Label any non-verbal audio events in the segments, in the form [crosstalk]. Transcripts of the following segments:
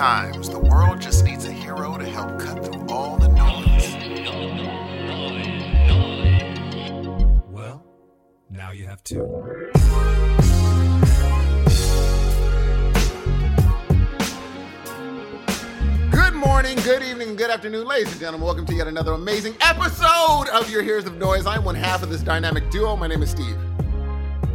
Sometimes the world just needs a hero to help cut through all the noise. Well, now you have two. Good morning, good evening, good afternoon, ladies and gentlemen. Welcome to yet another amazing episode of your Heroes of Noise. I'm one half of this dynamic duo. My name is Steve.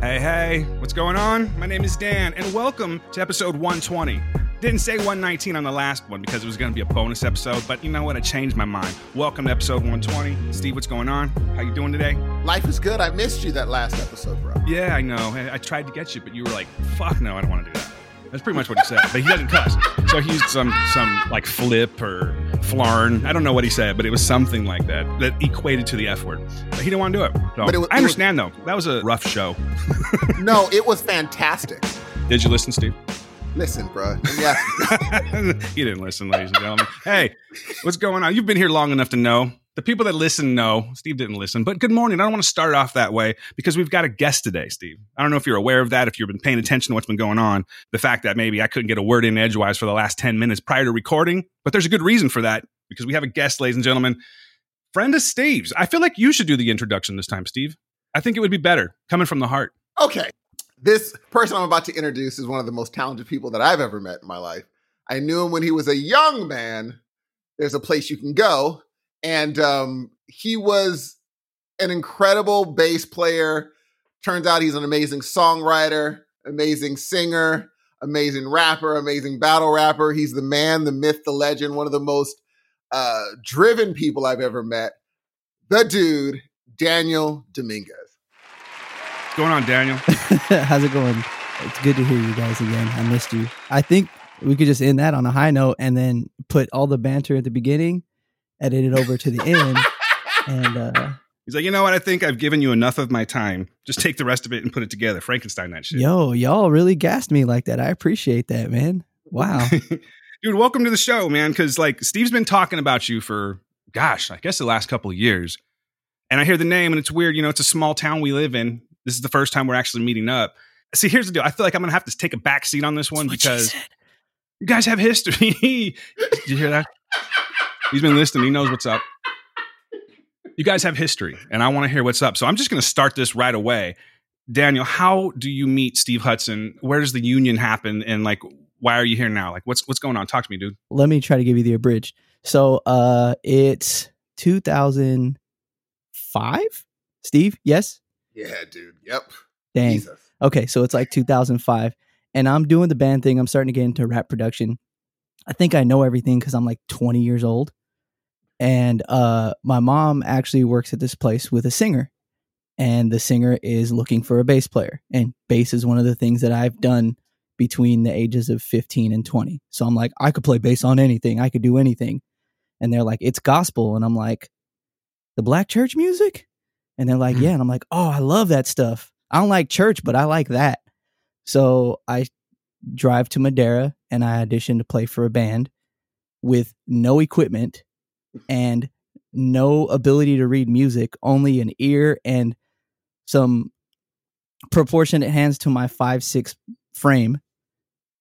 Hey, hey, what's going on? My name is Dan, and welcome to episode 120. Didn't say 119 on the last one because it was going to be a bonus episode, but you know what? I changed my mind. Welcome to episode 120. Steve, what's going on? How you doing today? Life is good. I missed you that last episode, bro. Yeah, I know. I, I tried to get you, but you were like, "Fuck no, I don't want to do that." That's pretty much what he said. But he doesn't cuss, so he used some some like flip or flarn. I don't know what he said, but it was something like that that equated to the f word. But he didn't want to do it. So, But it was- I understand though. That was a rough show. [laughs] No, it was fantastic. Did you listen, Steve? Listen, bro. Yeah. [laughs] you didn't listen, ladies and gentlemen. Hey, what's going on? You've been here long enough to know. The people that listen know. Steve didn't listen, but good morning. I don't want to start off that way because we've got a guest today, Steve. I don't know if you're aware of that, if you've been paying attention to what's been going on. The fact that maybe I couldn't get a word in edgewise for the last 10 minutes prior to recording, but there's a good reason for that because we have a guest, ladies and gentlemen, friend of Steve's. I feel like you should do the introduction this time, Steve. I think it would be better coming from the heart. Okay. This person I'm about to introduce is one of the most talented people that I've ever met in my life. I knew him when he was a young man. There's a place you can go. And um, he was an incredible bass player. Turns out he's an amazing songwriter, amazing singer, amazing rapper, amazing battle rapper. He's the man, the myth, the legend, one of the most uh, driven people I've ever met. The dude, Daniel Dominguez. What's going on, Daniel? [laughs] How's it going? It's good to hear you guys again. I missed you. I think we could just end that on a high note and then put all the banter at the beginning, edit it over to the end, [laughs] and uh, He's like, you know what? I think I've given you enough of my time. Just take the rest of it and put it together. Frankenstein that shit. yo, y'all really gassed me like that. I appreciate that, man. Wow. [laughs] Dude, welcome to the show, man. Because like Steve's been talking about you for, gosh, I guess the last couple of years. And I hear the name, and it's weird. You know, it's a small town we live in. This is the first time we're actually meeting up. See, here's the deal. I feel like I'm gonna have to take a back seat on this one That's because you guys have history. [laughs] Did you hear that? He's been listening. He knows what's up. You guys have history, and I want to hear what's up. So I'm just going to start this right away. Daniel, how do you meet Steve Hudson? Where does the union happen? And like, why are you here now? Like, what's what's going on? Talk to me, dude. let me try to give you the abridged. So uh it's 2005. Steve, yes. Yeah, dude. Yep. Dang. Jesus. Okay, so it's like 2005, and I'm doing the band thing. I'm starting to get into rap production. I think I know everything because I'm like 20 years old, and uh, my mom actually works at this place with a singer, and the singer is looking for a bass player, and bass is one of the things that I've done between the ages of 15 and 20. So I'm like, I could play bass on anything. I could do anything, and they're like, it's gospel, and I'm like, the black church music, and they're like, Hmm. yeah, and I'm like, oh, I love that stuff. I don't like church, but I like that. So I drive to Madera and I audition to play for a band with no equipment and no ability to read music, only an ear and some proportionate hands to my five six frame.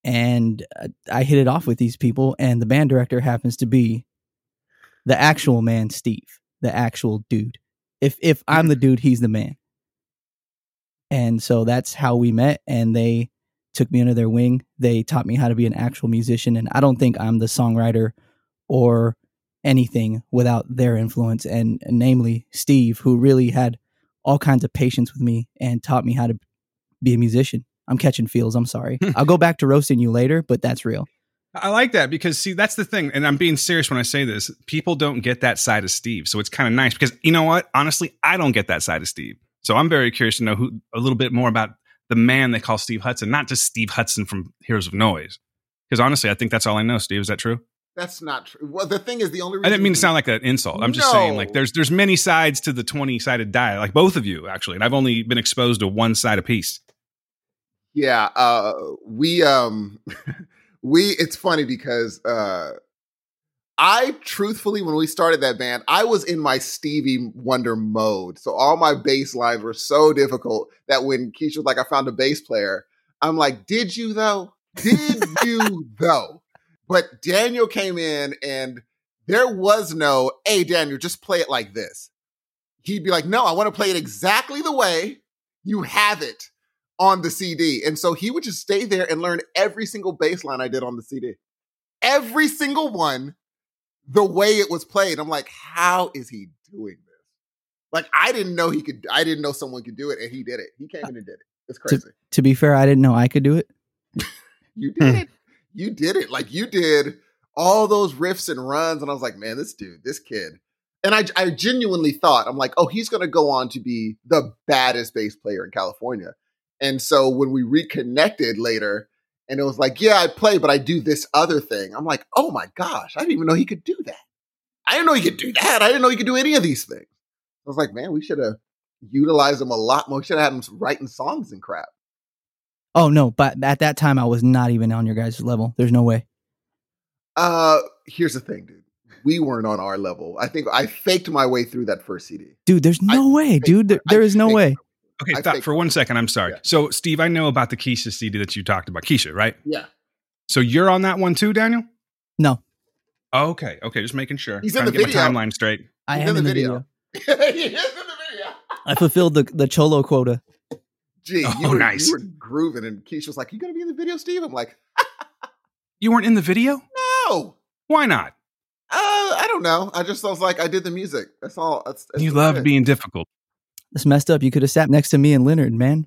And uh, I hit it off with these people, and the band director happens to be the actual man, Steve, the actual dude. If if I'm the mm-hmm. dude, he's the man. And so that's how we met. And they took me under their wing. They taught me how to be an actual musician. And I don't think I'm the songwriter or anything without their influence. And, and namely, Steve, who really had all kinds of patience with me and taught me how to be a musician. I'm catching feels. I'm sorry. [laughs] I'll go back to roasting you later, but that's real. I like that because see, that's the thing, and I'm being serious when I say this. People don't get that side of Steve, so it's kind of nice because you know what? Honestly, I don't get that side of Steve. So I'm very curious to know who a little bit more about the man they call Steve Hudson, not just Steve Hudson from Heroes of Noise. Because honestly, I think that's all I know. Steve, is that true? That's not true. Well, the thing is, the only reason I didn't mean to sound like an insult. I'm just saying, like, there's there's many sides to the 20 sided die, like both of you actually, and I've only been exposed to one side a piece. Yeah, uh, we um, [laughs] we. It's funny because uh, I truthfully, when we started that band, I was in my Stevie Wonder mode. So all my bass lines were so difficult that when Keisha was like, "I found a bass player," I'm like, "Did you though? Did you though?" But Daniel came in and there was no, hey, Daniel, just play it like this. He'd be like, no, I want to play it exactly the way you have it on the CD. And so he would just stay there and learn every single bass line I did on the CD. Every single one, the way it was played. I'm like, how is he doing this? Like, I didn't know he could, I didn't know someone could do it, and he did it. He came uh, in and did it. It's crazy. To be fair, I didn't know I could do it. You hmm. did it. You did it. Like you did all those riffs and runs. And I was like, man, this dude, this kid. And I, I genuinely thought, I'm like, oh, he's going to go on to be the baddest bass player in California. And so when we reconnected later, and it was like, yeah, I play, but I do this other thing. I'm like, oh my gosh, I didn't even know he could do that. I didn't know he could do that. I didn't know he could do any of these things. I was like, man, we should have utilized him a lot more. We should have had him writing songs and crap. Oh no, but at that time I was not even on your guys' level. There's no way. Uh, here's the thing, dude. We weren't on our level. I think I faked my way through that first CD. Dude, there's no way, dude. There, there is no way. Okay, I stop faked for one second. I'm sorry. Yeah. So, Steve, I know about the Keisha CD that you talked about. Keisha, right? Yeah, So you're on that one too, Daniel? No, Oh, okay. Okay, just making sure. He's in Trying the to get video. my timeline straight. I He's am in in the the video. video. [laughs] he is in the video. I fulfilled the the cholo quota. Gee, you, Oh, were, nice. you were grooving, and Keisha was like, "You gonna be in the video, Steve?" I'm like, [laughs] You weren't in the video? "No, Why not? uh, I don't know. I just I was like, I did the music. That's all. That's, that's You that's love being difficult. It's messed up. You could have sat next to me and Leonard, man.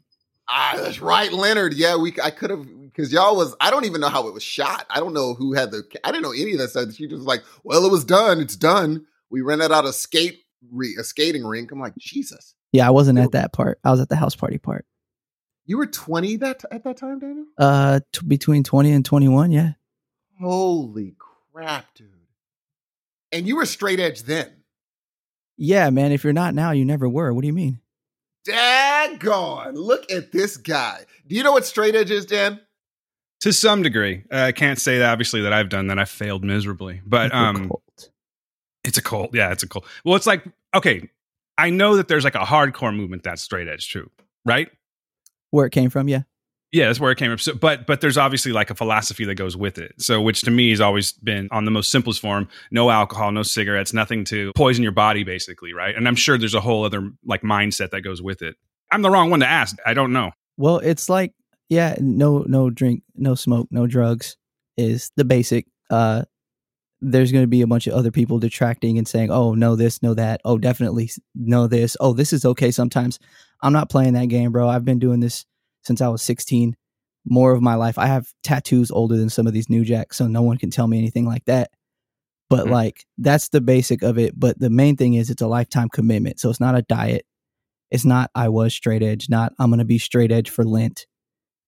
Ah, that's right, Leonard. Yeah, we. I could have because y'all was. I don't even know how it was shot. I don't know who had the. I didn't know any of that stuff. She just was like, "Well, it was done. It's done." We rented out a skate re, a skating rink. I'm like, Jesus, Yeah, I wasn't at that part. I was at the house party part. you were 20 that at that time, Daniel. Uh, t- between twenty and twenty one. Yeah. Holy crap, dude! And you were straight edge then. Yeah, man. If you're not now, you never were. What do you mean? Daggone! Look at this guy. Do you know what straight edge is, Dan? To some degree. Uh, I can't say that obviously that I've done that. I failed miserably. But Like a um cult. it's a cult. Yeah, it's a cult. Well, it's like, okay, I know that there's like a hardcore movement that's straight edge too, right? where it came from. Yeah. Yeah, that's where it came up So, but but there's obviously like a philosophy that goes with it. So, which to me has always been on the most simplest form: no alcohol, no cigarettes, nothing to poison your body, basically, right? And I'm sure there's a whole other like mindset that goes with it. I'm the wrong one to ask. I don't know. Well, it's like yeah, no, no drink, no smoke, no drugs is the basic. Uh, there's going to be a bunch of other people detracting and saying, "Oh, no this, no that. Oh, definitely no this. Oh, this is okay sometimes." I'm not playing that game, bro. I've been doing this since I was 16. More of my life. I have tattoos older than some of these new jacks, so no one can tell me anything like that. But Mhm. like that's the basic of it. But the main thing is it's a lifetime commitment. So it's not a diet. It's not I was straight edge, not I'm going to be straight edge for Lent.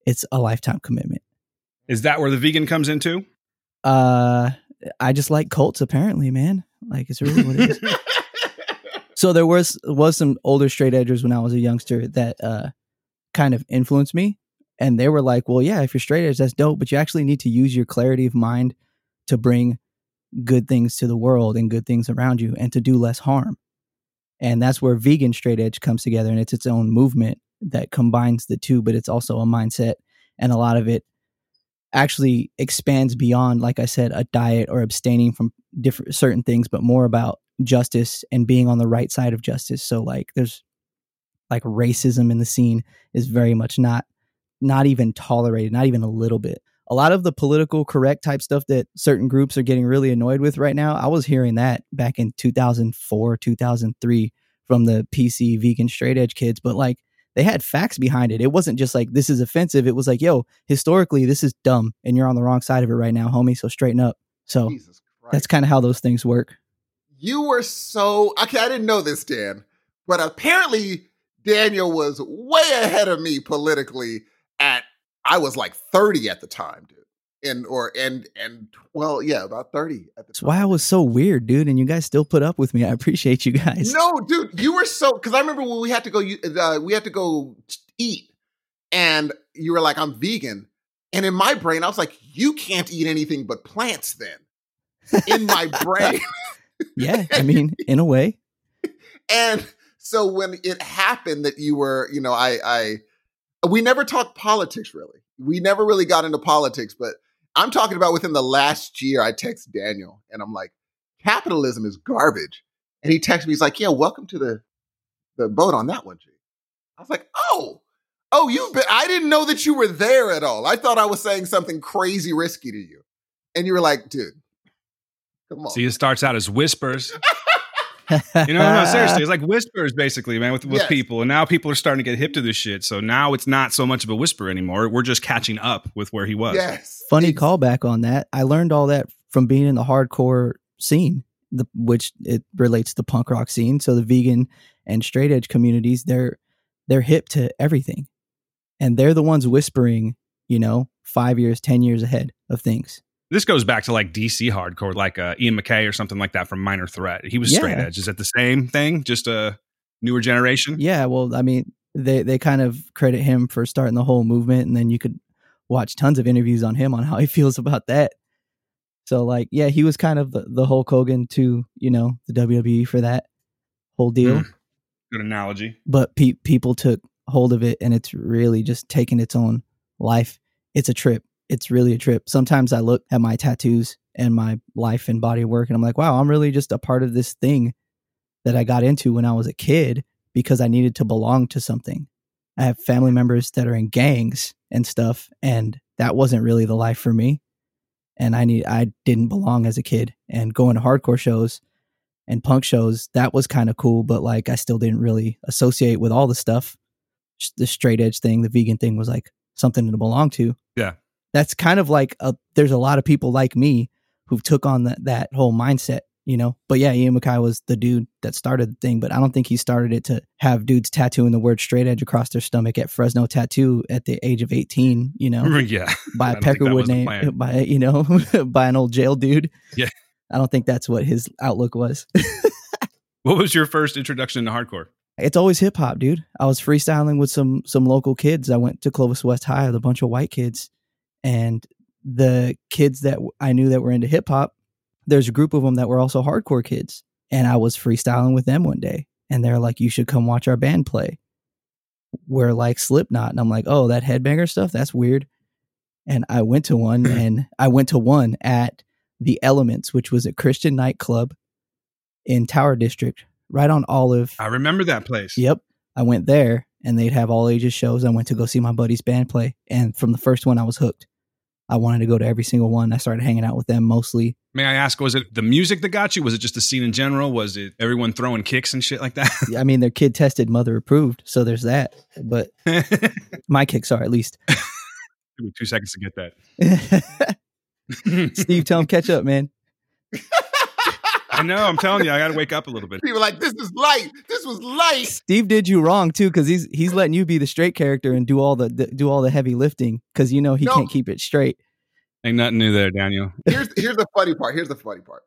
It's a lifetime commitment. Is that where the vegan comes into? Uh I just like cults apparently, man. Like it's really what it is. [laughs] so there was was some older straight edgers when I was a youngster that uh kind of influenced me and they were like, "Well, yeah, if you're straight edge that's dope, but you actually need to use your clarity of mind to bring good things to the world and good things around you and to do less harm." And that's where vegan straight edge comes together and it's its own movement that combines the two, but it's also a mindset and a lot of it actually expands beyond like i said a diet or abstaining from different certain things but more about justice and being on the right side of justice so like there's like racism in the scene is very much not not even tolerated not even a little bit a lot of the political correct type stuff that certain groups are getting really annoyed with right now i was hearing that back in 2004 2003 from the pc vegan straight edge kids but like they had facts behind it. It wasn't just like this is offensive. It was like, yo, historically this is dumb and you're on the wrong side of it right now, homie. So straighten up. So that's kind of how those things work. you were so okay. I didn't know this, Dan, but apparently Daniel was way ahead of me politically. At I was like thirty at the time, dude, and or and and well, yeah, about thirty at the That's time. why I was so weird, dude. And you guys still put up with me. I appreciate you guys. No, dude, you were so because I remember when we had to go, uh, we had to go eat, and you were like, "I'm vegan," and in my brain, I was like, "You can't eat anything but plants." Then, in my [laughs] brain, Yeah. I mean, in a way. [laughs] and so when it happened that you were, you know, I, I, we never talked politics really. We never really got into politics, but I'm talking about within the last year, I text Daniel and I'm like, capitalism is garbage. And he texts me, he's like, yeah, welcome to the the boat on that one, G. I was like, oh, oh, you've been, I didn't know that you were there at all. I thought I was saying something crazy risky to you. And you were like, dude, come on. See, it starts out as whispers. [laughs] You know, no, seriously, [laughs] it's like whispers basically, man, with, with Yes. people. And now people are starting to get hip to this shit. So now it's not so much of a whisper anymore. We're just catching up with where he was. yes. Funny Ex- callback on that. I learned all that from being in the hardcore scene, the, which it relates to the punk rock scene. So the vegan and straight edge communities, they're they're hip to everything, and they're the ones whispering, you know, five years, ten years ahead of things. This goes back to like DC hardcore, like uh, Ian MacKaye or something like that from Minor Threat. He was straight edge. Is it the same thing? Just a newer generation? Yeah, well, I mean, they they kind of credit him for starting the whole movement, and then you could watch tons of interviews on him on how he [laughs] feels about that. So, like, yeah, he was kind of the, the Hulk Hogan to you know the WWE for that whole deal. Mm. Good analogy. But pe- people took hold of it, and it's really just taking its own life. It's a trip. It's really a trip. Sometimes I look at my tattoos and my life and body work, and I'm like, wow, I'm really just a part of this thing that I got into when I was a kid because I needed to belong to something. I have family members that are in gangs and stuff, and that wasn't really the life for me. And I need I didn't belong as a kid. And going to hardcore shows and punk shows, that was kind of cool, but like I still didn't really associate with all the stuff. The straight edge thing, the vegan thing was like something to belong to. Yeah. That's kind of like a there's a lot of people like me who took on that that whole mindset, you know. But yeah, Ian MacKaye was the dude that started the thing, but I don't think he started it to have dudes tattooing the word straight edge across their stomach at Fresno Tattoo at the age of 18, you know, [laughs] yeah. by a don't think that Peckerwood name, [laughs] by you know, [laughs] by an old jail dude. Yeah. I don't think that's what his outlook was. What was your first introduction to hardcore? it's always hip hop, dude. I was freestyling with some some local kids. I went to Clovis West High with a bunch of white kids, and the kids that I knew that were into hip hop, there's a group of them that were also hardcore kids, and I was freestyling with them one day, and they're like, "You should come watch our band play." We're like Slipknot, and I'm like, "Oh, that headbanger stuff, that's weird." And I went to one, [clears throat] and I went to one at the Elements, which was a Christian nightclub in Tower District, right on Olive. I remember that place. Yep. I went there and they'd have all ages shows. I went to go see my buddy's band play. And from the first one, I was hooked. I wanted to go to every single one. I started hanging out with them mostly. May I ask, was it the music that got you? Was it just the scene in general? Was it everyone throwing kicks and shit like that? I mean, they're kid tested, mother approved. So there's that. But [laughs] my kicks are at least. me two seconds to get that. [laughs] Steve, tell him catch up, man. [laughs] I know. I'm telling you, I got to wake up a little bit. People are like, this is light. This was light. Steve did you wrong too, because he's he's letting you be the straight character and do all the, the do all the heavy lifting because you know he No. can't keep it straight. Ain't nothing new there, Daniel. [laughs] Here's here's the funny part. Here's the funny part.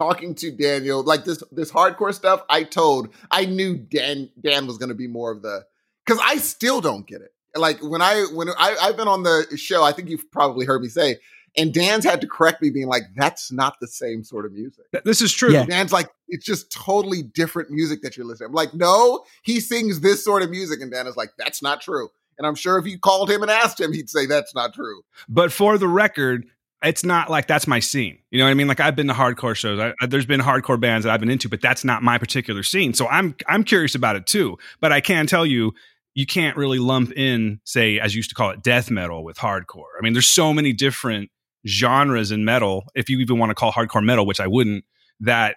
Talking to Daniel, like this this hardcore stuff, I told I knew Dan Dan was gonna be more of the because I still don't get it. Like when I when I, I've been on the show, I think you've probably heard me say, and Dan's had to correct me, being like, "That's not the same sort of music." This is true. Yeah. Dan's like, "It's just totally different music that you're listening." I'm like, "No, he sings this sort of music," and Dan is like, "That's not true." And I'm sure if you called him and asked him, he'd say that's not true. But for the record, it's not like that's my scene. You know what I mean? Like I've been to hardcore shows. I, I- there's been hardcore bands that I've been into, but that's not my particular scene. So I'm I'm curious about it too. But I can tell you, you can't really lump in, say, as you used to call it, death metal with hardcore. I mean, there's so many different genres in metal. If you even want to call hardcore metal, which I wouldn't, that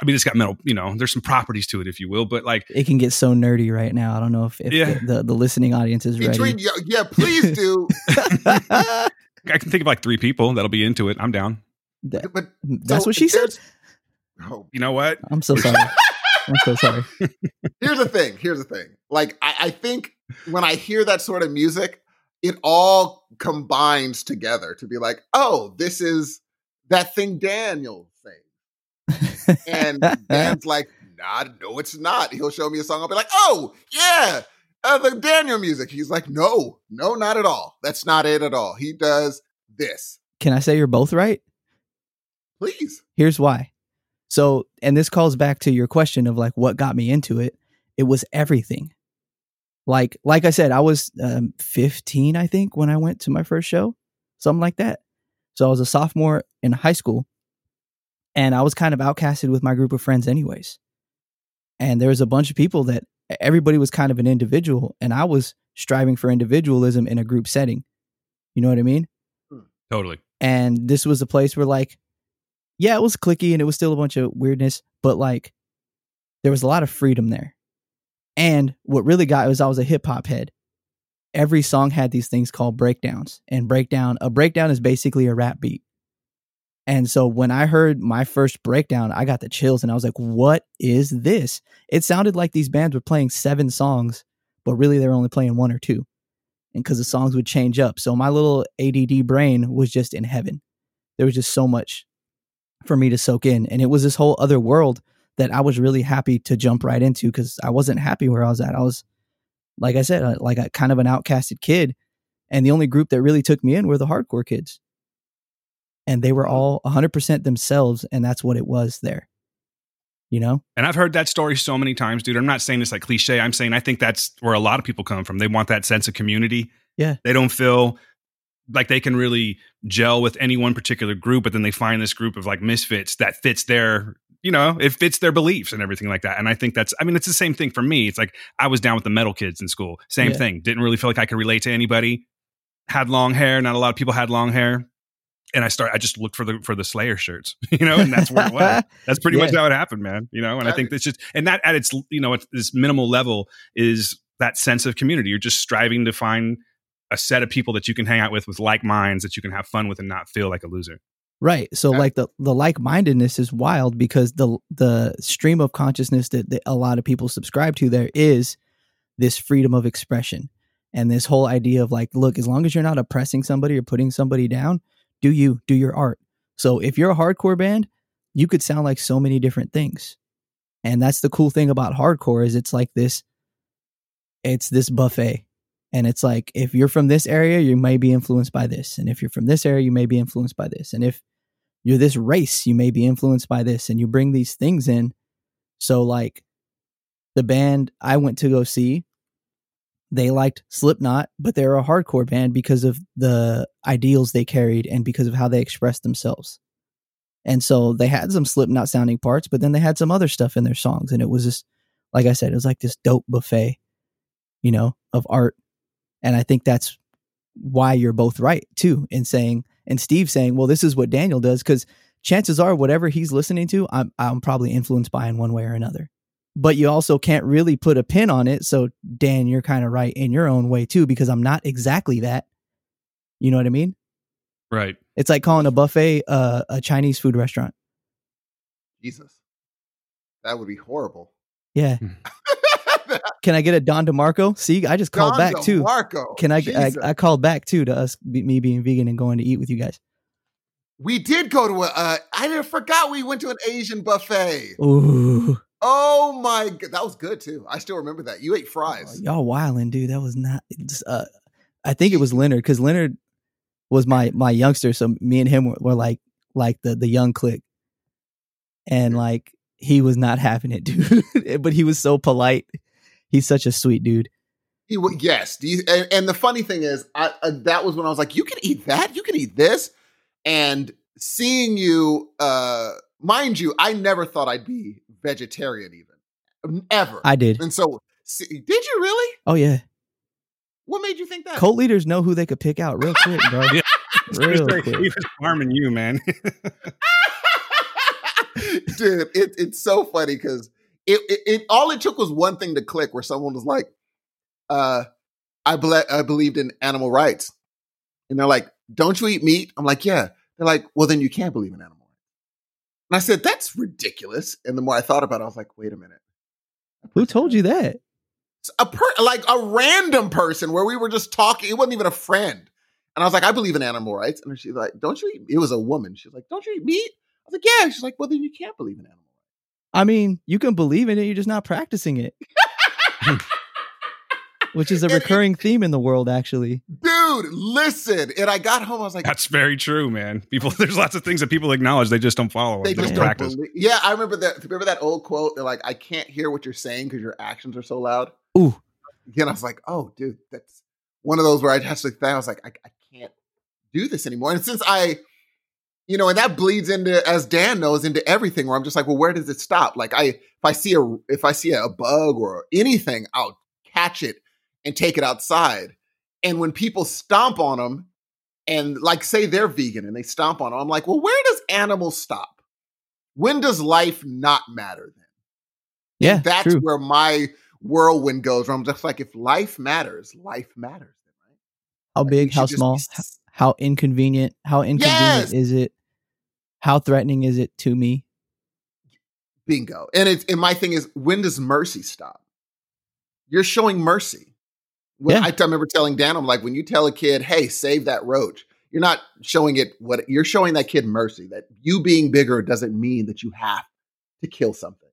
I mean, it's got metal. You know, there's some properties to it, if you will. But like, It can get so nerdy right now. I don't know if, if Yeah. the, the, the listening audience is ready. Between, yeah, yeah, please do. [laughs] I can think of like three people that'll be into it. I'm down. That- but that's so what she said. Oh, You know what? I'm so sorry. I'm so sorry. [laughs] here's the thing. Here's the thing. Like, I, I think when I hear that sort of music, it all combines together to be like, oh, this is that thing Daniel sings. And Dan's [laughs] like, nah, no, it's not. He'll show me a song. I'll be like, oh, yeah, uh, the Daniel music. He's like, no, no, not at all. That's not it at all. He does this. Can I say you're both right? Please. Here's why. So, and this calls back to your question of like what got me into it. It was everything. Like, like I said, I was um, 15, I think, when I went to my first show. something like that. So I was a sophomore in high school, and I was kind of outcasted with my group of friends, anyways. And there was a bunch of people that everybody was kind of an individual, and I was striving for individualism in a group setting. You know what I mean? Totally. And this was a place where, like, yeah, it was clicky and it was still a bunch of weirdness, but like, there was a lot of freedom there. And what really got it was I was a hip hop head. Every song had these things called breakdowns, and breakdown a breakdown is basically a rap beat. And so when I heard my first breakdown, I got the chills and I was like, what is this? It sounded like these bands were playing seven songs, but really they were only playing one or two. And because the songs would change up. So my little ADD brain was just in heaven. There was just so much for me to soak in. And it was this whole other world that I was really happy to jump right into because I wasn't happy where I was at. I was, like I said, uh, like a kind of an outcasted kid. And the only group that really took me in were the hardcore kids. And they were all 100% themselves and that's what it was there you know? And i've heard that story so many times dude. I'm not saying this like cliche. I'm saying i think that's where a lot of people come from. They want that sense of community. Yeah. They don't feel like they can really gel with any one particular group but then they find this group of like misfits that fits their you know it fits their beliefs and everything like that. And i think that's i mean it's the same thing for me. It's like i was down with the metal kids in school. Same Yeah. thing. Didn't really feel like i could relate to anybody. Had long hair. Not a lot of people had long hair. And i start i just looked for the for the slayer shirts [laughs] you know and that's where it was. [laughs] That's pretty much how it happened man you know? And i think that's just and that at its you know at this minimal level is that sense of community. You're just striving to find a set of people that you can hang out with with like minds that you can have fun with and not feel like a loser right so Yeah. like the the like-mindedness is wild because the the stream of consciousness that, that a lot of people subscribe to there is this freedom of expression and this whole idea of like look as long as you're not oppressing somebody or putting somebody down do you do your art. So if you're a hardcore band you could sound like so many different things. And that's the cool thing about hardcore is it's like this it's this buffet. And it's like if you're from this area you may be influenced by this. And if you're from this area you may be influenced by this. And if you're this race you may be influenced by this and you bring these things in. So like the band i went to go see they liked slipknot but they're a hardcore band because of the ideals they carried and because of how they expressed themselves. And so they had some slipknot sounding parts but then they had some other stuff in their songs and it was just like i said it was like this dope buffet you know of art. And I think that's why you're both right too in saying and Steve saying, well, this is what Daniel does because chances are whatever he's listening to, I'm I'm probably influenced by in one way or another. But you also can't really put a pin on it. So Dan, you're kind of right in your own way too, because I'm not exactly that. You know what I mean? right It's like calling a buffet uh, a Chinese food restaurant. Jesus. That would be horrible. Yeah. [laughs] Can I get a Don DeMarco? See, I just called back too. Marco. Can I, I? I called back too to us, me being vegan and going to eat with you guys. we did go to a. Uh, I forgot we went to an Asian buffet. Ooh, Oh my god, that was good too. I still remember that. You ate fries. y'all wilding, dude. That was not. it's, Uh, I think it was Leonard because Leonard was my my youngster. So me and him were, were like like the the young clique, and like he was not having it, [laughs] dude. but he was so polite. He's such a sweet dude. He wa- yes. Do you, and, and the funny thing is, I, uh, that was when I was like, you can eat that, you can eat this, and seeing you, uh, mind you, I never thought I'd be vegetarian even ever. I did. and so, see, did you really? Oh yeah, What made you think that? cult leaders know who they could pick out real quick, bro. [laughs] Yeah. [laughs] Real he quick. was harming you man [laughs] Dude, it, it's so funny because it, it, it all it took was one thing to click where someone was like, uh, I, ble- I believed in animal rights. And they're like, Don't you eat meat? I'm like, Yeah. They're like, Well, then you can't believe in animal rights. And I said, That's ridiculous. And the more I thought about it, I was like, Wait a minute. Who told you that? A per- like a random person where we were just talking. It wasn't even a friend. And I was like, I believe in animal rights. And she's like, Don't you eat? It was a woman. She's like, Don't you eat meat? I was like, Yeah. She's like, Well, then you can't believe in animal. I mean, you can believe in it, you're just not practicing it. [laughs] Which is a And it- recurring theme in the world, actually. Dude, listen. And I got home, I was like, that's very true man people there's lots of things that people acknowledge they just don't follow they they just don't don't practice believe. Yeah, I remember that. Remember that old quote? They're like, I can't hear what you're saying because your actions are so loud. Ooh. And I was like, oh, dude, that's one of those where I just like that. I was like, I, I can't do this anymore. And since I, you know, and that bleeds into, as Dan knows, into everything where I'm just like, well, where does it stop? Like I, if I see a, if I see a bug or anything, I'll catch it and take it outside. And when people stomp on them and like say they're vegan and they stomp on them, I'm like, well, where does animals stop? When does life not matter then? Yeah, And that's true. where my whirlwind goes. Where I'm just like, if life matters, life matters. Right? How Like, big? How just be small? How inconvenient? How inconvenient Yes! is it? How threatening is it to me? Bingo. And it's and my thing is, when does mercy stop? You're showing mercy. When Yeah. I, I remember telling Dan, I'm like, when you tell a kid, "Hey, save that roach," you're not showing it what you're showing that kid mercy. That you being bigger doesn't mean that you have to kill something.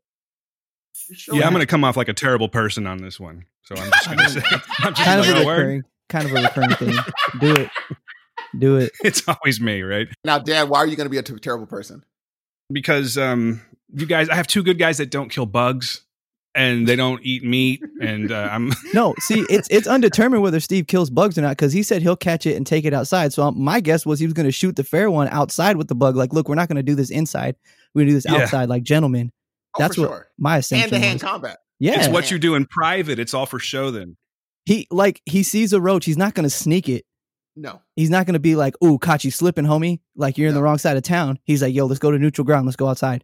You're Yeah, I'm going to come off like a terrible person on this one. So I'm just [laughs] going to say, [laughs] I'm just Kind of a recurring, kind of a recurring thing. Do it. Do it. [laughs] It's always me, right? now, Dad, Why are you going to be a t- terrible person? Because um, you guys, I have two good guys that don't kill bugs and they don't eat meat, and uh, I'm [laughs] No, see, it's it's undetermined whether Steve kills bugs or not because he said he'll catch it and take it outside. So um, my guess was he was going to shoot the fair one outside with the bug. Like, look, we're not going to do this inside. We're going to do this Yeah. outside, like gentlemen. Oh, That's what sure. my assumption Hand to hand was. combat. Yeah, it's what you do in private. It's all for show. Then he like he sees a roach. He's not going to sneak it. No. He's not going to be like, "Ooh, you slipping, homie." Like you're in the wrong side of town. He's like, "Yo, let's go to neutral ground. Let's go outside."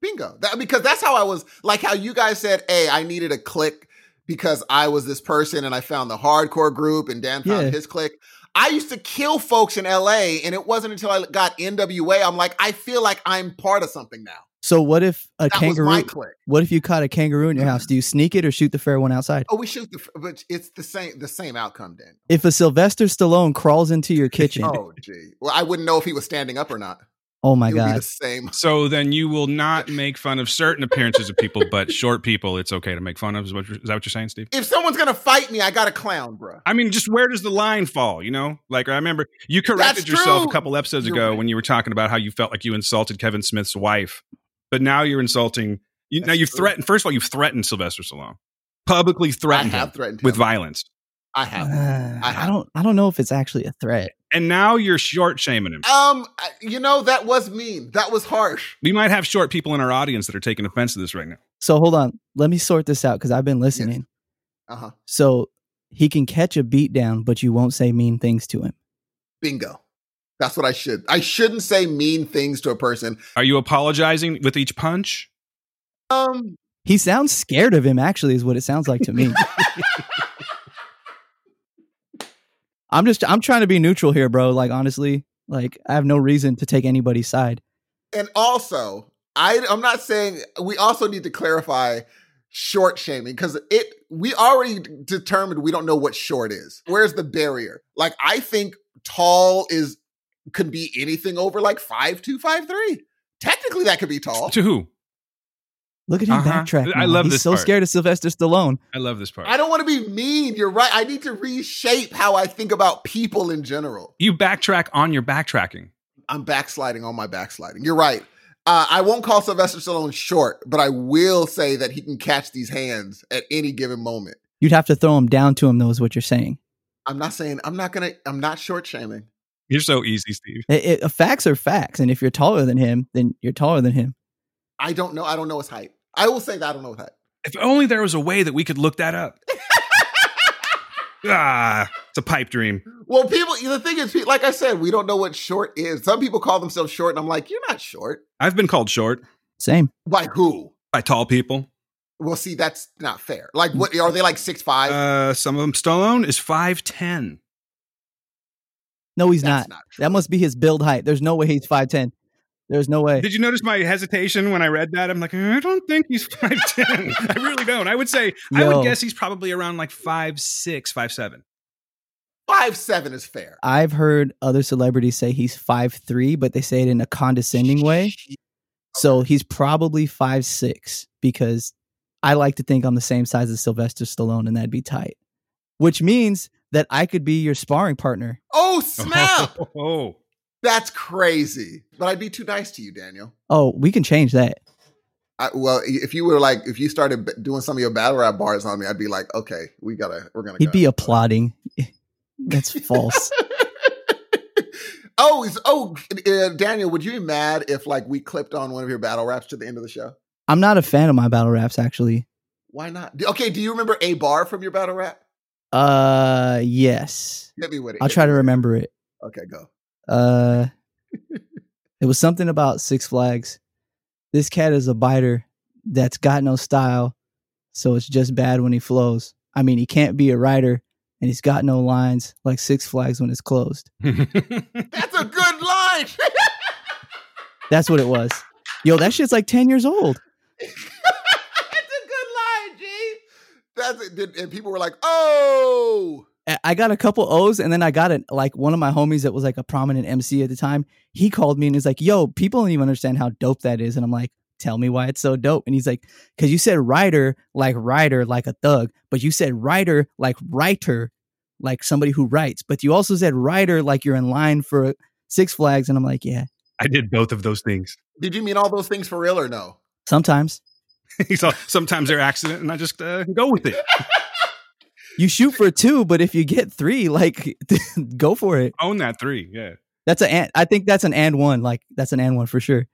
Bingo. That, because that's how I was like how you guys said, hey, I needed a click because I was this person and I found the hardcore group and Dan found Yeah. his click. I used to kill folks in LA and it wasn't until I got NWA, I'm like, I feel like I'm part of something now. So what if a That kangaroo? was my click. What if you caught a kangaroo in your house? Mm-hmm. Do you sneak it or shoot the fair one outside? Oh, we shoot the, but it's the same, the same outcome, then. If a Sylvester Stallone crawls into your kitchen, Oh, gee. Well, I wouldn't know if he was standing up or not. oh my it would be god, the same. so then you will not make fun of certain appearances of people, but [laughs] short people, it's okay to make fun of. Is, what, that what you're saying, Steve? If someone's going to fight me, I got a clown, bro. I mean, just where does the line fall? You know, like I remember you corrected That's yourself true. a couple episodes You're ago right. when you were talking about how you felt like you insulted Kevin Smith's wife, but now you're insulting. You, now you've true. threatened. First of all, you've threatened Sylvester Stallone, publicly I threatened have him threatened him. with violence, I have. Uh, I, have. don't. I don't know if it's actually a threat. and now you're short shaming him. Um, you know, that was mean. That was harsh. We might have short people in our audience that are taking offense to this right now. So hold on. Let me sort this out because I've been listening. Uh huh. So he can catch a beat down, but you won't say mean things to him. Bingo. That's what I should. I shouldn't say mean things to a person. Are you apologizing with each punch? Um, He sounds scared of him. Actually, is what it sounds like to me. [laughs] I'm just. I'm trying to be neutral here, bro. Like honestly, like I have no reason to take anybody's side. and also, I I'm not saying we also need to clarify short shaming because it we already determined we don't know what short is. Where's the barrier? Like I think tall is could be anything over like five two five three. Technically, that could be tall. To who? Look at him Uh-huh. backtrack. I love He's this so part. scared of Sylvester Stallone. I love this part. I don't want to be mean. You're right. I need to reshape how I think about people in general. you backtrack on your backtracking. I'm backsliding on my backsliding. You're right. Uh, I won't call Sylvester Stallone short, but I will say that he can catch these hands at any given moment. You'd have to throw him down to him, though, is what you're saying. I'm not saying I'm not gonna. I'm not short shaming. You're so easy, Steve. It, it, facts are facts, and if you're taller than him, then you're taller than him. I don't know. I don't know his height. I will say that I don't know his height. If only there was a way that we could look that up. [laughs] ah, it's a pipe dream. Well, people. The thing is, like I said, we don't know what short is. Some people call themselves short, and I'm like, you're not short. I've been called short Same. By who? by tall people. Well, see, that's not fair. Like, what are they like six five? Uh, some of them. Stallone is five ten. No, he's not. not. That must be his build height. There's no way he's five ten. There's no way. Did you notice my hesitation when I read that? I'm like, I don't think he's [laughs] five ten. I really don't. I would say I would guess he's probably around like five six, five seven. Five seven is fair. I've heard other celebrities say he's five three, but they say it in a condescending way. So he's probably five six because I like to think I'm the same size as Sylvester Stallone, and that'd be tight. Which means that I could be your sparring partner. Oh [laughs] snap! Oh, That's crazy. But I'd be too nice to you, Daniel. Oh, we can change that. I, well, if you were like, if you started b- doing some of your battle rap bars on me, I'd be like, okay, we gotta, we're gonna. He'd go. be applauding. [laughs] That's false. [laughs] Oh, is, oh, uh, Daniel, would you be mad if like we clipped on one of your battle raps to the end of the show? I'm not a fan of my battle raps actually. Why not? Okay, do you remember a bar from your battle rap? Uh, yes. Hit me with it. I'll try to remember it. Okay, go. Uh, [laughs] it was something about Six Flags. This cat is a biter that's got no style, so it's just bad when he flows. I mean, he can't be a writer, and he's got no lines like Six Flags when it's closed. [laughs] That's a good line. That's what it was. Yo, that shit's like ten years old. [laughs] That's a good line, G. That's it. Did- And people were like, "Oh, I- I got a couple O's, and then I got it. Like one of my homies that was like a prominent MC at the time. He called me and is like, "Yo, people don't even understand how dope that is." And I'm like, "Tell me why it's so dope." And he's like, "Cause you said writer like writer like a thug, but you said writer like writer like somebody who writes, but you also said writer like you're in line for Six Flags." And I'm like, "Yeah, I did both of those things. did you mean all those things for real or no?" sometimes [laughs] so sometimes they're accident, and I just uh, go with it. [laughs] you shoot for two, but if you get three, like [laughs] go for it." Own that three. Yeah. That's a. and- I think that's an and one. Like that's an and one for sure.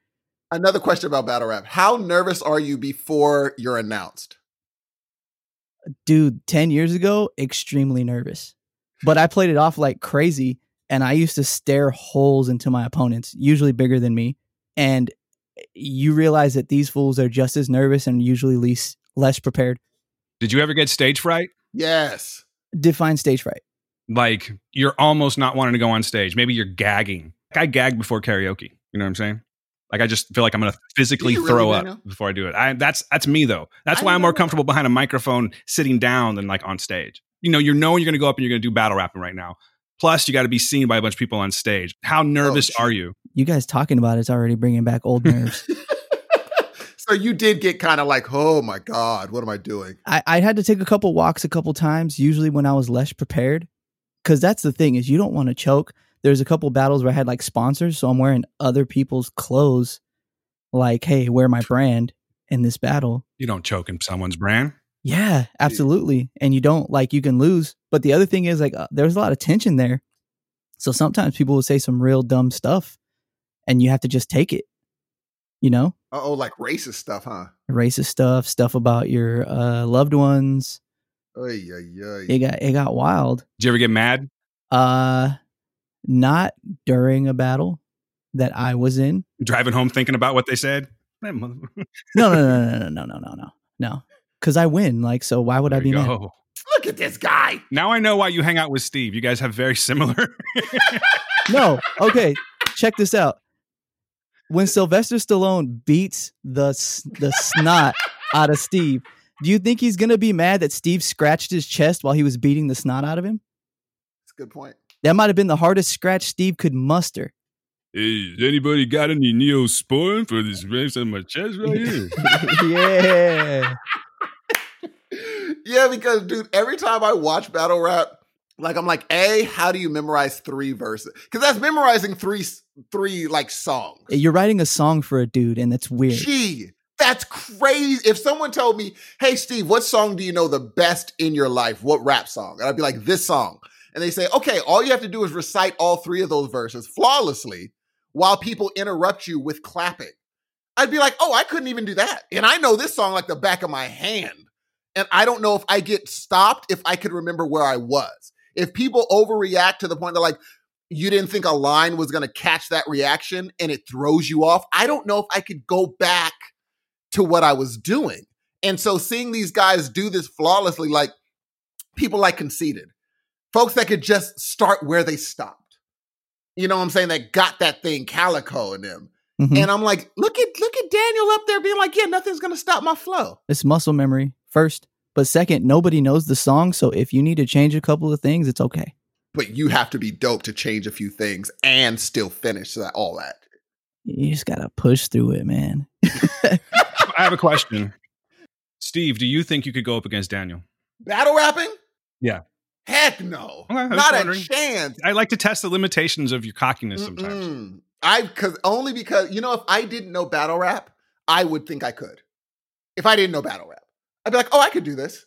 Another question about battle rap: How nervous are you before you're announced? dude 10 years ago extremely nervous but i played it off like crazy and i used to stare holes into my opponents usually bigger than me and you realize that these fools are just as nervous and usually least less prepared Did you ever get stage fright? Yes. define stage fright Like you're almost not wanting to go on stage. Maybe you're gagging. Like I gag before karaoke. You know what I'm saying? Like I just feel like I'm gonna physically Do you throw up Daniel? before I do it. I, that's that's me though. That's I why I'm more know. comfortable behind a microphone, sitting down, than like on stage. You know, you're knowing you're gonna go up and you're gonna do battle rapping right now. Plus, you got to be seen by a bunch of people on stage. How oh, nervous shit. are you? You guys talking about it's already bringing back old nerves. [laughs] So you did get kind of like, "Oh my god, what am I doing?" I, I had to take a couple walks a couple times usually when i was less prepared because that's the thing is you don't want to choke. There's a couple battles where i had like sponsors so i'm wearing other people's clothes like hey wear my brand in this battle. You don't choke in someone's brand. yeah. absolutely and you don't like you can lose but the other thing is like uh, there's a lot of tension there. So sometimes people will say some real dumb stuff and you have to just take it you know Uh oh, like racist stuff, huh? racist stuff stuff about your uh, loved ones Oy, oy, oy. it got it got wild Did you ever get mad? Uh, not during a battle that I was in. Driving home thinking about what they said? [laughs] No, no, no, no, no, no, no, no, no, no. Because I win. Like, so why would I be you mad? go. Look at this guy. Now I know why you hang out with Steve. You guys have very similar. [laughs] No. Okay. Check this out. When Sylvester Stallone beats the the [laughs] snot out of Steve, do you think he's gonna be mad that Steve scratched his chest while he was beating the snot out of him? That's a good point. That might have been the hardest scratch Steve could muster. Hey, has anybody got any neosporin for this race on my chest right here? [laughs] [laughs] yeah. yeah, because dude, every time I watch battle rap, like I'm like, a, how do you memorize three verses? Because that's memorizing three, three like songs. You're writing a song for a dude, and that's weird. Gee, that's crazy. If someone told me, "Hey, Steve, what song do you know the best in your life? What rap song?" and I'd be like, "This song," and they say, "Okay, all you have to do is recite all three of those verses flawlessly, while people interrupt you with clapping." I'd be like, "Oh, I couldn't even do that," and I know this song like the back of my hand, and I don't know if I get stopped if I could remember where I was. If people overreact to the point that like you didn't think a line was going to catch that reaction and it throws you off, I don't know if I could go back to what I was doing. And so seeing these guys do this flawlessly, like people like conceited, folks that could just start where they stopped. You know what I'm saying? That got that thing calico in them. Mhm. And I'm like, look at look at Daniel up there being like, yeah, nothing's gonna stop my flow. It's muscle memory first, but second, nobody knows the song, so if you need to change a couple of things, it's okay. But you have to be dope to change a few things and still finish that all that. You just gotta push through it, man. [laughs] I have a question. [laughs] Steve, do you think you could go up against Daniel? Battle rapping? Yeah. Heck no. Okay, I was Not a chance. I like to test the limitations of your cockiness sometimes. Mm-mm. I because only because you know if I didn't know battle rap, I would think I could. If I didn't know battle rap, I'd be like, oh, I could do this.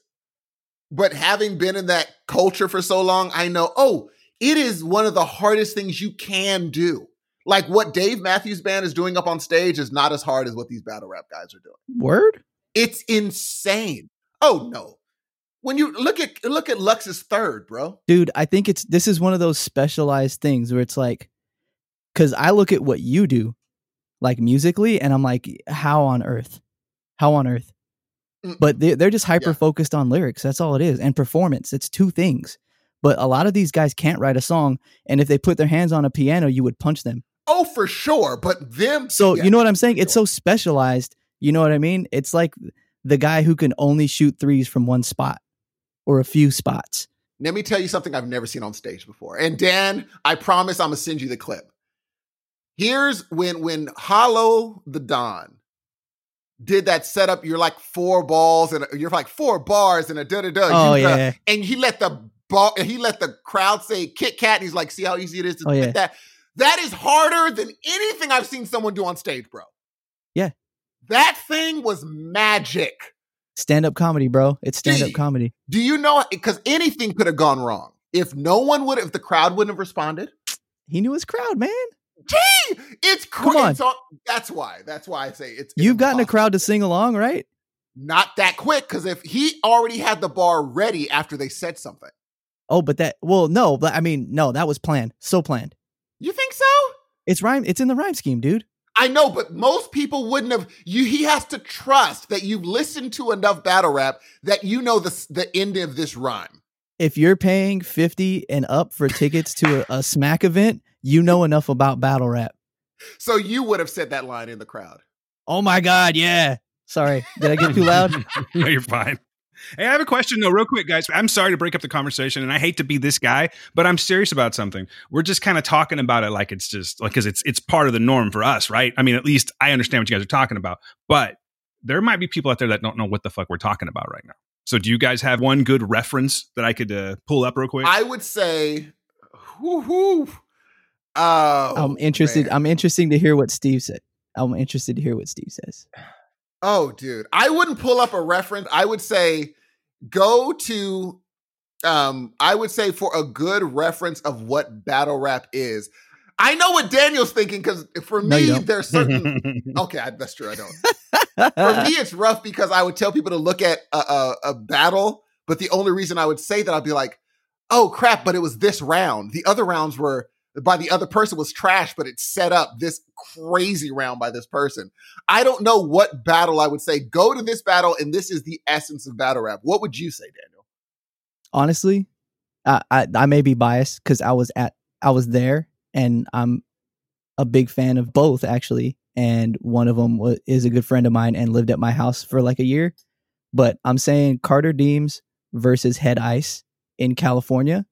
But having been in that culture for so long, I know, oh, it is one of the hardest things you can do. Like what Dave Matthews Band is doing up on stage is not as hard as what these battle rap guys are doing. Word? It's insane. Oh no. When you look at look at Lux's third, bro. Dude, I think it's this is one of those specialized things where it's like cuz I look at what you do like musically and I'm like how on earth? How on earth? Mm. But they're, they're just hyper Yeah. focused on lyrics. That's all it is and performance. It's two things. But a lot of these guys can't write a song and if they put their hands on a piano, you would punch them. Oh, for sure. But them So yeah, you know what I'm saying? It's so specialized. You know what I mean? It's like the guy who can only shoot threes from one spot or a few spots. Let me tell you something I've never seen on stage before. And Dan, I promise I'm gonna send you the clip. Here's when when Hollow Da Don did that setup. You're like four balls and you're like four bars and a da da da. Oh You, uh, yeah. and he let the ball. He let the crowd say Kit Kat. And he's like, see how easy it is to Oh, yeah. that. That is harder than anything I've seen someone do on stage, bro. Yeah. That thing was magic. Stand up comedy, bro. It's stand up comedy. Do you know? Because anything could have gone wrong if no one would, if the crowd wouldn't have responded. He knew his crowd, man. Gee, it's Come crazy. on. that's why. That's why I say it's. it's You've gotten a crowd to sing along, right? Not that quick, because if he already had the bar ready after they said something, Oh, but that well, no, but I mean, no, that was planned. So planned. you think so? It's rhyme. It's in the rhyme scheme, dude. I know, but most people wouldn't have. You, he has to trust that you've listened to enough battle rap that you know the the end of this rhyme. If you're paying fifty and up for tickets to a, a smack event, you know enough about battle rap. So you would have said that line in the crowd. Oh my god, yeah. Sorry, did I get too loud? [laughs] no, you're fine. Hey, I have a question though, real quick, guys. I'm sorry to break up the conversation, and I hate to be this guy, but I'm serious about something. We're just kind of talking about it like it's just like because it's it's part of the norm for us, right? I mean, at least I understand what you guys are talking about, but there might be people out there that don't know what the fuck we're talking about right now. So, do you guys have one good reference that I could uh, pull up real quick? I would say, whoo hoo. Oh, I'm interested. man. I'm interested to hear what Steve said. I'm interested to hear what Steve says. Oh, dude. I wouldn't pull up a reference. I would say go to um I would say for a good reference of what battle rap is. I know what Daniel's thinking cuz for No, me there's certain [laughs] Okay, I, that's true I don't. For me it's rough because I would tell people to look at a, a a battle, but the only reason I would say that I'd be like, "Oh crap, but it was this round. The other rounds were by the other person was trash, but it set up this crazy round by this person. I don't know what battle I would say. Go to this battle, and this is the essence of battle rap. What would you say, Daniel? Honestly, I I, I may be biased because I was at I was there, and I'm a big fan of both actually. And one of them was, is a good friend of mine and lived at my house for like a year. But I'm saying Carter Deems versus Head Ice in California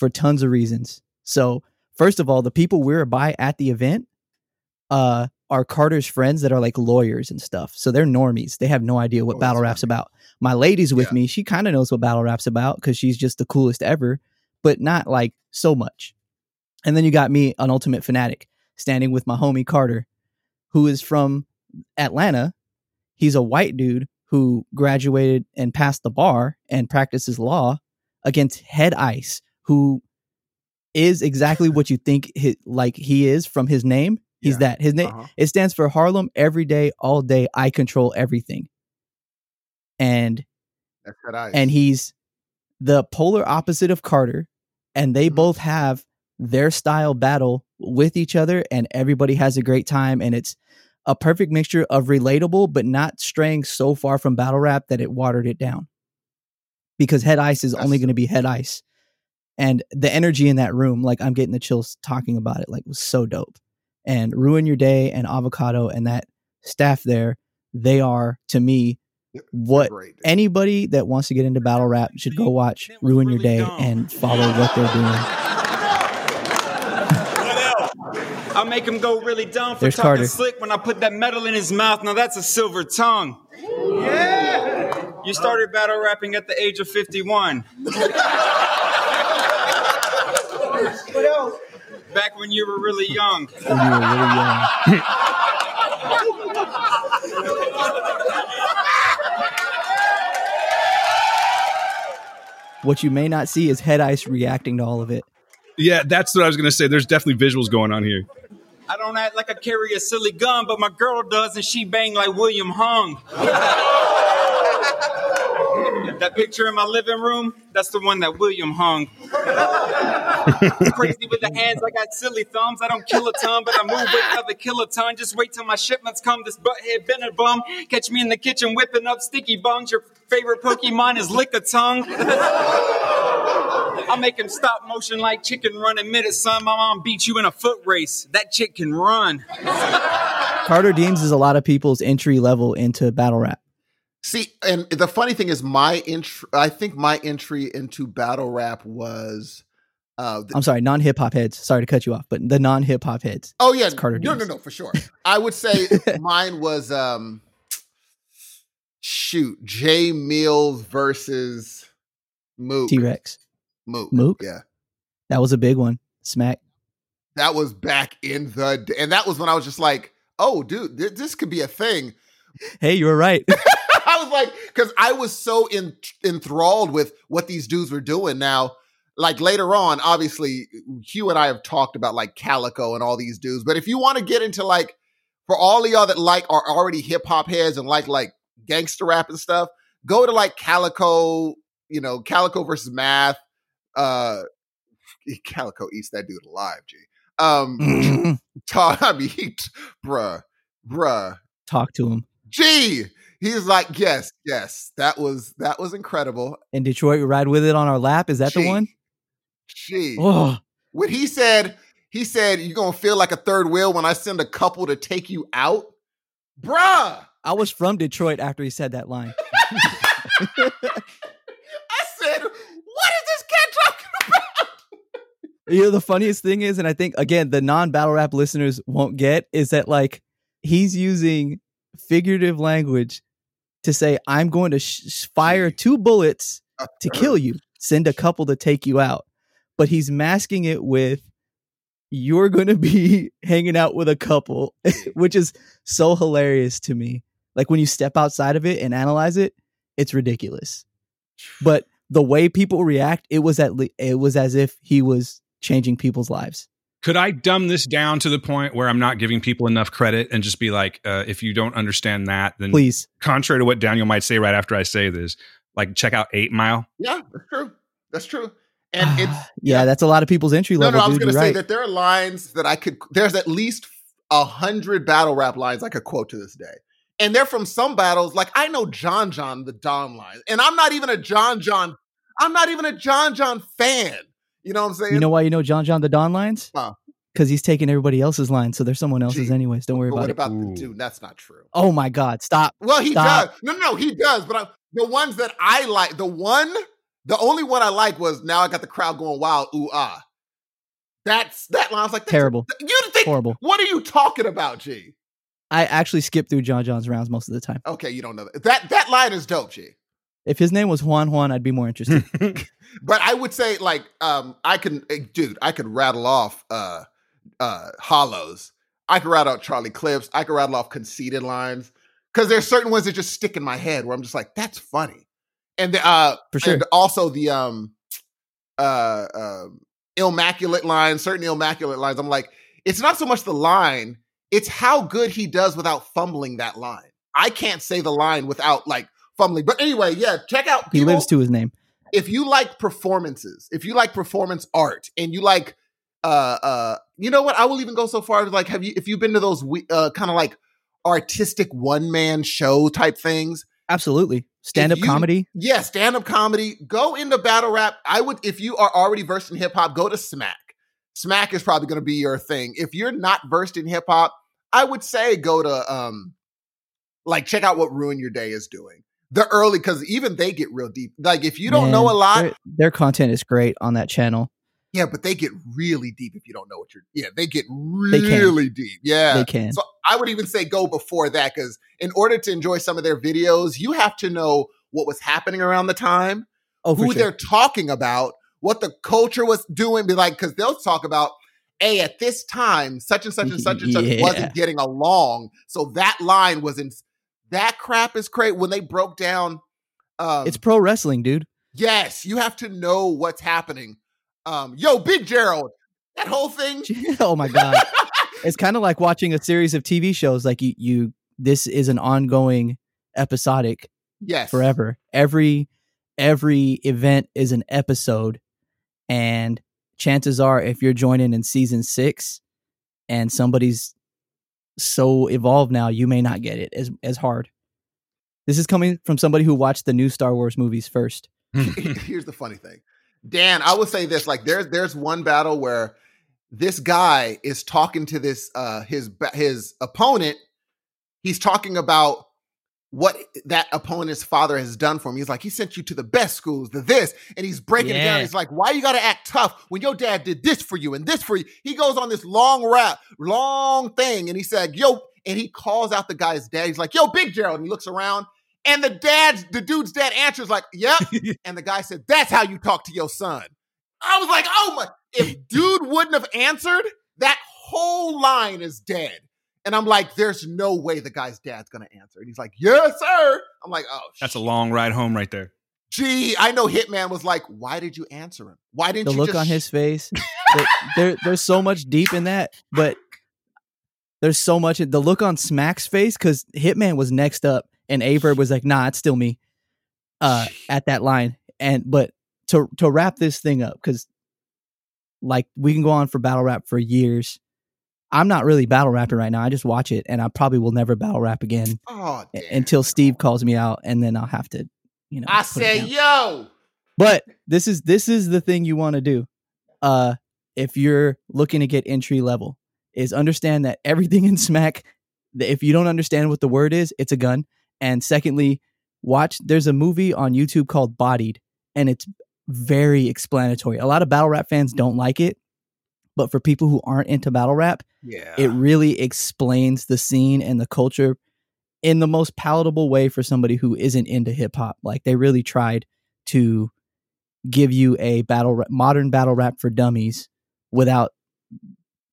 for tons of reasons. So first of all, the people we're by at the event uh are Carter's friends that are like lawyers and stuff. So they're normies. They have no idea what Oh, battle rap's funny. about. My lady's with Yeah. me. She kind of knows what battle rap's about because she's just the coolest ever, but not like so much. And then you got me, an ultimate fanatic, standing with my homie Carter, who is from Atlanta. He's a white dude who graduated and passed the bar and practices law against Head Ice, who is exactly what you think he, like he is from his name. He's Yeah. that. His name Uh-huh. it stands for Harlem every day, all day. I control everything. And That's and he's the polar opposite of Carter, and they Mhm. both have their style battle with each other, and everybody has a great time, and it's a perfect mixture of relatable, but not straying so far from battle rap that it watered it down. Because Head Ice is only going to be Head Ice, and the energy in that room, like I'm getting the chills talking about it, like was so dope. And Ruin Your Day and Avocado and that staff there, they are to me what Great. anybody that wants to get into battle rap should go watch Ruin Your Day and follow what they're doing. [laughs] I'll make him go really dumb for There's talking Carter. slick when I put that metal in his mouth. Now that's a silver tongue. Yeah. You started battle rapping at the age of 51. [laughs] Back when you were really young. When you were really young. what you may not see is Head Ice reacting to all of it. Yeah, that's what I was going to say. There's definitely visuals going on here. I don't act like I carry a silly gun, but my girl does, and she bang like William Hung. [laughs] that picture in my living room, that's the one that William hung. [laughs] Crazy with the hands, I got silly thumbs. I don't kill a ton, but I move weight another kill a ton. Just wait till my shipments come. This butthead Bennett bum. Catch me in the kitchen whipping up sticky buns. Your favorite Pokemon is Lickitung. I'll make him stop motion like chicken run in minute, son. My mom beat you in a foot race. That chick can run. Carter Deems is a lot of people's entry level into battle rap. See, and the funny thing is, my entry, I think my entry into battle rap was. Uh, I'm sorry, non hip hop heads. Sorry to cut you off, but the non hip hop heads. oh yeah, Carter no, no, no, for sure. I would say [laughs] mine was um, shoot, Jay Mills versus Mook. T Rex. Mook. Mook? Yeah, That was a big one. Smack. that was back in the, and that was when I was just like, oh, dude, th- this could be a thing. Hey, you were right. [laughs] I was like, because I was so in, enthralled with what these dudes were doing. Now, like later on, obviously, Hugh and I have talked about like Calicoe and all these dudes. But if you want to get into like, for all of y'all that like are already hip hop heads and like like gangster rap and stuff, go to like Calicoe, you know, Calicoe versus Math. Uh, [laughs] Calicoe eats that dude alive, G. Um, [laughs] talk, I mean, bruh, bruh, Talk to him. Gee, he's like, yes, yes, that was that was incredible. And Detroit, we ride with it on our lap. Is that the one? Gee, Oh, when he said he said you're gonna feel like a third wheel when I send a couple to take you out, bruh. I was from Detroit after he said that line. [laughs] I said, what is this cat talking [laughs] about? You know, the funniest thing is, and I think again, the non battle rap listeners won't get is that like he's using figurative language to say, I'm going to sh- fire two bullets uh, to uh, kill you, send a couple to take you out. But he's masking it with, you're going to be [laughs] hanging out with a couple, [laughs] which is so hilarious to me. Like when you step outside of it and analyze it, it's ridiculous. But [sighs] the way people react, it was at le- it was as if he was changing people's lives. Could I dumb this down to the point where I'm not giving people enough credit and just be like, uh, if you don't understand that, then Please, contrary to what Daniel might say right after I say this, like check out Eight Mile. Yeah, that's true. That's true. And it's yeah, that's a lot of people's entry no, level. no. no, I was dude, gonna say right. that there are lines that I could. There's at least a hundred battle rap lines I could quote to this day. And they're from some battles. Like I know John John Da Don line, and I'm not even a John John. I'm not even a John John fan. You know what I'm saying? You know why you know John John Da Don lines? Huh. Because he's taking everybody else's lines, so there's someone else's Gee, anyways. Don't worry But about what it. about the Ooh. dude? That's not true. oh my God! Stop. Well, he Stop. does. No, no, no, he does. But I, the ones that I like, the one, the only one I like was now I got the crowd going wild. Ooh ah. That's that line. I was like, Terrible. You think? Horrible. What are you talking about, G? I actually skip through John John's rounds most of the time. Okay, you don't know that. That that line is dope, G. If his name was Juan Juan, I'd be more interested. [laughs] But I would say, like, um, I can, eh, dude, I could rattle off uh, uh, hollows. I could rattle out Charlie Clips. I could rattle off conceited lines because there's certain ones that just stick in my head where I'm just like, that's funny. And the, uh, For sure. and also the um, uh, um, immaculate lines, certain immaculate lines. I'm like, it's not so much the line; it's how good he does without fumbling that line. I can't say the line without like fumbling. But anyway, yeah, check out. he lives to his name. if you like performances, if you like performance art, and you like, uh, uh, you know what? I will even go so far as like, have you, if you've been to those, we- uh, kind of like artistic one man show type things? Absolutely. Stand up comedy. Yeah, stand up comedy. Go into battle rap. I would, if you are already versed in hip hop, go to Smack. Smack is probably going to be your thing. If you're not versed in hip hop, I would say go to, um, like check out what Ruin Your Day is doing. The early, because even they get real deep. Like if you don't know a lot, Their, their content is great on that channel. Yeah, but they get really deep if you don't know what you're. Yeah, they get They really deep. Yeah, They can. So I would even say go before that because in order to enjoy some of their videos, you have to know what was happening around the time, Oh, who sure. they're talking about, what the culture was doing. Be like, because they'll talk about, hey, at this time, such and such and such and such [laughs] wasn't getting along, so that line was in. That crap is great when they broke down. Um, It's pro wrestling, dude. Yes, you have to know what's happening. um, yo, Big Gerald, that whole thing. [laughs] oh my god. it's [laughs] kind of like watching a series of TV shows like you you this is an ongoing episodic Yes. forever. Every every event is an episode and chances are if you're joining in season 6 and somebody's so evolved now, you may not get it as as hard. This is coming from somebody who watched the new Star Wars movies first. [laughs] Here's the funny thing. Dan, I would say this like there's there's one battle where this guy is talking to this uh his his opponent. He's talking about what that opponent's father has done for him. He's like, he sent you to the best schools, the this, and he's breaking it down. He's like, why you gotta act tough when your dad did this for you and this for you? He goes on this long rap, long thing, and he said, yo, and he calls out the guy's dad. He's like, yo, Big Gerald, and he looks around, and the dad's the dude's dad answers like, yep. [laughs] and the guy said, that's how you talk to your son. I was like, oh my, if [laughs] dude wouldn't have answered, that whole line is dead. And I'm like, there's no way the guy's dad's gonna answer. And he's like, yes, sir. I'm like, oh, That's a long ride home right there. Gee, I know Hitman was like, why did you answer him? Why didn't The you look just on sh- his face. [laughs] there, there there's so much deep in that, but there's so much the look on Smack's face cuz Hitman was next up and Averb was like, "Nah, it's still me." Uh at that line. And but to to wrap this thing up cuz like we can go on for battle rap for years. I'm not really battle rapping right now. I just watch it and I probably will never battle rap again Oh, until Steve calls me out and then I'll have to, you know. I put it said, down. yo. But this is this is the thing you want to do. Uh if you're looking to get entry level is understand that everything [laughs] in smack if you don't understand what the word is, it's a gun. And secondly, watch there's a movie on YouTube called Bodied and it's very explanatory. A lot of battle rap fans don't like it, but for people who aren't into battle rap, Yeah. it really explains the scene and the culture in the most palatable way for somebody who isn't into hip hop. Like they really tried to give you a battle rap, modern battle rap for dummies without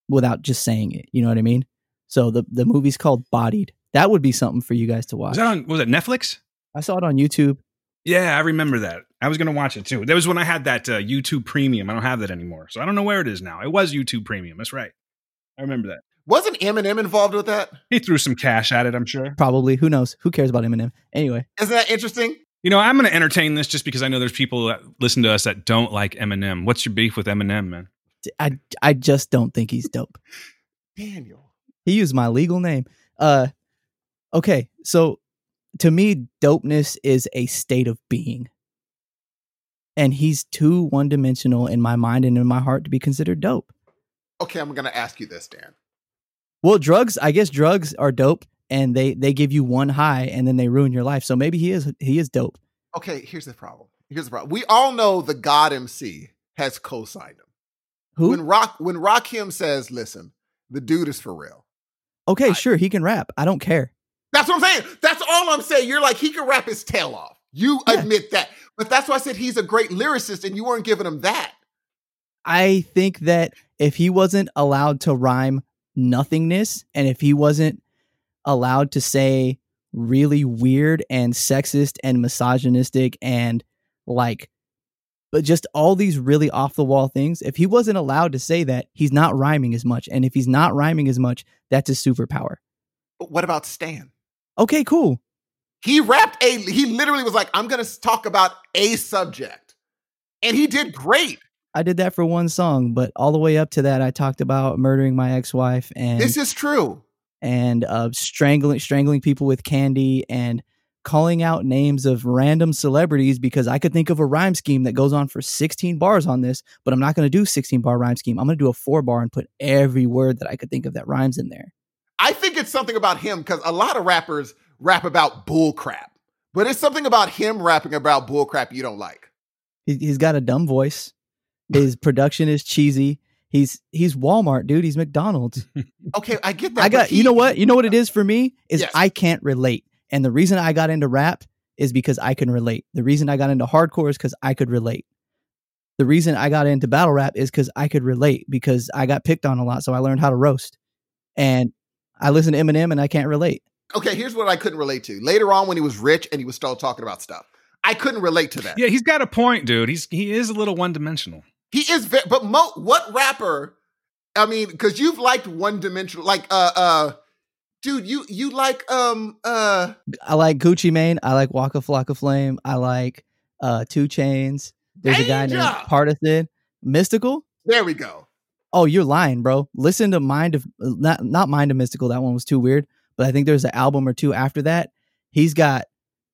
without just saying it. You know what I mean? So the the movie's called Bodied. That would be something for you guys to watch. Was that on? Was it Netflix? I saw it on YouTube. Yeah, I remember that. I was gonna watch it too. That was when I had that uh, YouTube Premium. I don't have that anymore, so I don't know where it is now. It was YouTube Premium. That's right. I remember that. Wasn't Eminem involved with that? He threw some cash at it. I'm sure. Probably. Who knows? Who cares about Eminem? Anyway, Isn't that interesting? You know, I'm going to entertain this just because I know there's people that listen to us that don't like Eminem. What's your beef with Eminem, man? I I just don't think he's dope. Daniel. He used my legal name. Uh okay, so to me dopeness is a state of being. And he's too one-dimensional in my mind and in my heart to be considered dope. Okay, I'm gonna ask you this, Dan. Well, drugs, I guess drugs are dope and they they give you one high and then they ruin your life. So maybe he is he is dope. Okay, here's the problem. Here's the problem. We all know the God MC has co-signed him. Who? When Rock when Rakim says, listen, the dude is for real. okay, I- sure, he can rap. I don't care. That's what I'm saying. That's all I'm saying. You're like, he can rap his tail off. You Yeah. admit that. But that's why I said he's a great lyricist, and you weren't giving him that. I think that if he wasn't allowed to rhyme nothingness and if he wasn't allowed to say really weird and sexist and misogynistic and like but just all these really off the wall things if he wasn't allowed to say that he's not rhyming as much and if he's not rhyming as much that's his superpower But what about Stan? okay cool He rapped a he literally was like, I'm gonna talk about a subject. And he did great. i did that for one song but all the way up to that i talked about murdering my ex-wife and This is true. and uh, strangling strangling people with candy and calling out names of random celebrities because I could think of a rhyme scheme that goes on for 16 bars on this, but I'm not going to do 16 bar rhyme scheme. I'm going to do a four bar and put every word that I could think of that rhymes in there. I think it's something about him because a lot of rappers rap about bullcrap. But it's something about him rapping about bullcrap you don't like. He, he's got a dumb voice. His [laughs] production is cheesy. He's he's Walmart, dude. He's McDonald's. [laughs] Okay, I get that. I got he- you know what? You know what it [laughs] is for me is Yes. I can't relate. And the reason I got into rap is because I can relate. The reason I got into hardcore is because I could relate. The reason I got into battle rap is because I could relate because I got picked on a lot, so I learned how to roast. And I listen to Eminem and I can't relate. Okay, here's what I couldn't relate to. Later on, when he was rich and he was still talking about stuff, I couldn't relate to that. Yeah, he's got a point, dude. He's he is a little one dimensional. He is very, but Mo, what rapper? I mean, because you've liked one dimensional, like uh uh, dude, you you like um uh I like Gucci Mane. I like Waka Flocka Flame. I like uh 2 Chainz. There's a guy named Partisan. Mystikal. there we go. Oh, you're lying, bro. Listen to Mind of not not Mind of Mystikal. That one was too weird. But I think there's an album or two after that. He's got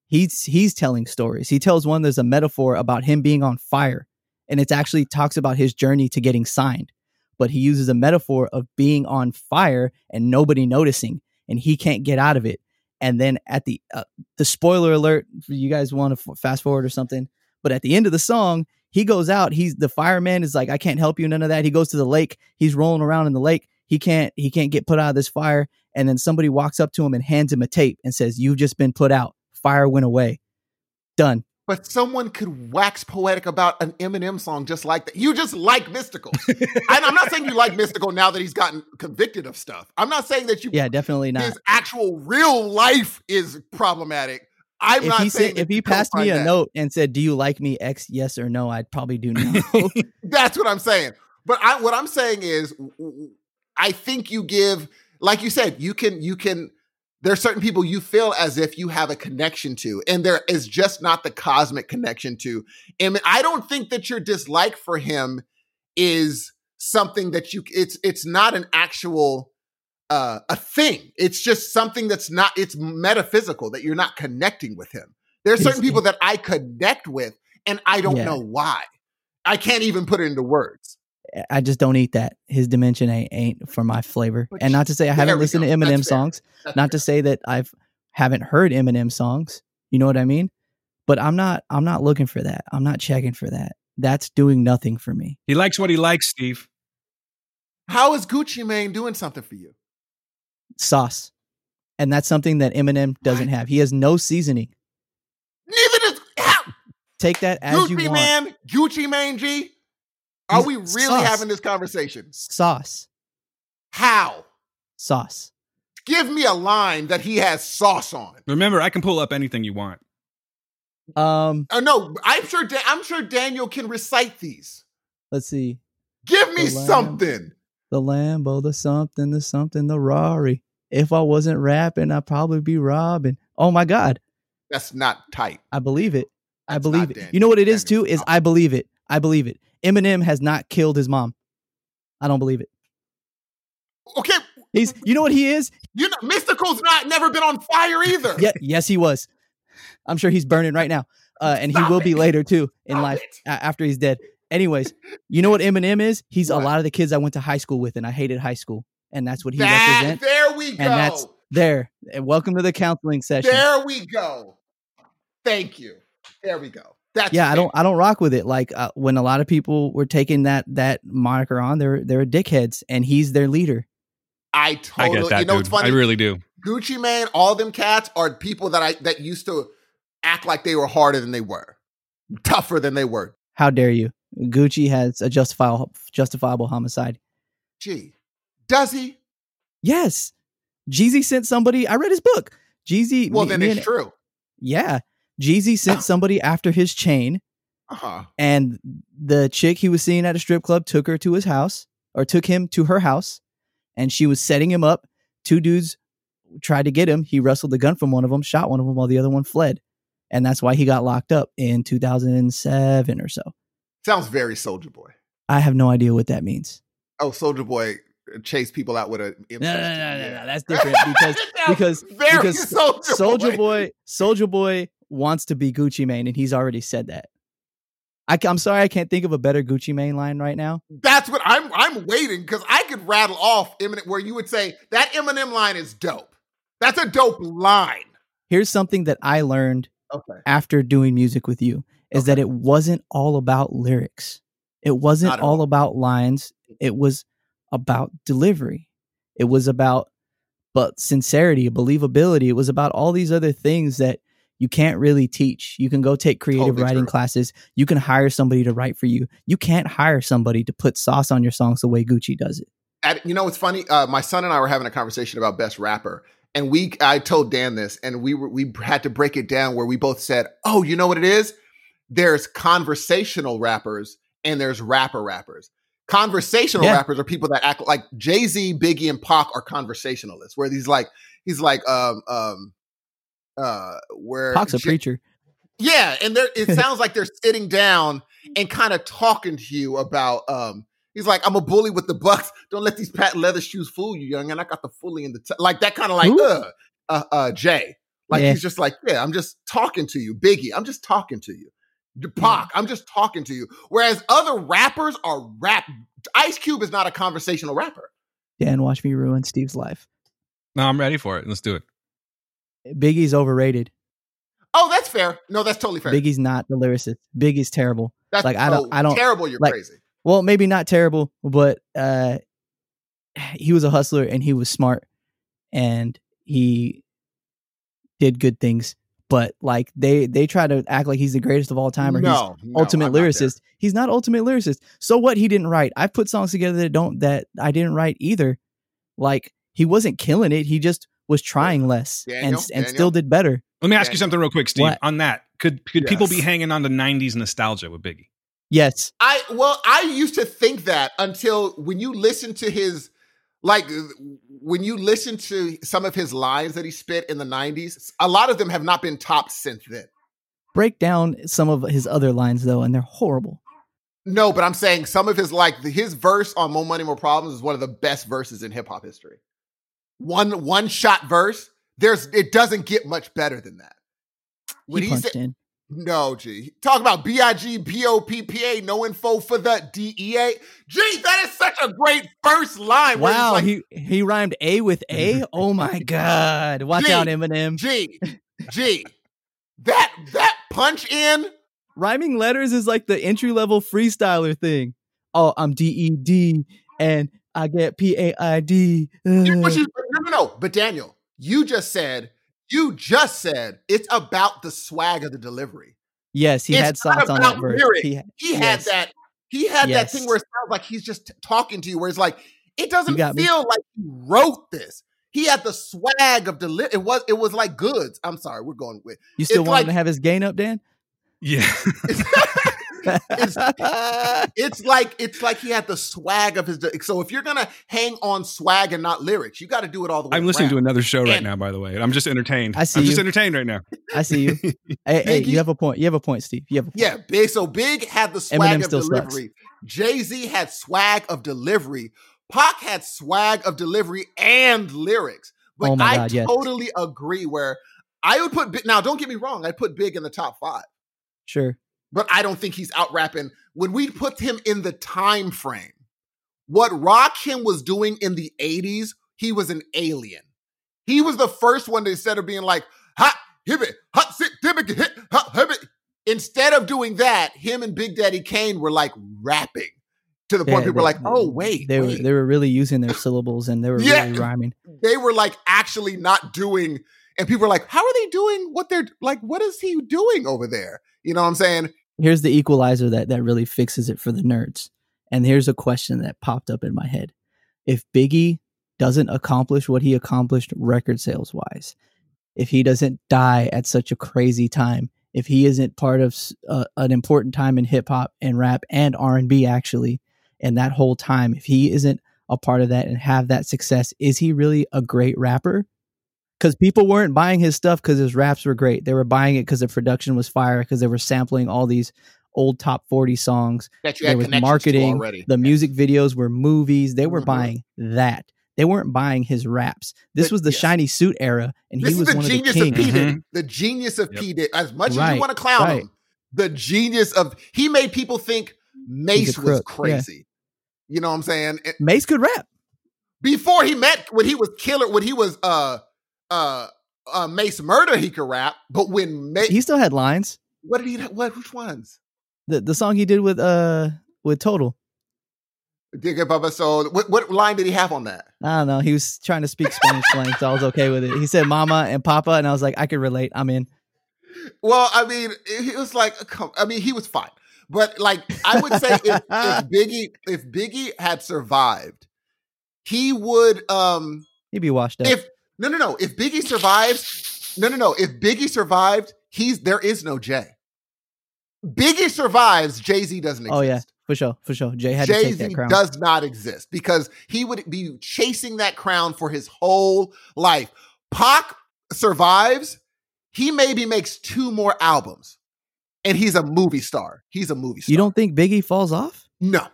he's he's telling stories. He tells one there's a metaphor about him being on fire, and it actually talks about his journey to getting signed. But he uses a metaphor of being on fire and nobody noticing, and he can't get out of it. And then at the uh, the spoiler alert, you guys want to f- fast forward or something. But at the end of the song, he goes out. He's the fireman is like, I can't help you, none of that. He goes to the lake. He's rolling around in the lake. He can't he can't get put out of this fire. And then somebody walks up to him and hands him a tape and says, You've just been put out. Fire went away. Done. But someone could wax poetic about an Eminem song just like that. You just like Mystikal. [laughs] and I'm not saying you like Mystikal now that he's gotten convicted of stuff. I'm not saying that you Yeah, definitely not. his actual real life is problematic. I'm if not he saying said, if he passed me a that. note and said, "Do you like me?" X, yes or no, I'd probably do no. [laughs] That's what I'm saying. But I, what I'm saying is, I think you give, like you said, you can, you can. There are certain people you feel as if you have a connection to, and there is just not the cosmic connection to. And I don't think that your dislike for him is something that you. It's it's not an actual uh, a thing. It's just something that's not. It's metaphysical that you're not connecting with him. There are certain people that I connect with, and I don't Yeah. know why. I can't even put it into words. I just don't eat that. His dimension ain't, ain't for my flavor. But and not to say I haven't listened go. to Eminem That's fair. songs. That's Not to fair. say that I've haven't heard Eminem songs. You know what I mean? But I'm not. I'm not looking for that. I'm not checking for that. That's doing nothing for me. He likes what he likes, Steve. How is Gucci Mane doing something for you? Sauce, and that's something that Eminem doesn't have. He has no seasoning. Neither does Take that as you Gucci want. Man, Gucci Mane G. Are we really sauce. having this conversation? Sauce, How? sauce. Give me a line that he has sauce on. Remember, I can pull up anything you want. Um, Uh, no, I'm sure. Da- I'm sure Daniel can recite these. let's see. Give me The lamb. something. The Lambo, the something, the something, the Rari. If I wasn't rapping, I'd probably be robbing. Oh my God. That's not tight. I believe it. I believe it. Daniel. You know what it is Daniel, too? Is. I believe it. I believe it. Eminem has not killed his mom. I don't believe it. Okay, He's you know what he is? you know, Mystikal's not never been on fire either. Yeah, yes, he was. I'm sure he's burning right now. Uh, and he Stop will be later too in Stop life it. after he's dead. Anyways, you know what Eminem is? He's What? a lot of the kids I went to high school with, and I hated high school. And that's what he That- represents. there we go. And that's there. And welcome to the counseling session. There we go. Thank you. There we go. That's yeah, I don't I don't rock with it. Like uh, when a lot of people were taking that that moniker on, they're they're dickheads, and he's their leader. I I totally. get that, you know, dude. what's funny. I really do. Gucci Mane, all them cats are people that I that used to act like they were harder than they were, tougher than they were. How dare you? Gucci has a justifiable justifiable homicide. Gee, does he? Yes, Jeezy sent somebody. I read his book. Jeezy. Well, me- then me it's and- true. Yeah, Jeezy sent [coughs] somebody after his chain, Uh huh. and the chick he was seeing at a strip club took her to his house or took him to her house, and she was setting him up. Two dudes tried to get him. He wrestled the gun from one of them, shot one of them, while the other one fled, and that's why he got locked up in 2007 or so. Sounds very Soulja Boy. I have no idea what that means. Oh, Soulja Boy chased people out with a. No, no, no, no, no, no, that's different because [laughs] because because Soulja Boy, Soulja Boy wants to be Gucci Mane, and he's already said that. I, am sorry, I can't think of a better Gucci Mane line right now. That's what I'm. I'm waiting because I could rattle off Eminem where you would say that Eminem line is dope. That's a dope line. Here's something that I learned Okay. after doing music with you is that it wasn't all about lyrics. It wasn't all all. about lines. It was about delivery. It was about but sincerity, believability. It was about all these other things that you can't really teach. You can go take creative Totally writing true. classes. You can hire somebody to write for you. You can't hire somebody to put sauce on your songs the way Gucci does it. At, you know what's funny? Uh, my son and I were having a conversation about best rapper, and we I told Dan this, and we were, we had to break it down where we both said, "Oh, you know what it is? There's conversational rappers and there's rapper rappers. Conversational Yeah. rappers are people that act like Jay Z, Biggie, and Pac are conversationalists. Where he's like, he's like, um, um, uh, where Pac's a J- preacher. yeah, and they're, it [laughs] sounds like they're sitting down and kind of talking to you about. um He's like, I'm a bully with the Bucks. Don't let these patent leather shoes fool you, young. And I got the fully in the t-. like that kind of like uh, uh uh Jay. Like Yeah. he's just like, yeah, I'm just talking to you, Biggie. I'm just talking to you, Pac. I'm just talking to you. Whereas other rappers are rap. Ice Cube is not a conversational rapper. Dan, watch me ruin Steve's life. No, I'm ready for it. Let's do it. Biggie's overrated. Oh, that's fair. No, that's totally fair. Biggie's not the lyricist. Biggie's terrible. that's like, I don't- I don't- terrible. You're like- crazy. Well, maybe not terrible, but uh [sighs] he was a hustler and he was smart and he did good things. But like they they try to act like he's the greatest of all time or he's no, no, ultimate I'm not lyricist. He's not ultimate lyricist. So what? He didn't write. I put songs together that don't that I didn't write either. Like he wasn't killing it. He just was trying less Daniel, and and Daniel? still did better. Let me ask Yeah. you something real quick, Steve. What? On that, could could people be hanging on to '90s nostalgia with Biggie? Yes, I well, I used to think that until when you listen to his like uh, when you listen to some of his lines that he spit in the 90s, a lot of them have not been topped since then. break down some of his other lines though, and they're horrible. No, but I'm saying some of his like his verse on More Money More Problems is one of the best verses in hip hop history. One one shot verse. There's it doesn't get much better than that. When he he said in. no, G. Talk about B-I-G, B-O-P-P-A, no info for the D-E-A. Gee, that is such a great first line. Wow, like, he he rhymed A with A. [laughs] Oh my god! Watch Gee, out, Eminem. G, [laughs] G. That that punch in, Rhyming letters is like the entry level freestyler thing. Oh, I'm D E D and I get P A I D. But no, no, no. But Daniel, you just said, you just said it's about the swag of the delivery. Yes, he It's had not thoughts on that verse. lyrics. He, He had yes. that. He had that thing where it sounds like he's just talking to you, where it's like it doesn't got me. feel like he wrote this. He had the swag of deli- It was it was like goods. I'm sorry, we're going with. You still it's want him to have his gain up, Dan? Yeah. [laughs] [laughs] It's- [laughs] it's like it's like he had the swag of his. So if you're gonna hang on swag and not lyrics, you got to do it all the way. I'm listening to another show right And- now, by the way. I'm just entertained. I see I'm just entertained right now. I see you. [laughs] hey, hey, you have a point. You have a point, Steve. You have a point. Yeah, big. So big had the swag Eminem of still delivery. Jay Z had swag of delivery. Pac had swag of delivery and lyrics. But Oh my I God, yes. totally agree. Where I would put Big- now, don't get me wrong, I put Big in the top five, Sure. But I don't think he's out rapping. When we put him in the time frame, what Rakim was doing in the '80s, he was an alien. He was the first one to instead of being like hot hit it, hot sit dimmick hit hot hit it. Instead of doing that, him and Big Daddy Kane were like rapping to the point Yeah, people were like, "Oh wait, they wait. were they were really using their syllables and they were Yeah. really rhyming. they were like actually not doing and people were like how are they doing what they're like what is he doing over there you know what i'm saying Here's the equalizer that that really fixes it for the nerds. And here's a question that popped up in my head: If Biggie doesn't accomplish what he accomplished record sales wise, if he doesn't die at such a crazy time, if he isn't part of uh, an important time in hip hop and rap and R and B actually, and that whole time, if he isn't a part of that and have that success, is he really a great rapper? Because people weren't buying his stuff because his raps were great. They were buying it because the production was fire. Because they were sampling all these old top forty songs. that you There had was marketing. already The music videos were movies. They were Mhm. buying that. They weren't buying his raps. This But was the yes. shiny suit era, and this he was the one of the genius of. P. Diddy. Mhm. The genius of Yep. P. Diddy. As much as you want to clown right. him, the genius of he made people think Mase was crook, yeah. crazy. You know what I'm saying? And Mase could rap. before he met when he was killer, when he was uh uh uh Mase Murder, he could rap. But when Mase, He still had lines. what did he? What? Which ones? The the song he did with uh with Total. Digga Bubba. So what? What line did he have on that? I don't know. He was trying to speak Spanish [laughs] slang, so I was okay with it. He said "mama" and "papa," and I was like, I could relate. I'm in. Well, I mean, he was like, I mean, he was fine. But like, I would say if, if [laughs] Biggie, if Biggie had survived, he would. um He'd be washed up. If no, no, no. If Biggie survives, no, no, no. If Biggie survived, he's there is no Jay. Biggie survives, Jay Z doesn't exist. Oh, yeah. for sure, for sure. Jay had to Jay take that crown. does not exist because he would be chasing that crown for his whole life. Pac survives. He maybe makes two more albums, and he's a movie star. He's a movie star. you don't think Biggie falls off? No,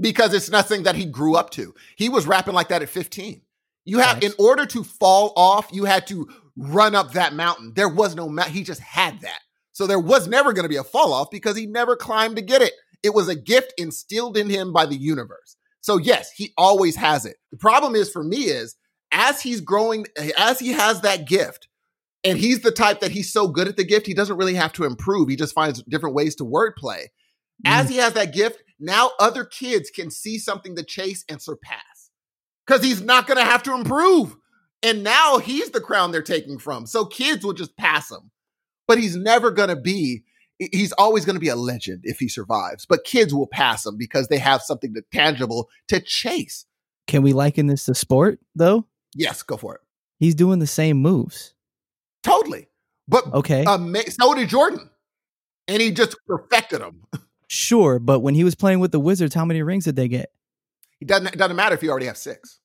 because it's nothing that he grew up to. He was rapping like that at 15. You have, Facts. in order to fall off, you had to run up that mountain. There was no mountain. He just had that. So there was never going to be a fall off because he never climbed to get it. It was a gift instilled in him by the universe. So yes, he always has it. The problem is for me is as he's growing, as he has that gift, and he's the type that he's so good at the gift, he doesn't really have to improve. He just finds different ways to wordplay. As mm. he has that gift, now other kids can see something to chase and surpass because he's not going to have to improve. And now he's the crown they're taking from. So kids will just pass him. But he's never going to be, he's always going to be a legend if he survives. But kids will pass him because they have something to, tangible to chase. Can we liken this to sport though? Yes, go for it. He's doing the same moves. Totally. But Okay, um, so did Jordan. And he just perfected them. [laughs] sure, but when he was playing with the Wizards, how many rings did they get? It doesn't, it doesn't matter if you already have six.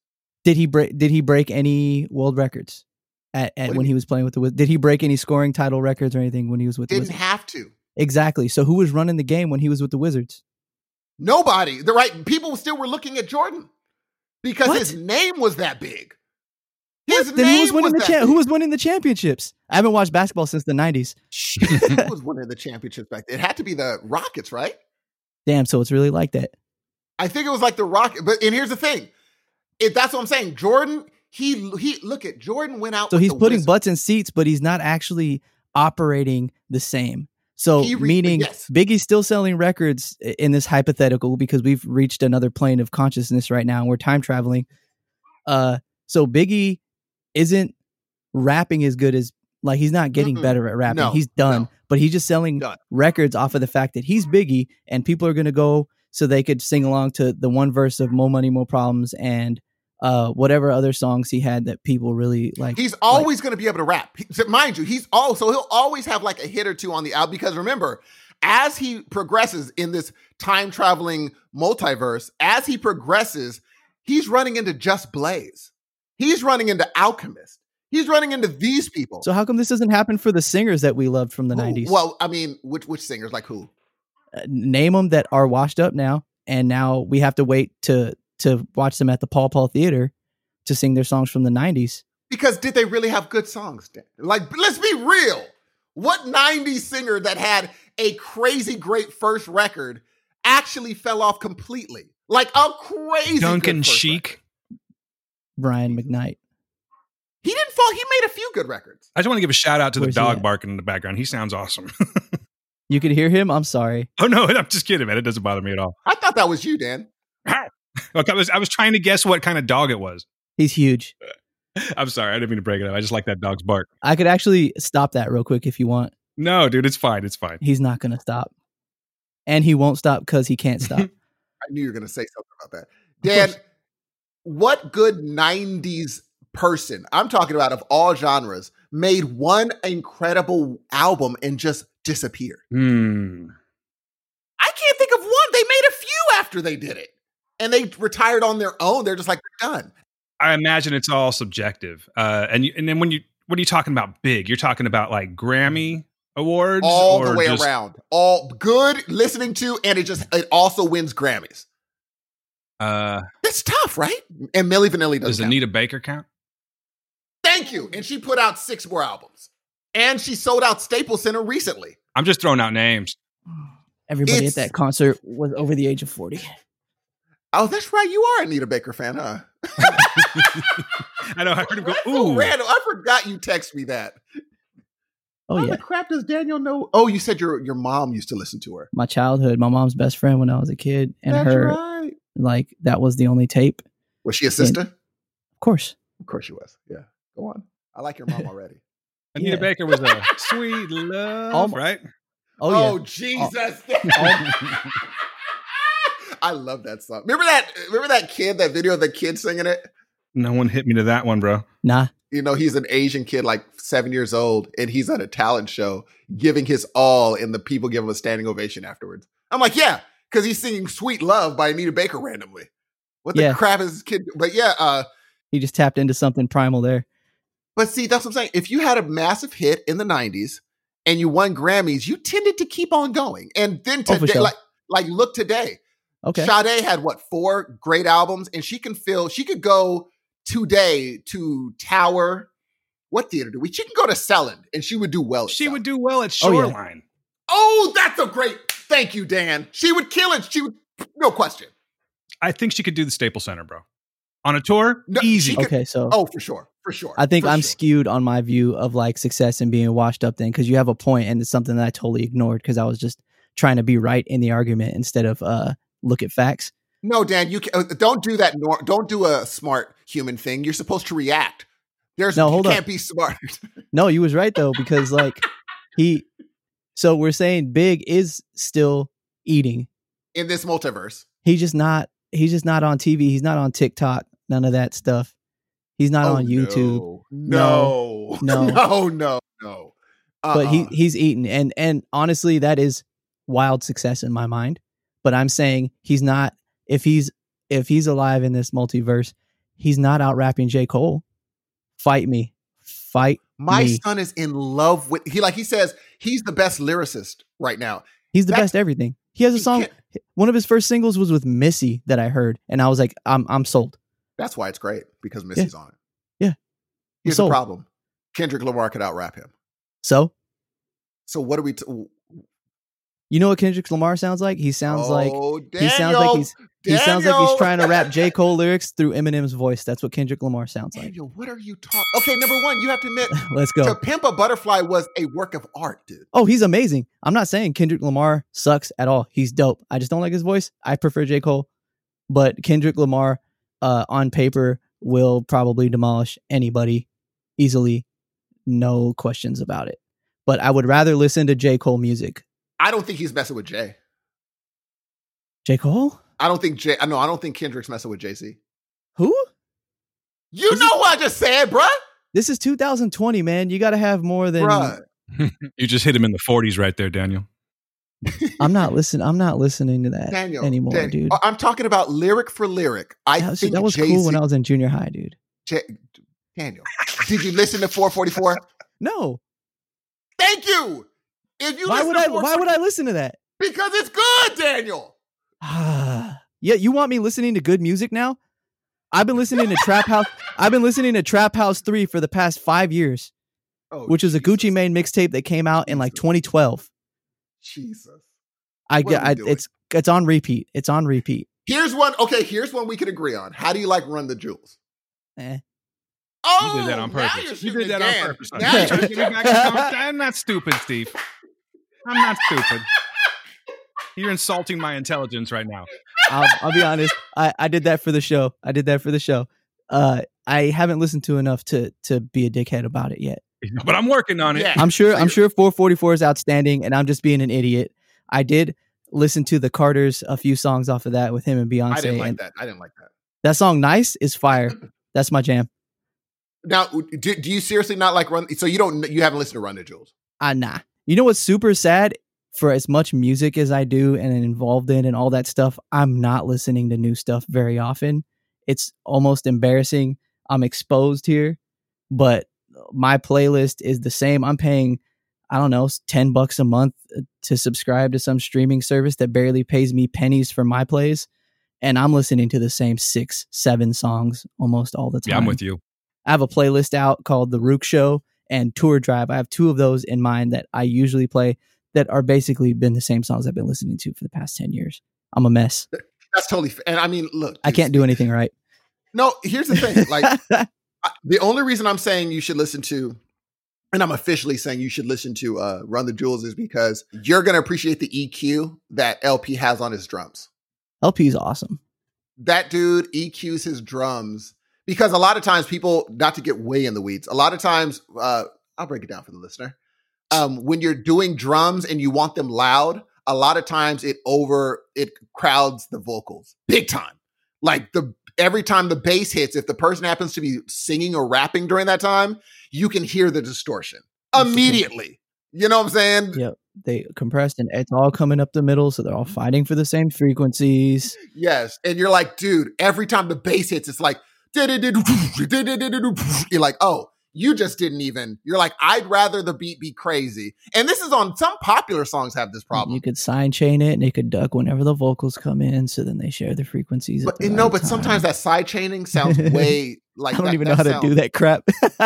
Did he break? Did he break any world records at, at when he mean? was playing with the Wizards? Did he break any scoring title records or anything when he was with the Didn't Wizards? have to. exactly. So who was running the game when he was with the Wizards? Nobody. The right people still were looking at Jordan because What? his name was that big. His then who was winning the that cha- who was winning the championships? I haven't watched basketball since the '90s. [laughs] Who was winning the championships back then? It had to be the Rockets, right? Damn, so it's really like that. I think it was like the Rocket. But and here's the thing, if that's what I'm saying. Jordan, he he look at Jordan went out. So he's putting Wizards. butts in seats, but he's not actually operating the same. So re- meaning yes. Biggie's still selling records in this hypothetical because we've reached another plane of consciousness right now and we're time traveling. Uh so Biggie isn't rapping as good as like he's not getting Mm-mm. better at rapping. No, he's done, no. but he's just selling Done. records off of the fact that he's Biggie and people are going to go so they could sing along to the one verse of More Money More Problems and uh whatever other songs he had that people really like He's always going to be able to rap. He- mind you, he's also he'll always have like a hit or two on the album because remember, as he progresses in this time traveling multiverse, as he progresses, he's running into Just Blaze. He's running into Alchemist. He's running into these people. So how come this doesn't happen for the singers that we loved from the Who? 90s? Well, I mean, which which singers like who? Uh, name them that are washed up now and now we have to wait to to watch them at the Paul Paul Theater to sing their songs from the 90s. Because did they really have good songs? Like, let's be real. What 90s singer that had a crazy great first record actually fell off completely? Like a crazy Duncan good first Sheik. record. Brian McKnight. He didn't fall. He made a few good records. I just want to give a shout out to Where's the dog barking in the background. He sounds awesome. [laughs] You could hear him. I'm sorry. oh no, [laughs] I'm just kidding, man. It doesn't bother me at all. I thought that was you, Dan. [laughs] Look, I was I was trying to guess what kind of dog it was. He's huge. [laughs] I'm sorry, I didn't mean to break it up. I just like that dog's bark. I could actually stop that real quick if you want. No, dude, it's fine. It's fine. He's not going to stop. And he won't stop cuz he can't stop. I knew you were going to say something about that. Dan, what good 90s person, I'm talking about of all genres, made one incredible album and just disappeared? Hmm. I can't think of one. They made a few after they did it. And they retired on their own. They're just like, they're done. I imagine it's all subjective. Uh, and you, and then when you what are you talking about? Big? You're talking about like Grammy awards, All the way just- around. All good listening to, and it just it also wins Grammys. Uh, That's tough, right? And Milli Vanilli does does Anita Baker count? Thank you. And she put out six more albums. And she sold out Staples Center recently. I'm just throwing out names. [sighs] Everybody It's- at that concert was over the age of 40. Oh, that's right. You are an Anita Baker fan, huh? [laughs] I know. I heard him go. That's so Ooh, random. I forgot you text me that. Oh How yeah. the crap does Daniel know? Oh, you said your your mom used to listen to her. My childhood, my mom's best friend when I was a kid and That's her right. like that was the only tape. Was she a sister? Of course. Of course she was. Yeah. Go on. I like your mom [laughs] already. Anita Yeah. Baker was a [laughs] sweet love, Almo- right? Oh, yeah. Oh, yeah. Jesus. [laughs] [laughs] I love that song. Remember that remember that kid, that video of the kid singing it? no one hit me to that one, bro. Nah. you know, he's an Asian kid, like seven years old, and he's at a talent show giving his all, and the people give him a standing ovation afterwards. I'm like, yeah, because he's singing "Sweet Love" by Anita Baker randomly. What the Yeah. crap is this kid? But yeah, uh, He just tapped into something primal there. But see, that's what I'm saying. If you had a massive hit in the '90s and you won Grammys, you tended to keep on going. And then Oh, today, sure. like, like look today, Okay. Sade had what four great albums, and she can feel she could go today to Tower. What theater do we? She can go to Selland, and she would do well. at She would do well at Oh, yeah. Shoreline. Oh, that's a great. Thank you, Dan. She would kill it. She would, no question. I think she could do the Staples Center, bro. On a tour, No, easy. could- Okay, so Oh, for sure, for sure. I think I'm sure. skewed on my view of like success and being washed up then because you have a point and it's something that I totally ignored because I was just trying to be right in the argument instead of uh look at facts. No, Dan, you can, uh, don't do that. Nor, don't do a smart human thing. You're supposed to react. There's No, you hold can't up. be smart. [laughs] No, you was right though because like he so we're saying Big is still eating. in this multiverse. He's just not he's just not on TV. He's not on TikTok. None of that stuff. He's not Oh, on YouTube. No, No. [laughs] no, no, no, no. but he Uh-uh. he's eaten and and honestly that is wild success in my mind but i'm saying he's not if he's if he's alive in this multiverse he's not out rapping j cole fight me fight my me. son is in love with he. Like he says, he's the best lyricist right now. he's the That- best everything he has a song one of his first singles was with missy that i heard and i was like i'm i'm sold That's why it's great because Missy's on it. Yeah. Here's the problem: Kendrick Lamar could out rap him. so So what do we? T- you know what kendrick lamar sounds like he sounds like oh, he sounds like Daniel, he's he sounds like he's trying to rap [laughs] j cole lyrics through eminem's voice that's what kendrick lamar sounds like Daniel, what are you talking? Okay, number one, you have to admit, [laughs] let's go To Pimp a Butterfly was a work of art, dude. Oh, he's amazing. I'm not saying Kendrick Lamar sucks at all. He's dope. I just don't like his voice. I prefer J. Cole. But Kendrick Lamar uh, on paper will probably demolish anybody easily. No questions about it. But I would rather listen to J. Cole music. I don't think he's messing with Jay. J. Cole? I don't think Jay. No, I don't think Kendrick's messing with Jay Z. Who? You Is know what I just said, bruh. This is 2020, man. You got to have more than. Bruh. [laughs] You just hit him in the 40s right there, Daniel. I'm not listening. I'm not listening to that Daniel anymore, Dan- dude. I- I'm talking about lyric for lyric. I that was, think that was Jay-Z, cool when I was in junior high, dude. Jay- Daniel, did you listen to 444? No. Thank you. If you Why would I? Why would I listen to that? Because it's good, Daniel. Ah, [sighs] yeah, you want me listening to good music now? I've been listening to Trap House. I've been listening to Trap House 3 for the past 5 years, Oh, which is a Gucci Mane mixtape that came out in like 2012. Jesus. I get are I, it's it's on repeat. It's on repeat. Here's one. Okay, here's one we can agree on. How do you like Run the Jewels? Eh. Oh, You did that on now purpose. you're You did that again. on purpose. Now You're you're trying to get me back in. [laughs] I'm not stupid, Steve. I'm not stupid. You're insulting my intelligence right now. I'll, I'll be honest. I, I did that for the show. I did that for the show. Uh, I haven't listened to enough to to be a dickhead about it yet. [laughs] But I'm working on it. Yeah. I'm sure. I'm sure 444 is outstanding, and I'm just being an idiot. I did listen to the Carters a few songs off of that with him and Beyonce. I didn't like and that. I didn't like that. that song "Nice" is fire. [laughs] That's my jam. Now, do, do you seriously not like Run? So you don't? You haven't listened to Run the Jewels? Ah, nah. You know what's super sad? For as much music as I do and involved in and all that stuff, I'm not listening to new stuff very often. It's almost embarrassing. I'm exposed here, but my playlist is the same. I'm paying, I don't know, 10 bucks a month uh, to subscribe to some streaming service that barely pays me pennies for my plays. And I'm listening to the same six, seven songs almost all the time. Yeah, I'm with you. I have a playlist out called The Rook Show and Tour Drive. I have two of those in mind that I usually play that are basically been the same songs I've been listening to for the past 10 years. I'm a mess. That's totally. Fair. And I mean, look, I can't do anything right. No, here's the thing. Like, I- [laughs] the only reason I'm saying you should listen to, and I'm officially saying you should listen to uh, Run the Jewels is because you're going to appreciate the EQ that El-P has on his drums. El-P's awesome. That dude EQs his drums because a lot of times people, not to get way in the weeds, a lot of times, uh, I'll break it down for the listener. Um, when you're doing drums and you want them loud, a lot of times it over it crowds the vocals big time. Like the every time the bass hits, if the person happens to be singing or rapping during that time, you can hear the distortion immediately. You know what I'm saying? Yep. they compressed and it's all coming up the middle, so they're all fighting for the same frequencies. Yes. And you're like, dude, every time the bass hits, it's like, you're like, oh, you just didn't even. You're like, I'd rather the beat be crazy. And this is on some popular songs have this problem. You could side chain it and it could duck whenever the vocals come in, so then they share the frequencies. But the no, right but time. sometimes that side chaining [laughs] sounds way like I don't that- even know how that to do that crap.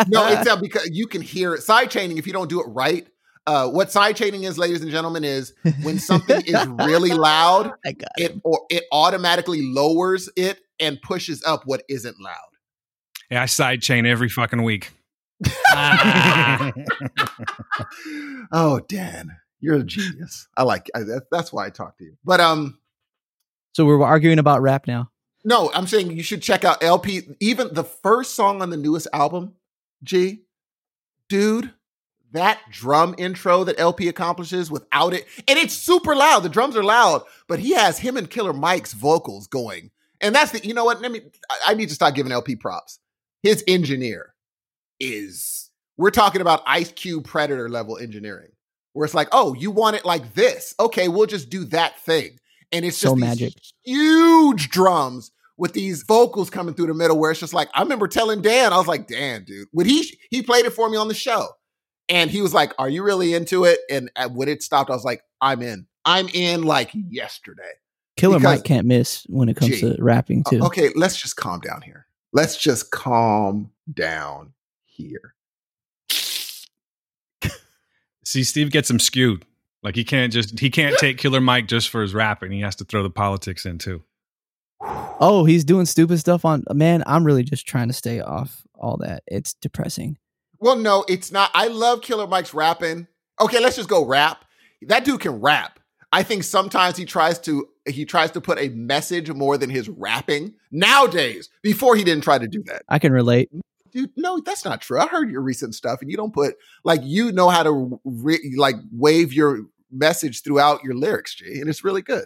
no, it's [laughs] uh, because you can hear it. Side chaining, if you don't do it right, uh, what side chaining is, ladies and gentlemen, is when something is really loud, [laughs] I got it or it automatically lowers it and pushes up what isn't loud. Yeah, I sidechain every fucking week. [laughs] oh, Dan, you're a genius. I like I, that's why I talk to you. But um, So we're arguing about rap now. no, I'm saying you should check out El-P. Even the first song on the newest album, G, dude, that drum intro that El-P accomplishes without it, and it's super loud. The drums are loud, but he has him and Killer Mike's vocals going, and that's the. You know what? Let me. I, I need to start giving El-P props. His engineer is. We're talking about Ice Cube Predator level engineering, where it's like, oh, you want it like this? Okay, we'll just do that thing, and it's So just these magic. huge drums with these vocals coming through the middle where it's just like I remember telling Dan, I was like, Dan, dude, when he he played it for me on the show, and he was like, "Are you really into it?" And uh, when it stopped, I was like, "I'm in. I'm in." Like yesterday. Killer Because- Mike can't miss when it comes Gee. to rapping too. Okay, let's just calm down here. Let's just calm down here. See, Steve gets him skewed. Like he can't just he can't [gasps] take Killer Mike just for his rapping. He has to throw the politics in too. Oh, he's doing stupid stuff on man. I'm really just trying to stay off all that. It's depressing. Well, no, it's not. I love Killer Mike's rapping. Okay, let's just go rap. That dude can rap. I think sometimes he tries to he tries to put a message more than his rapping nowadays. Before he didn't try to do that. I can relate. Dude, no, that's not true. I heard your recent stuff and you don't put like you know how to re- like wave your message throughout your lyrics, G, and it's really good.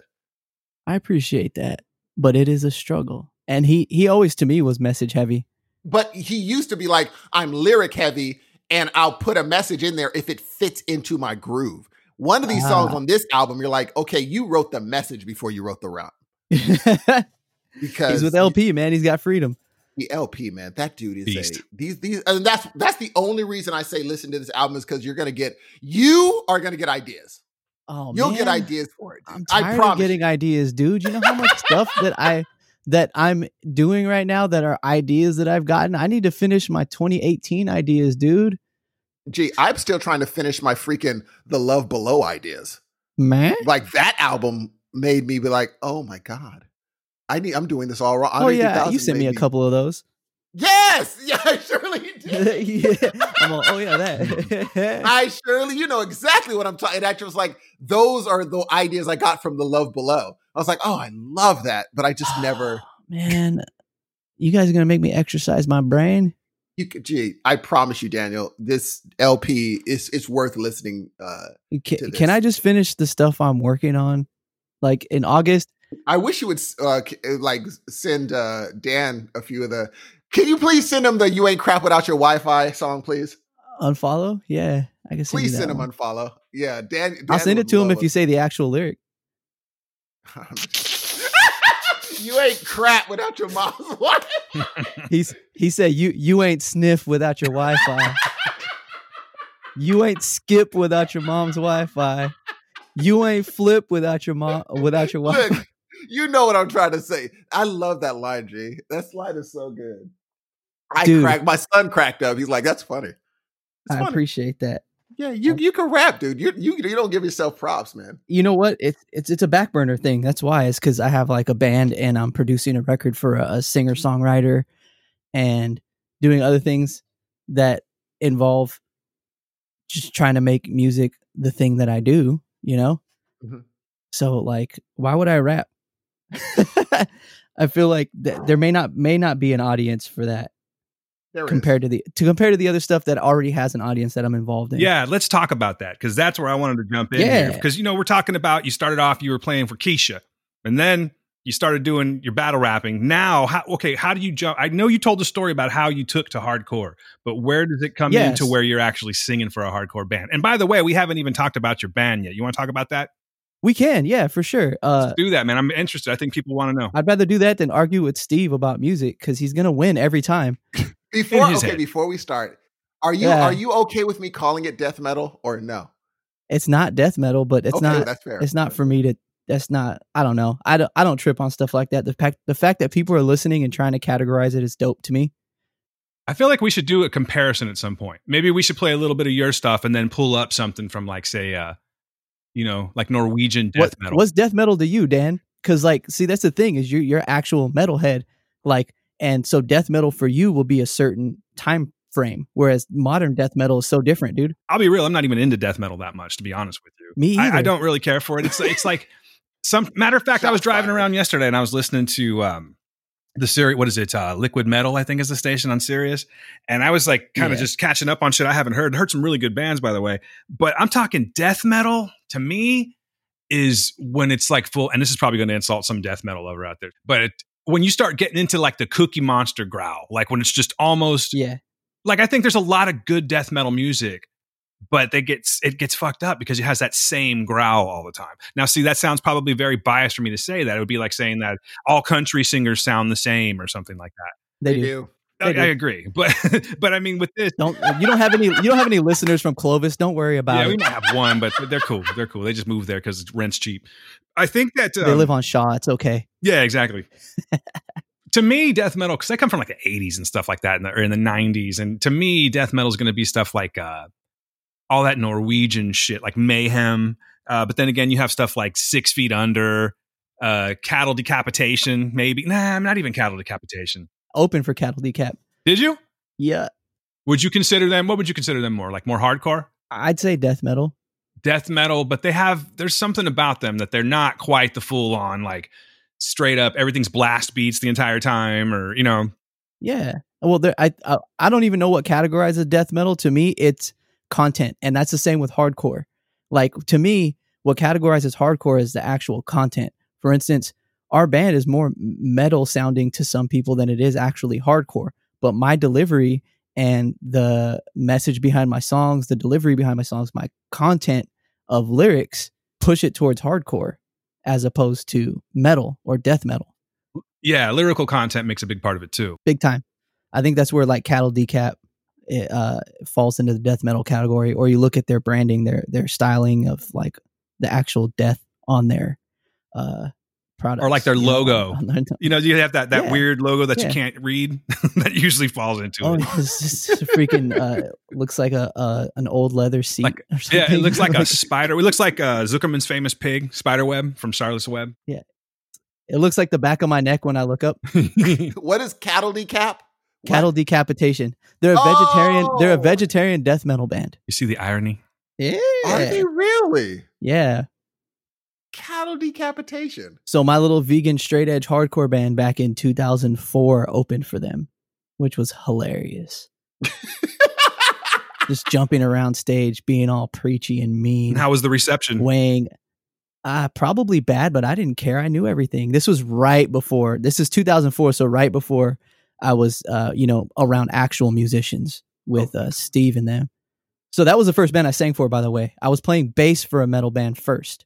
I appreciate that, but it is a struggle. And he he always to me was message heavy. But he used to be like I'm lyric heavy and I'll put a message in there if it fits into my groove. One of these songs Ah. on this album, you're like, okay, you wrote the message before you wrote the rap. [laughs] because he's with El-P, man. He's got freedom. The El-P, man, that dude is Beast. a these these and that's that's the only reason I say listen to this album is because you're gonna get you are gonna get ideas. Oh, You'll get ideas for it. dude. I'm I tired promise. of getting ideas, dude. You know how much stuff that I that I'm doing right now that are ideas that I've gotten. I need to finish my 2018 ideas, dude. Gee, I'm still trying to finish my freaking The Love Below ideas. Man. Like that album made me be like, oh my God. I need I'm doing this all wrong. Oh yeah, you sent me a couple of those. Yes, [laughs] yeah, I surely [laughs] did. yeah. I'm all, oh yeah, that. [laughs] I surely, you know exactly what I'm talking. It actually was like those are the ideas I got from the Love Below. I was like, oh, I love that, but I just never. [gasps] Man, you guys are gonna make me exercise my brain. You could, gee, I promise you, Daniel, this LP is it's worth listening. Uh, Can, to can. I just finish the stuff I'm working on? Like in August, I wish you would uh, uh, like send uh, Dan a few of the. Can you please send him the "You Ain't Crap Without Your Wi-Fi" song, please? unfollow. Yeah, I can send Please send him unfollow. Yeah, Dan. I'll send it to him if you say the actual lyric. [laughs] you ain't crap without your mom's [laughs] Wi-Fi. [laughs] He's he said you you ain't sniff without your Wi-Fi. you ain't skip without your mom's Wi-Fi. You ain't flip without your mom without your Wi-Fi. Look, you know what I'm trying to say. I love that line, G. That slide is so good. I Dude. cracked. My son cracked up. He's like, "That's funny." It's I funny. appreciate that. yeah, you you can rap, dude. You you you don't give yourself props, man. You know what? It's it's it's a back burner thing. That's why. It's because I have like a band and I'm producing a record for a, a singer songwriter and doing other things that involve just trying to make music the thing that I do. You know. Mhm. So like, why would I rap? [laughs] I feel like th- there may not may not be an audience for that There it is. compared to the to compare to the other stuff that already has an audience that I'm involved in. Yeah, let's talk about that because that's where I wanted to jump in. Yeah. Because you know we're talking about you started off you were playing for Keisha, and then you started doing your battle rapping. Now, how, okay, how do you jump? I know you told the story about how you took to hardcore, but where does it come Yes. into where you're actually singing for a hardcore band? And by the way, we haven't even talked about your band yet. You want to talk about that? We can, yeah, for sure. Uh, Let's do that, man. I'm interested. I think people want to know. I'd rather do that than argue with Steve about music because he's gonna win every time. [laughs] [laughs] Before okay, head. before we start, are you Yeah. are you okay with me calling it death metal or no? It's not death metal, but it's okay, not. that's fair. It's not for me to. That's not. I don't know. I don't. I don't trip on stuff like that. The fact the fact that people are listening and trying to categorize it is dope to me. I feel like we should do a comparison at some point. Maybe we should play a little bit of your stuff and then pull up something from like, say, uh, you know, like Norwegian death what, metal. What's death metal to you, Dan? Because like, see, that's the thing is you're you're actual metalhead, like, and so death metal for you will be a certain time frame, whereas modern death metal is so different, dude. I'll be real. I'm not even into death metal that much, to be honest with you. Me I, either. I don't really care for it. It's it's like some matter of fact. I was driving fired. around yesterday and I was listening to um the Sirius. What is it? Uh, Liquid Metal, I think, is the station on Sirius. And I was like kind of Yeah. just catching up on shit I haven't heard. Heard some really good bands, by the way. But I'm talking death metal. To me, is when it's like full. And this is probably going to insult some death metal lover out there, but it, when you start getting into like the Cookie Monster growl, like when it's just almost Yeah, like I think there's a lot of good death metal music, but they gets it gets fucked up because it has that same growl all the time. Now, see, that sounds probably very biased for me to say that. It would be like saying that all country singers sound the same or something like that. they, They do. do. I, They I do. agree, [laughs] but but I mean with this. Don't you don't have any you don't have any listeners from Clovis? Don't worry about Yeah, we it. might have one, but they're cool. They're cool. They just moved there because rent's cheap. I think that um, they live on Shaw. It's okay. Yeah, exactly. [laughs] to me, death metal because I come from like the '80s and stuff like that, in the, or in the '90s, and to me, death metal is going to be stuff like uh, all that Norwegian shit, like Mayhem. Uh, but then again, you have stuff like Six Feet Under, uh, Cattle Decapitation, maybe. Nah, I'm not even Cattle Decapitation. Open for cattle decap. Did you? Yeah, Would you consider them? What would you consider them more? Like more hardcore? I'd say death metal. death metal, but they have there's something about them that they're not quite the full on like straight up everything's blast beats the entire time or you know Yeah. Well, there, I, I I don't even know what categorizes death metal. To me, it's content, and that's the same with hardcore. Like to me, what categorizes hardcore is the actual content. For instance, our band is more metal sounding to some people than it is actually hardcore. But my delivery and the message behind my songs, the delivery behind my songs, my content of lyrics push it towards hardcore as opposed to metal or death metal. yeah lyrical content makes a big part of it too big time. I think that's where like cattle decap it, uh, falls into the death metal category. Or you look at their branding, their their styling of like the actual death on their uh, products, Or like their you know, logo. [laughs] their- you know you have that that Yeah. weird logo that you can't read [laughs] that usually falls into oh, it [laughs] it's just freaking uh, looks like a uh, an old leather seat. Like- or something. yeah it looks like a spider it looks like uh zuckerman's famous pig spider web from Charlotte's web Yeah, it looks like the back of my neck when I look up. What is cattle decap? What? Cattle decapitation. They're a vegetarian. They're a Oh! vegetarian death metal band. you see the irony Yeah, Are they really? yeah. Cattle decapitation. So my little vegan straight edge hardcore band back in 2004 opened for them, which was hilarious. [laughs] Just jumping around stage, being all preachy and mean, and how was the reception weighing. Uh, probably bad, but I didn't care. I knew everything. This was right before. This is 2004, so right before I was, uh, you know, around actual musicians with uh, Steve and them. So that was the first band I sang for. By the way, I was playing bass for a metal band first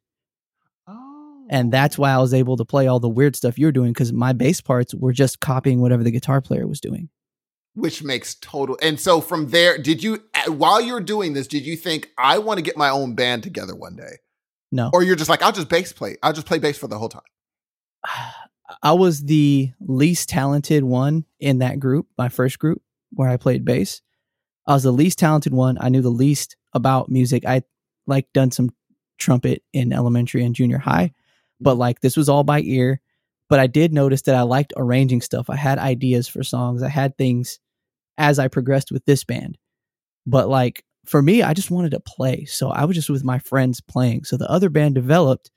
Oh. and that's why I was able to play all the weird stuff you're doing because my bass parts were just copying whatever the guitar player was doing. which makes total. And so from there, did you while you're doing this, did you think I want to get my own band together one day, No, or you're just like I'll just bass play, I'll just play bass for the whole time. [sighs] [sighs] [sighs] I was the least talented one in that group, my first group where I played bass. I was the least talented one. I knew the least about music. I like done some trumpet in elementary and junior high, but like this was all by ear. But I did notice that I liked arranging stuff. I had ideas for songs. I had things as I progressed with this band. But like for me, I just wanted to play. So I was just with my friends playing. So the other band developed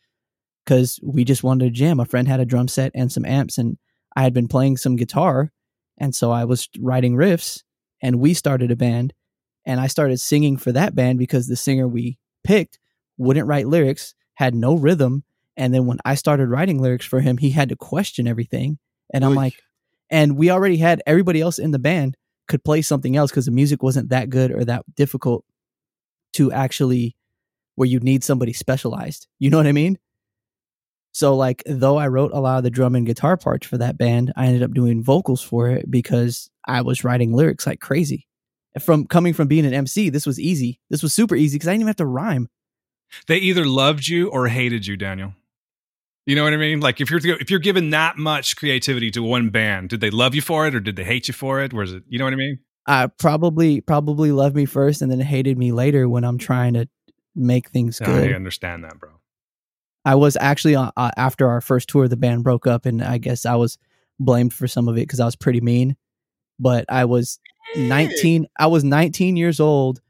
because we just wanted to jam. A friend had a drum set and some amps, and I had been playing some guitar. And so I was writing riffs, and we started a band. And I started singing for that band because the singer we picked wouldn't write lyrics, had no rhythm, And then when I started writing lyrics for him, he had to question everything. And I'm Oy. like, and we already had everybody else in the band could play something else because the music wasn't that good or that difficult to actually where you need somebody specialized. You know what I mean? So like though I wrote a lot of the drum and guitar parts for that band, I ended up doing vocals for it because I was writing lyrics like crazy. From coming from being an MC, this was easy. This was super easy because I didn't even have to rhyme. They either loved you or hated you, Daniel. You know what I mean? Like if you're if you're given that much creativity to one band, did they love you for it or did they hate you for it? Was it you know what I mean? I probably probably loved me first and then hated me later when I'm trying to make things good. I understand that, bro. I was actually uh, uh, after our first tour, the band broke up, and I guess I was blamed for some of it because I was pretty mean. But I was 19. I was 19 years old,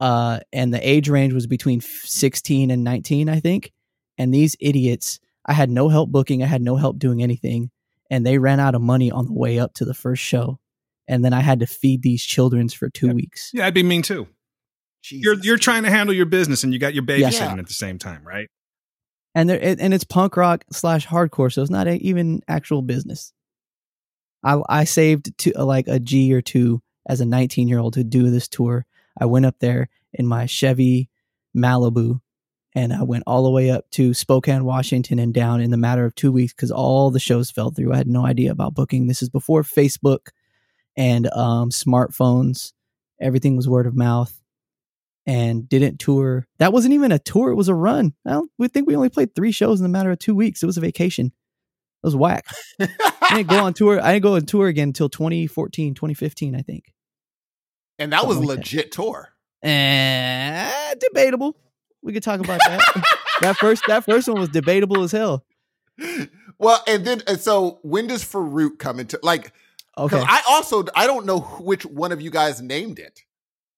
uh, and the age range was between 16 and 19, I think. And these idiots, I had no help booking. I had no help doing anything, and they ran out of money on the way up to the first show. And then I had to feed these childrens for two Yeah. weeks. Yeah, I'd be mean too. You're you're trying to handle your business and you got your babysitting Yeah. at the same time, right? And there and it's punk rock slash hardcore, so it's not a, even actual business. I I saved to like a G or two as a 19 year old to do this tour. I went up there in my Chevy Malibu, and I went all the way up to Spokane, Washington, and down in the matter of two weeks because all the shows fell through. I had no idea about booking. This is before Facebook and um, smartphones. Everything was word of mouth and didn't tour. That wasn't even a tour; it was a run. I don't, we think we only played three shows in the matter of two weeks. It was a vacation. It was whack. I didn't go on tour. I didn't go on tour again until 2014, 2015, I think. and that was a Something that. legit tour. Eh, debatable. We could talk about that. [laughs] that first that first one was debatable as hell. Well, and then and so when does Farouk come into like? Okay. I also I don't know which one of you guys named it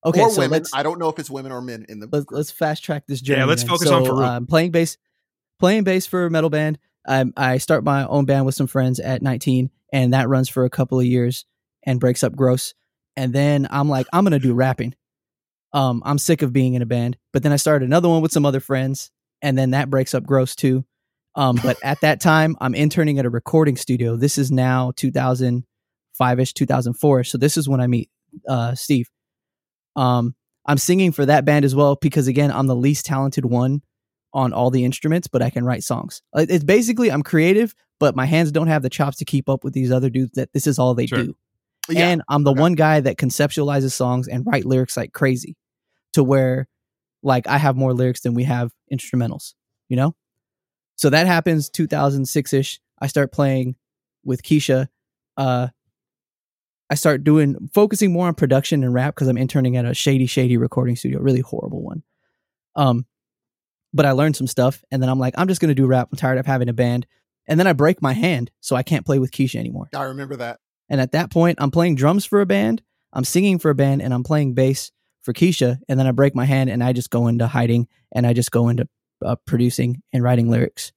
Okay. or so women. let's I don't know if it's women or men in the. let's let's fast track this journey. Yeah, let's then. focus so, on Farouk. Um, playing bass, playing bass for a metal band. Um, I start my own band with some friends at 19, and that runs for a couple of years and breaks up gross. And then I'm like, I'm gonna do rapping. Um, I'm sick of being in a band. But then I started another one with some other friends, and then that breaks up gross too. Um, but at that time, I'm interning at a recording studio. This is now 2005 ish, 2004. So this is when I meet uh, Steve. Um, I'm singing for that band as well because again, I'm the least talented one on all the instruments, but I can write songs. It's basically I'm creative, but my hands don't have the chops to keep up with these other dudes that this is all they Sure. do. Yeah. And I'm the Okay. one guy that conceptualizes songs and write lyrics like crazy to where like I have more lyrics than we have instrumentals, you know? So that happens 2006ish. I start playing with Keisha. Uh I start doing focusing more on production and rap because I'm interning at a shady, shady recording studio, really horrible one. Um, but I learned some stuff, and then I'm like, I'm just gonna do rap. I'm tired of having a band, and then I break my hand, so I can't play with Keisha anymore. I remember that. And at that point, I'm playing drums for a band, I'm singing for a band, and I'm playing bass for Keisha. And then I break my hand, and I just go into hiding, and I just go into uh, producing and writing lyrics.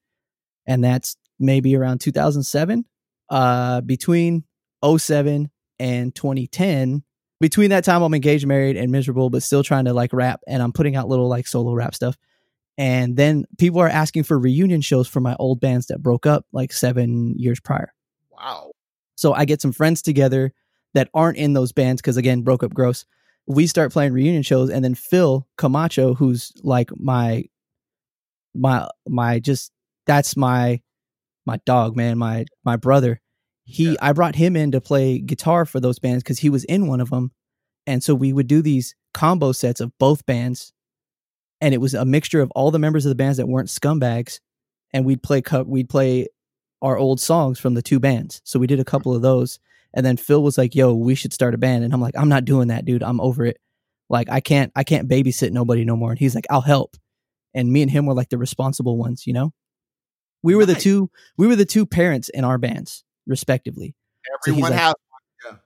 And that's maybe around 2007. Uh, between 07 and 2010, between that time, I'm engaged, married, and miserable, but still trying to like rap. And I'm putting out little like solo rap stuff. And then people are asking for reunion shows for my old bands that broke up like seven years prior. Wow. So I get some friends together that aren't in those bands because again, broke up gross. We start playing reunion shows, and then Phil Camacho, who's like my my my just that's my my dog, man, my my brother. He Yeah. I brought him in to play guitar for those bands because he was in one of them, and so we would do these combo sets of both bands, and it was a mixture of all the members of the bands that weren't scumbags, and we'd play co- we'd play our old songs from the two bands. So we did a mm-hmm. couple of those. And then Phil was like, "Yo, we should start a band." And I'm like, "I'm not doing that, dude. I'm over it. Like I can't I can't babysit nobody no more." And he's like, "I'll help." And me and him were like the responsible ones, you know? We were the two we were the two parents in our bands, respectively. So Everyone like- has.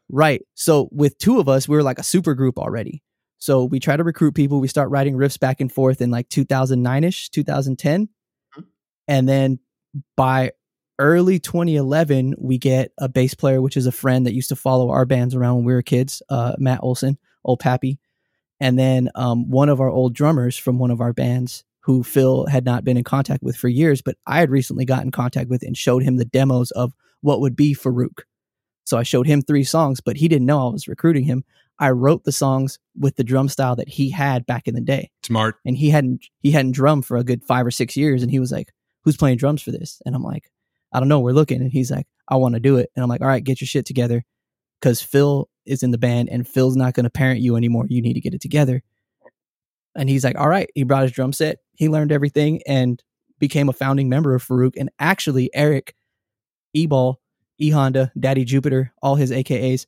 Right. So with two of us, we were like a super group already. So we try to recruit people. We start writing riffs back and forth in like 2009 ish, 2010. Mhm. And then by early 2011, we get a bass player, which is a friend that used to follow our bands around when we were kids, uh, Matt Olson, old Pappy. And then um, one of our old drummers from one of our bands, who Phil had not been in contact with for years, but I had recently got in contact with and showed him the demos of what would be Farouk. So I showed him three songs, but he didn't know I was recruiting him. I wrote the songs with the drum style that he had back in the day. Smart. And he hadn't he hadn't drummed for a good five or six years. And he was like, Who's playing drums for this? And I'm like, I don't know, we're looking. And he's like, I want to do it. And I'm like, All right, get your shit together. Cause Phil is in the band and Phil's not gonna parent you anymore. You need to get it together. And he's like, All right. He brought his drum set, he learned everything and became a founding member of Farouk. And actually, Eric Ebal E Honda, Daddy Jupiter, all his AKAs.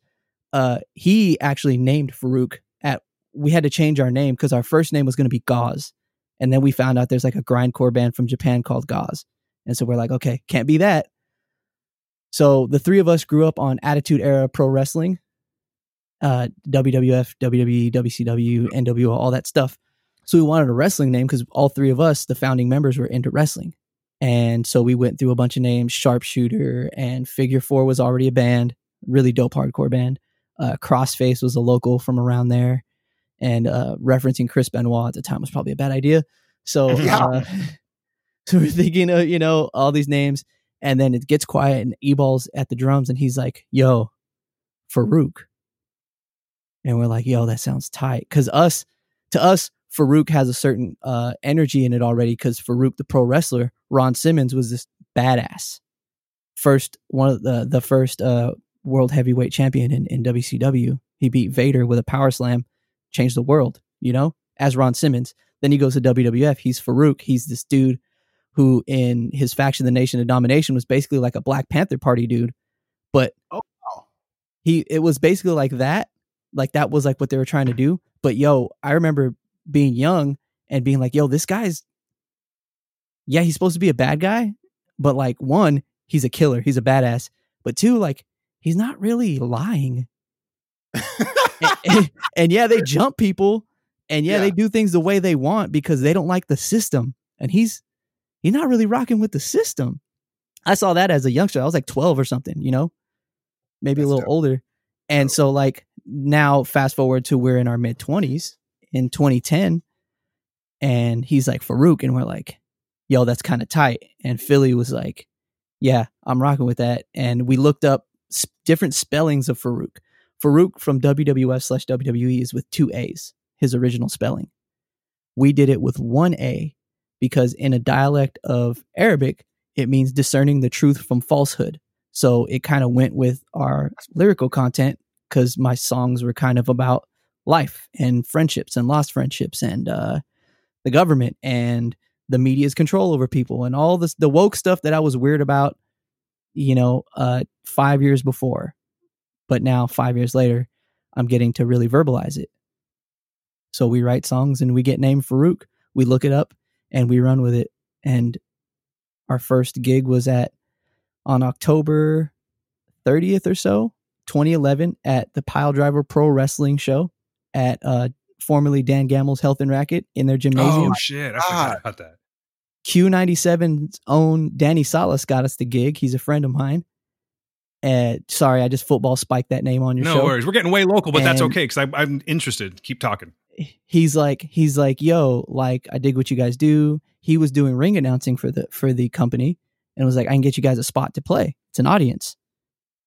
Uh, he actually named Farouk at. We had to change our name because our first name was going to be Gauze, and then we found out there's like a grindcore band from Japan called Gauze, and so we're like, okay, can't be that. So the three of us grew up on Attitude Era Pro Wrestling, uh, WWF, WWE, WCW, NWO, all that stuff. So we wanted a wrestling name because all three of us, the founding members, were into wrestling. And so we went through a bunch of names. Sharpshooter and Figure Four was already a band, really dope hardcore band. Uh, Crossface was a local from around there, and uh, referencing Chris Benoit at the time was probably a bad idea. So, [laughs] Yeah. uh, so [laughs] we're thinking of you know all these names, and then it gets quiet, and Ebal's at the drums, and he's like, "Yo, Farouk," and we're like, "Yo, that sounds tight." Because us, to us, Farouk has a certain uh, energy in it already. Because Farouk, the pro wrestler, Ron Simmons was this badass. First one of the the first uh, world heavyweight champion in, in WCW. He beat Vader with a power slam, changed the world, you know, as Ron Simmons. Then he goes to WWF. He's Farouk. He's this dude who, in his faction, the Nation of Domination, was basically like a Black Panther Party dude. But Oh, wow. he, it was basically like that. Like that was like what they were trying to do. But yo, I remember being young and being like, yo, this guy's, yeah, he's supposed to be a bad guy, but like one, he's a killer, he's a badass. But two, like he's not really lying. and, [laughs] and- and yeah, they jump people, and yeah, Yeah. they do things the way they want because they don't like the system. And he's he's not really rocking with the system. I saw that as a youngster. I was like twelve or something, you know, maybe a little dope. older. And so, like now, fast forward to we're in our mid twenties in 2010, and he's like Farouk, and we're like, "Yo, that's kind of tight." And Philly was like, "Yeah, I'm rocking with that." And we looked up s- different spellings of Farouk. Farouk from WWF slash WWE is with two A's, his original spelling. We did it with one A because in a dialect of Arabic, it means discerning the truth from falsehood. So it kind of went with our lyrical content because my songs were kind of about life and friendships and lost friendships and uh, the government and the media's control over people and all this the woke stuff that I was weird about, you know, uh, five years before. But now, five years later, I'm getting to really verbalize it. So we write songs and we get named Farouk. We look it up and we run with it. And our first gig was at on October 30th or so, 2011, at the Pile Driver Pro Wrestling Show at uh, formerly Dan Gamble's Health and Racket in their gymnasium. Oh shit! I God. forgot about that. Q97's own Danny Salas got us the gig. He's a friend of mine. Uh, sorry, I just football spiked that name on your No show. No worries. We're getting way local, but that's okay because I'm interested. Keep talking. He's like, he's like, yo, like I dig what you guys do. He was doing ring announcing for the for the company, and was like, I can get you guys a spot to play. It's an audience,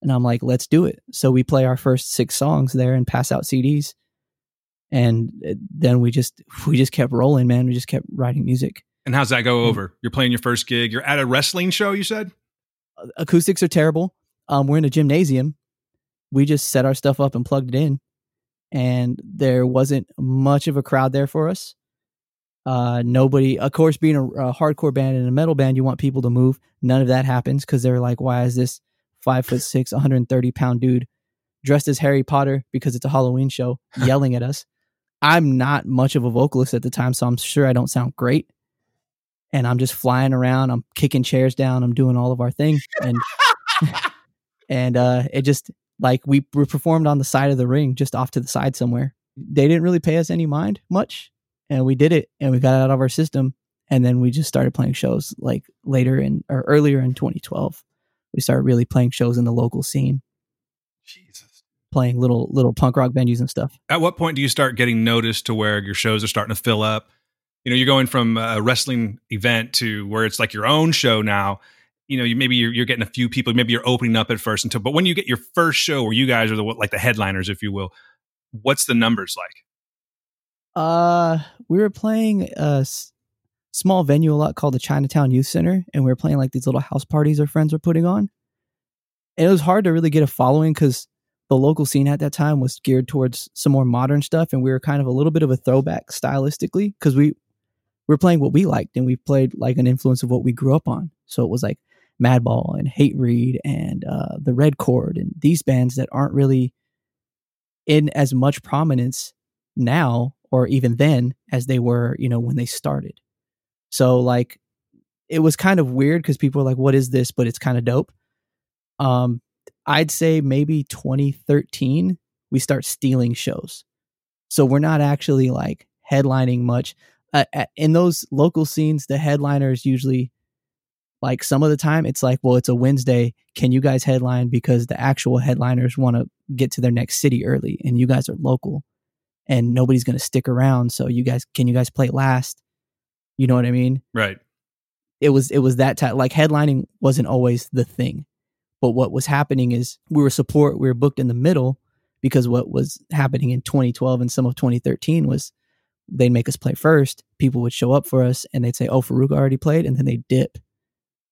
and I'm like, let's do it. So we play our first six songs there and pass out CDs, and uh, then we just we just kept rolling, man. We just kept writing music. And how's that go over? You're playing your first gig. You're at a wrestling show. You said. acoustics are terrible. Um, we're in a gymnasium. We just set our stuff up and plugged it in, and there wasn't much of a crowd there for us. Uh, nobody, of course, being a, a hardcore band and a metal band, you want people to move. None of that happens because they're like, "Why is this five foot six, 130 pound dude dressed as Harry Potter because it's a Halloween show yelling at us?" I'm not much of a vocalist at the time, so I'm sure I don't sound great. And I'm just flying around. I'm kicking chairs down. I'm doing all of our thing, and [laughs] [laughs] and uh, it just like we were performed on the side of the ring, just off to the side somewhere. They didn't really pay us any mind much, and we did it, and we got it out of our system, and then we just started playing shows like later in or earlier in 2012. We started really playing shows in the local scene, Jesus. Playing little little punk rock venues and stuff. At what point do you start getting noticed to where your shows are starting to fill up? you know you're going from a wrestling event to where it's like your own show now you know you maybe you're, you're getting a few people maybe you're opening up at first until but when you get your first show where you guys are the like the headliners if you will what's the numbers like Uh, we were playing a small venue a lot called the Chinatown Youth Center, and we were playing like these little house parties our friends were putting on. And it was hard to really get a following because the local scene at that time was geared towards some more modern stuff, and we were kind of a little bit of a throwback stylistically because we we were playing what we liked, and we played like an influence of what we grew up on. So it was like Madball and Hatebreed and uh, the Red Chord and these bands that aren't really in as much prominence now or even then as they were, you know, when they started. So like it was kind of weird because people were like, what is this? But it's kind of dope. Um, I'd say maybe 2013, we start stealing shows. So we're not actually like headlining much. Uh, in those local scenes, the headliners usually like some of the time it's like, well, it's a Wednesday. Can you guys headline? Because the actual headliners want to get to their next city early and you guys are local and nobody's going to stick around. So you guys, can you guys play last? You know what I mean? right It was, it was that type, like headlining wasn't always the thing. But what was happening is we were support, we were booked in the middle because what was happening in 2012 and some of 2013 was they'd make us play first. People would show up for us and they'd say, oh, Farouk already played. And then they'd dip.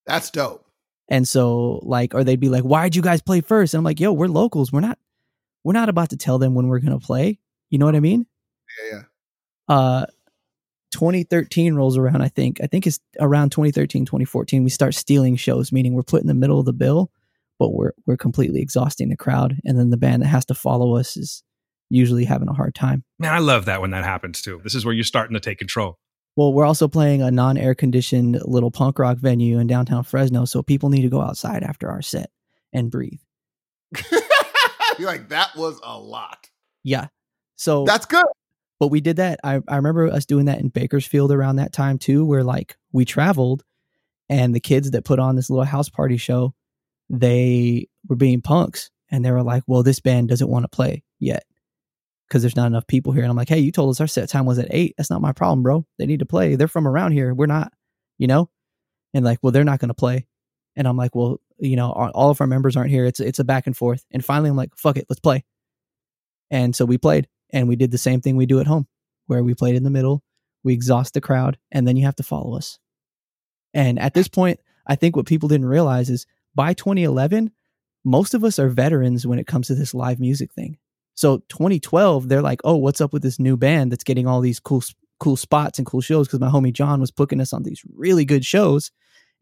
That's dope. And so like, or they'd be like, why'd you guys play first? And I'm like, yo, we're locals. We're not, we're not about to tell them when we're going to play. You know what I mean? Yeah, yeah. Uh, 2013 rolls around, I think. I think it's around 2013, 2014. We start stealing shows, meaning we're put in the middle of the bill, but we're, we're completely exhausting the crowd. And then the band that has to follow us is usually having a hard time. man i love that when that happens too this is where you're starting to take control Well, we're also playing a non air conditioned little punk rock venue in downtown Fresno. So people need to go outside after our set and breathe. [laughs] You're like, that was a lot. Yeah. So That's good. but we did that. I, I remember us doing that in Bakersfield around that time too, where like we traveled and the kids that put on this little house party show, they were being punks and they were like, well, this band doesn't want to play yet because there's not enough people here. And I'm like, hey, you told us our set time was at eight. That's not my problem, bro. They need to play. They're from around here. We're not, you know? And like, well, they're not going to play. And I'm like, well, you know, all of our members aren't here. It's it's a back and forth. And finally, I'm like, fuck it, let's play. And so we played, and we did the same thing we do at home, where we played in the middle, we exhaust the crowd, and then you have to follow us. And at this point, I think what people didn't realize is by 2011, most of us are veterans when it comes to this live music thing. So 2012, they're like, "Oh, what's up with this new band that's getting all these cool cool spots and cool shows?" Because my homie John was booking us on these really good shows,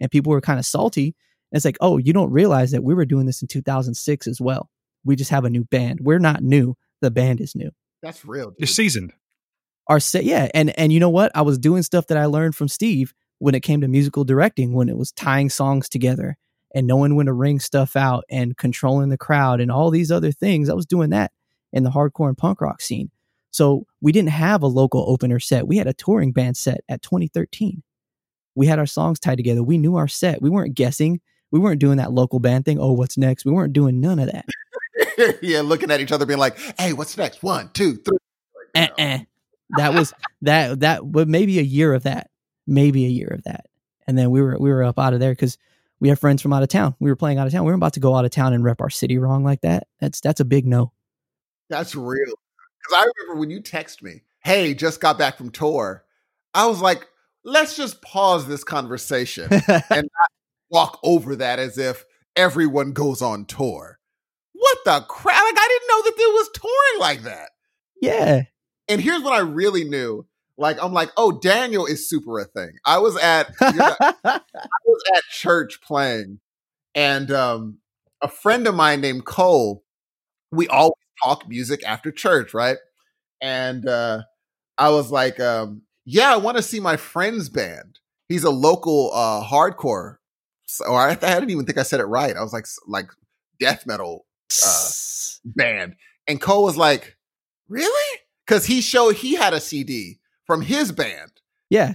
and people were kind of salty. And it's like, "Oh, you don't realize that we were doing this in 2006 as well. We just have a new band. We're not new. The band is new." That's real. you're seasoned our set yeah and and you know what i was doing stuff that i learned from steve when it came to musical directing when it was tying songs together and knowing when to ring stuff out and controlling the crowd and all these other things i was doing that in the hardcore and punk rock scene. So we didn't have a local opener set. We had a touring band set at 2013 we had our songs tied together. We knew our set. We weren't guessing. We weren't doing that local band thing oh what's next? We weren't doing none of that. [laughs] Yeah, looking at each other, being like, "Hey, what's next? One, two, three. Like, you know. uh-uh. that was that that but maybe a year of that. Maybe a year of that. And then we were we were up out of there because we have friends from out of town we were playing out of town we were about to go out of town and rep our city wrong like that that's that's a big no That's real. Because I remember when you text me, "Hey, just got back from tour," I was like, "Let's just pause this conversation [laughs] and not walk over that as if everyone goes on tour." What the crap? Like I didn't know that there was touring like that. yeah And here's what I really knew. Like I'm like, oh, Daniel is super a thing. I was at you know, I [laughs] was at church playing, and um, a friend of mine named Cole, we always talk music after church, right? And uh, I was like, um, yeah, I want to see my friend's band. He's a local uh, hardcore, so, or I, I didn't even think I said it right. I was like, like death metal uh, band. And Cole was like, really? Because he showed he had a CD from his band. yeah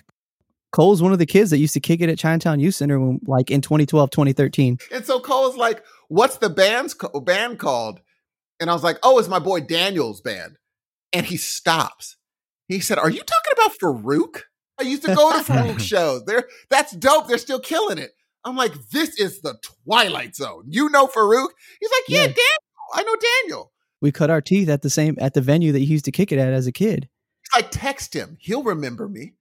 cole's one of the kids that used to kick it at chinatown youth center when, like in 2012 2013 And so Cole's like, "What's the band's co- band called?" And I was like, "Oh, it's my boy Daniel's band." And he stops. He said, "Are you talking about Farouk?" I used to go to Farouk [laughs] shows. They're that's dope. They're still killing it. I'm like, this is the Twilight Zone. You know Farouk? He's like, yeah, Yeah. Daniel. I know Daniel. We cut our teeth at the same at the venue that he used to kick it at as a kid. I text him. He'll remember me.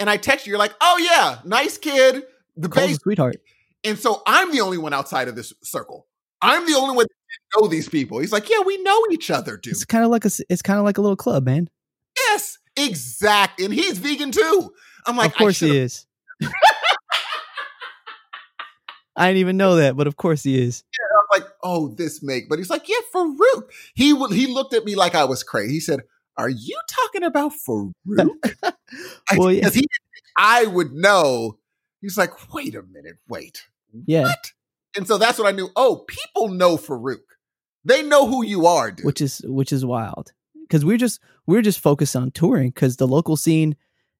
And I text you. You're like, oh yeah, nice kid. The a sweetheart. And so I'm the only one outside of this circle. I'm the only one that didn't know these people. He's like, yeah, we know each other, dude. It's kind of like a it's kind of like a little club, man. Yes, exact. And he's vegan too. I'm like, of course he is. I didn't even know that, but of course he is. [laughs] I'm like, oh, this make. But he's like, yeah, Farouk. He would. He looked at me like I was crazy. He said, "Are you talking about Farouk?" [laughs] I, yeah. he, I would know. He's like, wait a minute, wait, Yeah, what? And so that's what I knew. Oh, people know Farouk. They know who you are, dude. which is which is wild because we're just we're just focused on touring because the local scene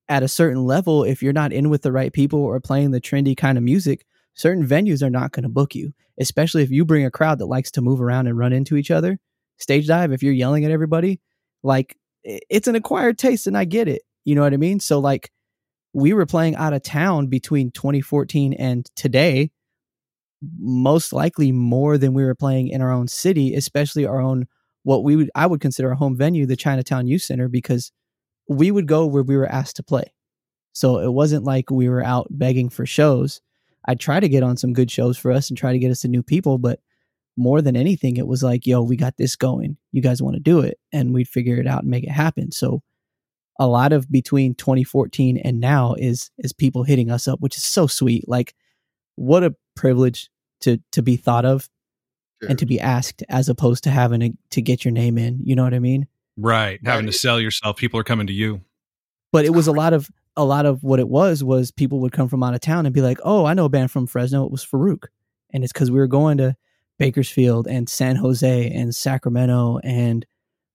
at a certain level if you're not in with the right people or playing the trendy kind of music certain venues are not going to book you especially if you bring a crowd that likes to move around and run into each other stage dive if you're yelling at everybody like it's an acquired taste and i get it you know what i mean so like we were playing out of town between 2014 and today most likely more than we were playing in our own city especially our own what we would I would consider a home venue, the Chinatown Youth Center, because we would go where we were asked to play. So it wasn't like we were out begging for shows. I'd try to get on some good shows for us and try to get us to new people, but more than anything, it was like, yo, we got this going. You guys want to do it? And we'd figure it out and make it happen. So a lot of between 2014 and now is is people hitting us up, which is so sweet. Like, what a privilege to to be thought of and to be asked as opposed to having to, to get your name in. You know what I mean? Right. Having to sell yourself. People are coming to you. But it was a lot of a lot of what it was was people would come from out of town and be like, "Oh, I know a band from Fresno. It was Farouk," and it's because we were going to Bakersfield and San Jose and Sacramento, and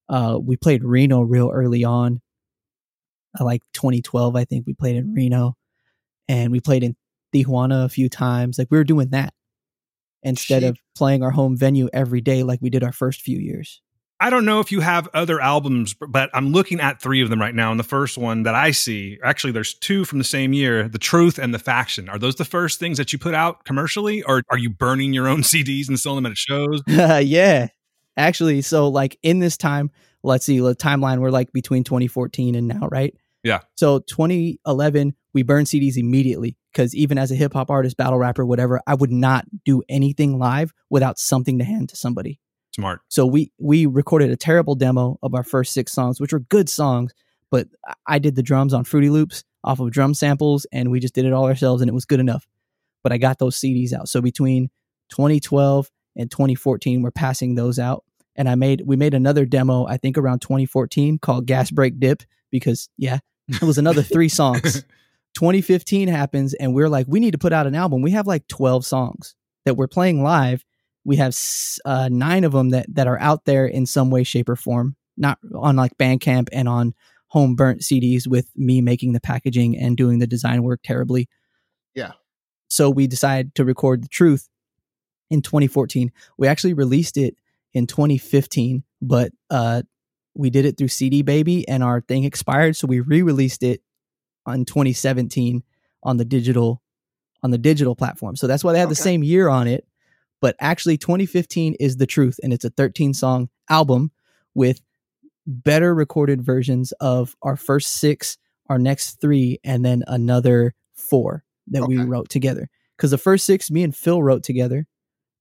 uh, we played Reno real early on, uh, like 2012, I think we played in Reno, and we played in Tijuana a few times. Like we were doing that instead of playing our home venue every day like we did our first few years. I don't know if you have other albums, but I'm looking at three of them right now. And the first one that I see, actually, there's two from the same year The Truth and The Faction. Are those the first things that you put out commercially, or are you burning your own [laughs] CDs and selling them at shows? [laughs] yeah. Actually, so like in this time, let's see, the timeline we're like between 2014 and now, right? Yeah. So 2011, we burned CDs immediately because even as a hip hop artist, battle rapper, whatever, I would not do anything live without something to hand to somebody. Smart. So we we recorded a terrible demo of our first six songs, which were good songs, but I- did the drums on Fruity Loops off of drum samples, and we just did it all ourselves, and it was good enough. But I got those CDs out. So between 2012 and 2014, we're passing those out, and I made we made another demo, I think around 2014, called Gas Break Dip, because yeah, it was another three [laughs] songs. 2015 happens, and we're like, we need to put out an album. We have like 12 songs that we're playing live we have uh, nine of them that that are out there in some way shape or form not on like bandcamp and on home burnt cds with me making the packaging and doing the design work terribly. Yeah. so we decided to record the truth in 2014 we actually released it in 2015 but uh we did it through cd baby and our thing expired so we re-released it on 2017 on the digital on the digital platform. So that's why they have the same year on it but actually 2015 is the truth and it's a 13 song album with better recorded versions of our first six our next three and then another four that we wrote together. Because the first six me and phil wrote together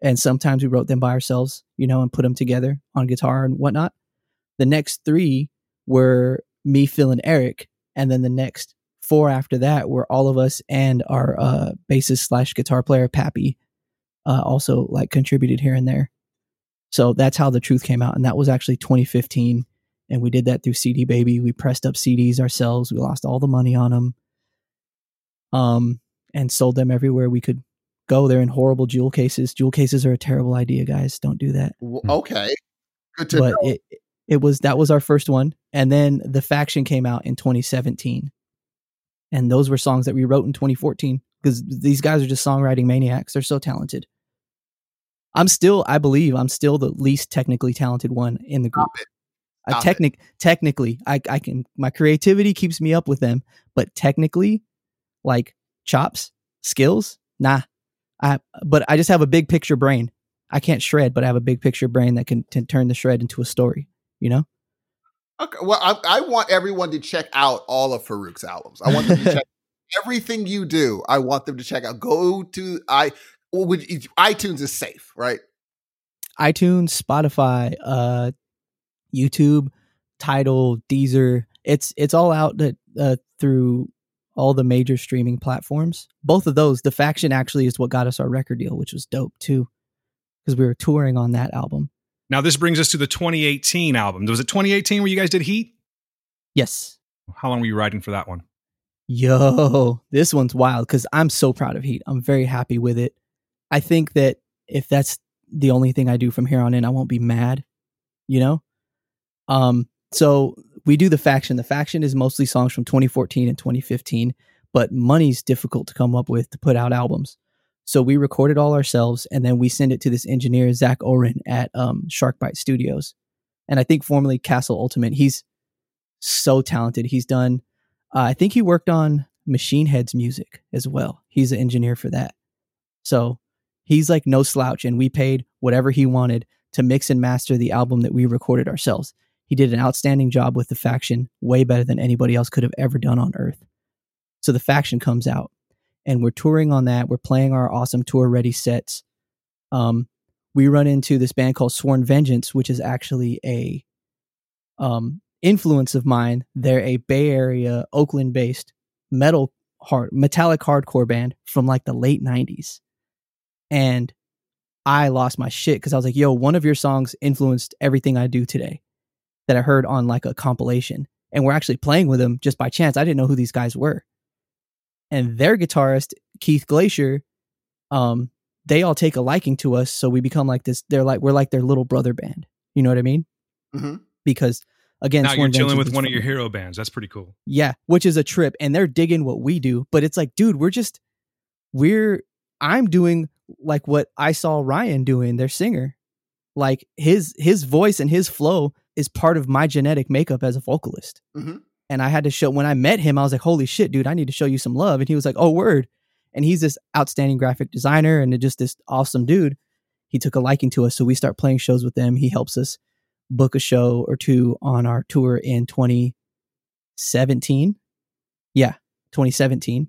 and sometimes we wrote them by ourselves you know and put them together on guitar and whatnot. The next three were me phil and eric and then the next four after that were all of us and our uh bassist slash guitar player pappy uh, also like contributed here and there. So that's how the truth came out, and that was actually 2015, and we did that through CD Baby. We pressed up CDs ourselves. We lost all the money on them, um, and sold them everywhere we could go. They're in horrible jewel cases. Jewel cases are a terrible idea, guys. Don't do that. Okay. Good to but know. it it was that was our first one, and then the faction came out in 2017, and those were songs that we wrote in 2014 because these guys are just songwriting maniacs. They're so talented. I'm still, I believe, I'm still the least technically talented one in the group. I Stop it. technic technically, I I can my creativity keeps me up with them, but technically, like chops, skills, nah. I but I just have a big picture brain. I can't shred, but I have a big picture brain that can, can turn the shred into a story. You know? Okay, well, I, I want everyone to check out all of Farouk's albums. I want them to [laughs] check everything you do. I want them to check out. Go to i would- iTunes is safe, right? iTunes, Spotify, uh, YouTube, Tidal, Deezer. It's it's all out that uh, through all the major streaming platforms. Both of those, the faction actually is what got us our record deal, which was dope too, because we were touring on that album. Now this brings us to the 2018 album. Was it 2018 where you guys did Heat? Yes, How long were you riding for that one? yo, this one's wild because I'm so proud of Heat. I'm very happy with it. I think that if that's the only thing I do from here on in, I won't be mad. You know, um, so we do the faction. The faction is mostly songs from 2014 and 2015, but money's difficult to come up with to put out albums. So we record it all ourselves, and then we send it to this engineer Zach Ohren at um, Sharkbite Studios, and I think formerly Castle Ultimate. He's so talented. He's done. Uh, I think he worked on Machine Head's music as well. He's an engineer for that. So he's like no slouch, and we paid whatever he wanted to mix and master the album that we recorded ourselves. He did an outstanding job with the faction, way better than anybody else could have ever done on earth. So the faction comes out, and we're touring on that. We're playing our awesome tour ready sets. Um, we run into this band called Sworn Vengeance, which is actually a um, influence of mine. They're a Bay Area, Oakland based metal hard metallic hardcore band from like the late 90s. And I lost my shit because I was like, yo, one of your songs influenced everything I do today that I heard on like a compilation. And we're actually playing with them just by chance. I didn't know who these guys were. And their guitarist, Keith Glacier, um, they all take a liking to us. So we become like this. They're like, we're like their little brother band. You know what I mean? Mhm. Because again, now you're Sworn chilling with is one of your hero bands. That's pretty cool. yeah, which is a trip and they're digging what we do, but it's like, dude, we're just we're I'm doing like what I saw Ryan doing, their singer. Like his his voice and his flow is part of my genetic makeup as a vocalist. Mhm. And I had to show when I met him, I was like, "Holy shit, dude, I need to show you some love." And he was like, "Oh, word." And he's this outstanding graphic designer and just this awesome dude. He took a liking to us, so we start playing shows with them. He helps us book a show or two on our tour in 2017. Yeah, 2017.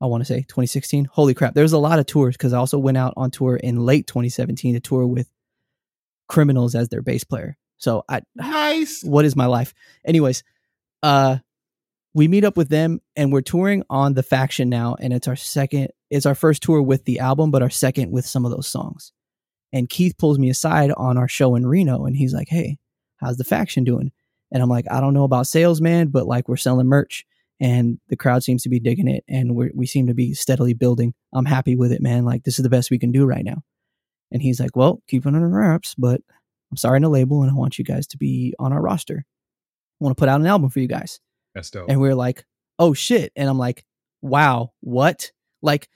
I want to say 2016. Holy crap. There's a lot of tours because I also went out on tour in late 2017 to tour with Criminals as their bass player. So I Nice. what is my life? Anyways, uh we meet up with them and we're touring on the faction now and it's our second it's our first tour with the album but our second with some of those songs. And Keith pulls me aside on our show in Reno and he's like, "Hey, how's the faction doing?" And I'm like, "I don't know about sales, man, but like we're selling merch and the crowd seems to be digging it and we we seem to be steadily building. I'm happy with it, man. Like this is the best we can do right now." And he's like, "Well, keep it under wraps, but I'm starting a label and I want you guys to be on our roster. I want to put out an album for you guys." That's dope. And we are like, "Oh shit!" And I'm like, "Wow, what?" Like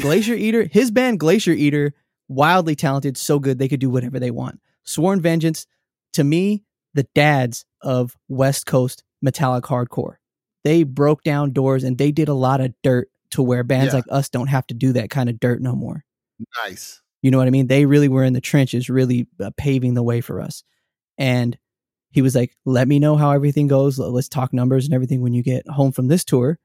Glacier Eater, his band Glacier Eater, wildly talented, so good they could do whatever they want. Sworn Vengeance, to me, the dads of West Coast metallic hardcore. They broke down doors and they did a lot of dirt to where bands Yeah. like us don't have to do that kind of dirt no more. Nice. You know what I mean? They really were in the trenches, really uh, paving the way for us. And he was like, "Let me know how everything goes. Let- Let's talk numbers and everything when you get home from this tour,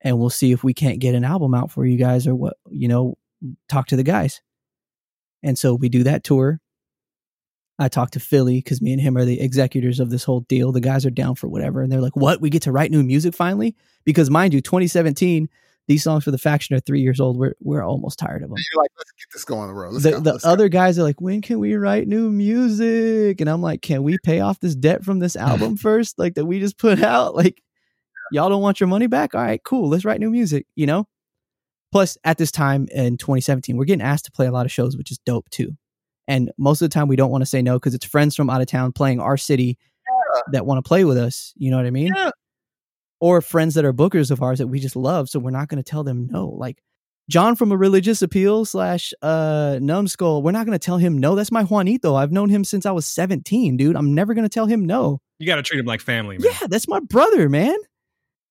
and we'll see if we can't get an album out for you guys or what. You know, talk to the guys." And so we do that tour. I talked to Philly because me and him are the executors of this whole deal. The guys are down for whatever, and they're like, "What? We get to write new music finally?" Because mind you, 2017, these songs for the faction are three years old. We're we're almost tired of them You're like, let's get this going on the road. Let's the, go. the Let's go. other guys are like, when can we write new music? And I'm like, can we pay off this debt from this [laughs] album first? Like that we just put out? [laughs] Like, y'all don't want your money back? All right, cool. Let's write new music, you know? Plus, at this time in 2017, we're getting asked to play a lot of shows, which is dope too. And most of the time, we don't want to say no because it's friends from out of town playing our city Yeah. that want to play with us. You know what I mean? Yeah. Or friends that are bookers of ours that we just love. So we're not going to tell them no. Like, John from a religious appeal slash uh numbskull, we're not gonna tell him no. That's my Juanito. I've known him since I was 17, dude. I'm never gonna tell him no. You got to treat him like family, man. Yeah, that's my brother, man.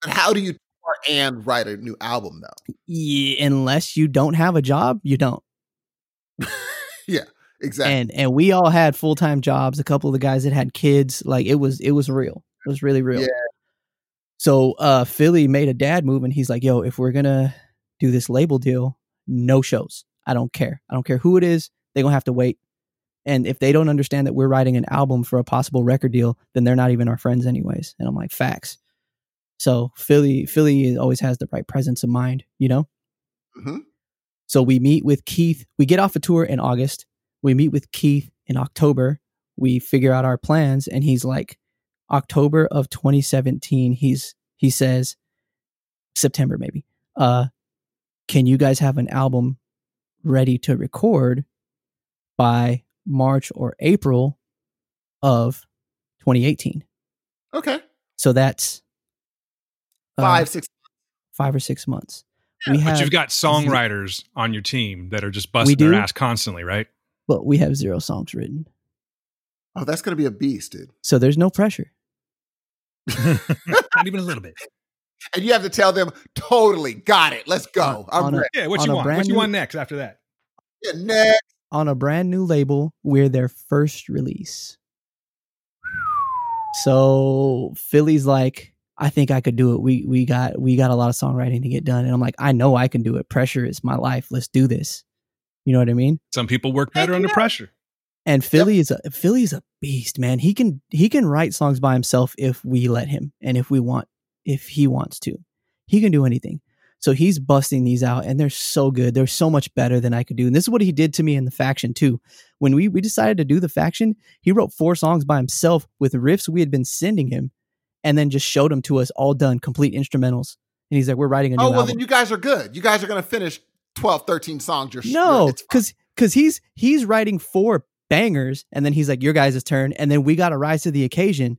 But how do you tour and write a new album though? Yeah, unless you don't have a job, you don't. [laughs] Exactly. And and we all had full time jobs. A couple of the guys that had kids, like it was it was real. It was really real. Yeah. So uh Philly made a dad move and he's like, yo, if we're gonna do this label deal, no shows. I don't care. I don't care who it is. They're gonna have to wait. And if they don't understand that we're writing an album for a possible record deal, then they're not even our friends anyways. And I'm like, facts. So Philly, Philly always has the right presence of mind, you know? Mhm. So we meet with Keith. We get off a tour in August. We meet with Keith in October. We figure out our plans, and he's like, October of 2017. He's he says, September maybe. Uh, can you guys have an album ready to record by March or April of 2018? Okay. So that's uh, Five, or six months. Yeah, we But have, you've got songwriters on your team that are just busting their ass constantly, right? But we have zero songs written, Oh, that's gonna be a beast, dude. so there's no pressure. Not even a little bit. [laughs] And you have to tell them, totally got it. Let's go. On- I'm on a- ready. Yeah, what On you want? brand What you new- want next after that? Yeah, next. on a brand new label. We're their first release. So Philly's like, I think I could do it. We we got we got a lot of songwriting to get done. And I'm like, I know I can do it. Pressure is my life. Let's do this. You know what I mean? Some people work better under yeah. pressure. And Philly is a Philly is a beast, man. He can he can write songs by himself if we let him and if we want if he wants to. He can do anything. So he's busting these out and they're so good. They're so much better than I could do. And this is what he did to me in the faction too. When we we decided to do the faction, he wrote four songs by himself with riffs we had been sending him and then just showed them to us all done, complete instrumentals. And he's like, "We're writing a new Oh, well, album." then you guys are good. You guys are gonna finish 12, 13 songs. You're No, you're- it's fine. because because he's he's writing four bangers, and then he's like, "Your guys' turn," and then we got to rise to the occasion.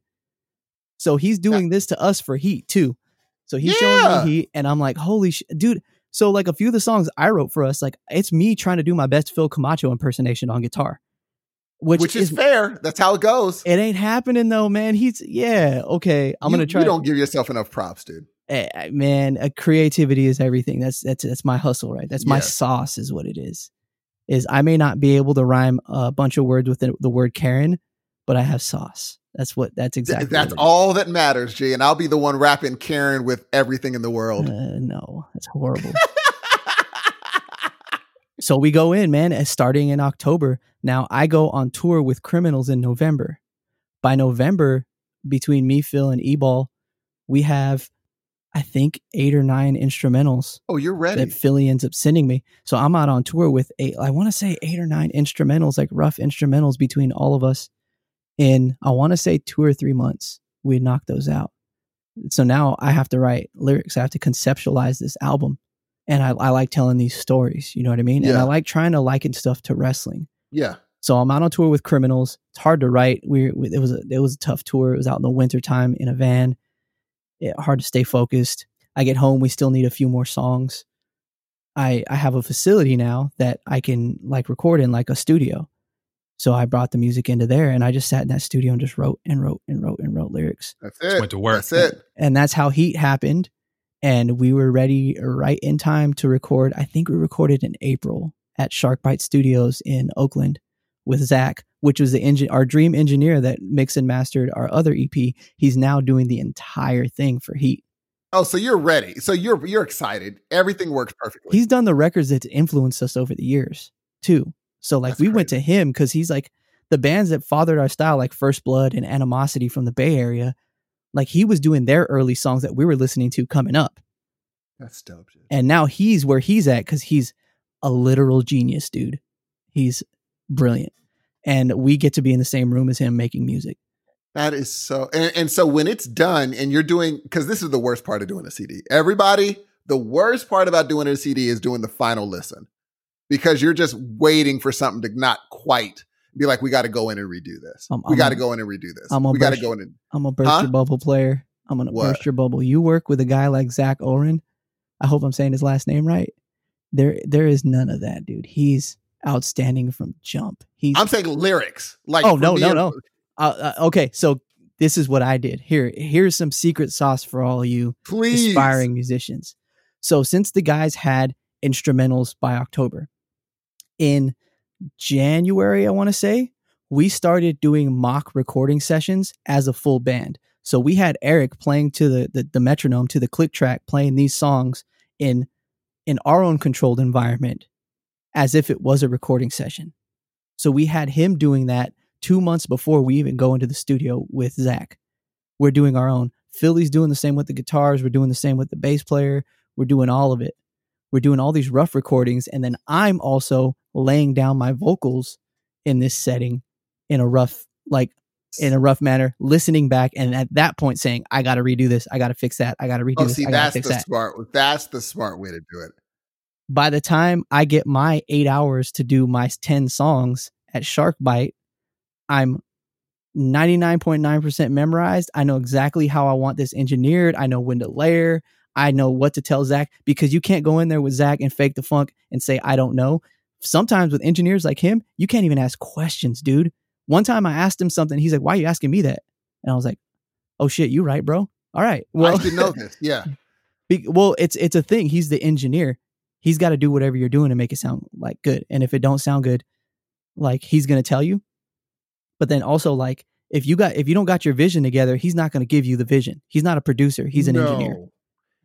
So he's doing this to us for heat too. So he's Yeah. showing me heat, and I'm like, "Holy shit, dude!" So like a few of the songs I wrote for us, like it's me trying to do my best Phil Camacho impersonation on guitar, which, which, is, is, fair. That's how it goes. it ain't happening though, man. He's yeah, okay. I'm you, gonna try. You don't give yourself enough props, dude. Eh, man, uh, creativity is everything. That's that's that's my hustle, right? That's my Yes. sauce, is what it is. Is I may not be able to rhyme a bunch of words with the, the word Karen, but I have sauce. That's what. That's Th- exactly. That's what all that matters, G. And I'll be the one rapping Karen with everything in the world. Uh, no, that's horrible. so we go in, man. Starting in October. Now I go on tour with Criminals in November. By November, between me, Phil, and Eball, we have, I think, eight or nine instrumentals. oh, you're ready. that Philly ends up sending me. So I'm out on tour with eight, I want to say eight or nine instrumentals, like rough instrumentals between all of us. In I want to say two or three months, we knocked those out. So now I have to write lyrics. I have to conceptualize this album, and I, I like telling these stories. You know what I mean? And I like trying to liken stuff to wrestling. yeah. So I'm out on tour with criminals. It's hard to write. We we- it was a it was a tough tour. It was out in the wintertime in a van. It, hard to stay focused. I get home. We still need a few more songs. I I have a facility now that I can like record in like a studio. So I brought the music into there, and I just sat in that studio and just wrote and wrote and wrote and wrote lyrics That's Just it. went to work. That's it. and that's how Heat happened. And we were ready right in time to record. I think we recorded in April at Sharkbite Studios in Oakland with Zach, which was the engine, our dream engineer that mixed and mastered our other EP. He's now doing the entire thing for Heat. Oh, so you're ready. So you're you're excited. Everything works perfectly. He's done the records that influenced us over the years too. So like That's we went to him because he's like the bands that fathered our style, like First Blood and Animosity from the Bay Area. Like he was doing their early songs that we were listening to coming up. That's dope. Shit. and now he's where he's at because he's a literal genius, dude. He's brilliant, and we get to be in the same room as him making music. That is so. And, and so when it's done, and you're doing, because this is the worst part of doing a CD. Everybody, the worst part about doing a CD is doing the final listen, because you're just waiting for something to not quite be like, we got to go in and redo this. I'm- we got to go in and redo this. I'm we got to go in and. I'm gonna burst Huh? your bubble, player. I'm gonna burst your bubble. You work with a guy like Zach Ohren. I hope I'm saying his last name right. There there is none of that, dude. He's outstanding from jump. He's I'm saying lyrics. Like Oh, no, no, no. uh, uh, okay. So this is what I did. Here here's some secret sauce for all you Please. aspiring musicians. So since the guys had instrumentals by October, in January, I want to say, we started doing mock recording sessions as a full band. So we had Eric playing to the, the, the metronome, to the click track, playing these songs in in our own controlled environment as if it was a recording session. So we had him doing that two months before we even go into the studio with Zach. We're doing our own. Philly's doing the same with the guitars. We're doing the same with the bass player. We're doing all of it. We're doing all these rough recordings. And then I'm also laying down my vocals in this setting in a rough, like in a rough manner, listening back. And at that point saying, I got to redo this. I got to fix that. I got to redo Oh, this. see, I got to that's the that. smart. That's the smart way to do it. By the time I get my eight hours to do my 10 songs at Shark Bite, I'm 99.9% memorized. I know exactly how I want this engineered. I know when to layer. I know what to tell Zach because you can't go in there with Zach and fake the funk and say, I don't know. Sometimes with engineers like him, you can't even ask questions, dude. One time I asked him something. He's like, Why are you asking me that? And I was like, Oh shit, you right, bro. All right. Well, I should know this. Yeah. [laughs] be- well, it's it's a thing. He's the engineer. He's got to do whatever you're doing to make it sound like good. And if it don't sound good, like he's gonna tell you. But then also like if you got if you don't got your vision together, he's not gonna give you the vision. He's not a producer. He's an engineer,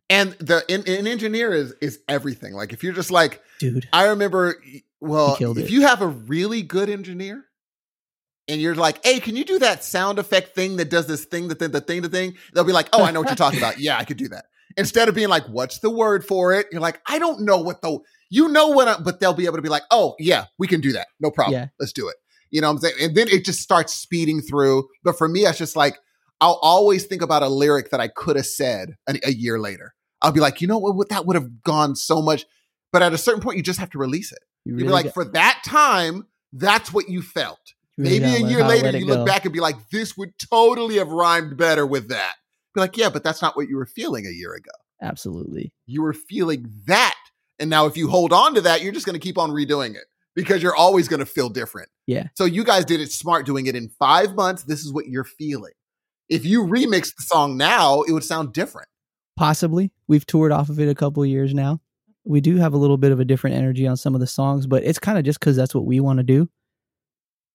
And the an, an engineer is is everything. Like if you're just like dude. I remember, well, if it. you have a really good engineer and you're like, hey, can you do that sound effect thing that does this thing, the thing, the thing, the thing? They'll be like, oh, I know what you're talking about. Yeah, I could do that. Instead of being like, what's the word for it? You're like, I don't know what the, you know what, I, but they'll be able to be like, oh, yeah, we can do that. No problem. Yeah. Let's do it. You know what I'm saying? And then it just starts speeding through. But for me, it's just like, I'll always think about a lyric that I could have said a, a year later. I'll be like, you know what, what, that would have gone so much. But at a certain point, you just have to release it. You You'd really be like, got- for that time, that's what you felt. really Maybe a year later, you look go. back and be like, this would totally have rhymed better with that. Be like, yeah, but that's not what you were feeling a year ago. Absolutely. You were feeling that. And now if you hold on to that, you're just going to keep on redoing it because you're always going to feel different. Yeah. So you guys did it smart doing it in five months. This is what you're feeling. If you remix the song now, it would sound different. Possibly. We've toured off of it a couple of years now. We do have a little bit of a different energy on some of the songs, but it's kind of just because that's what we want to do.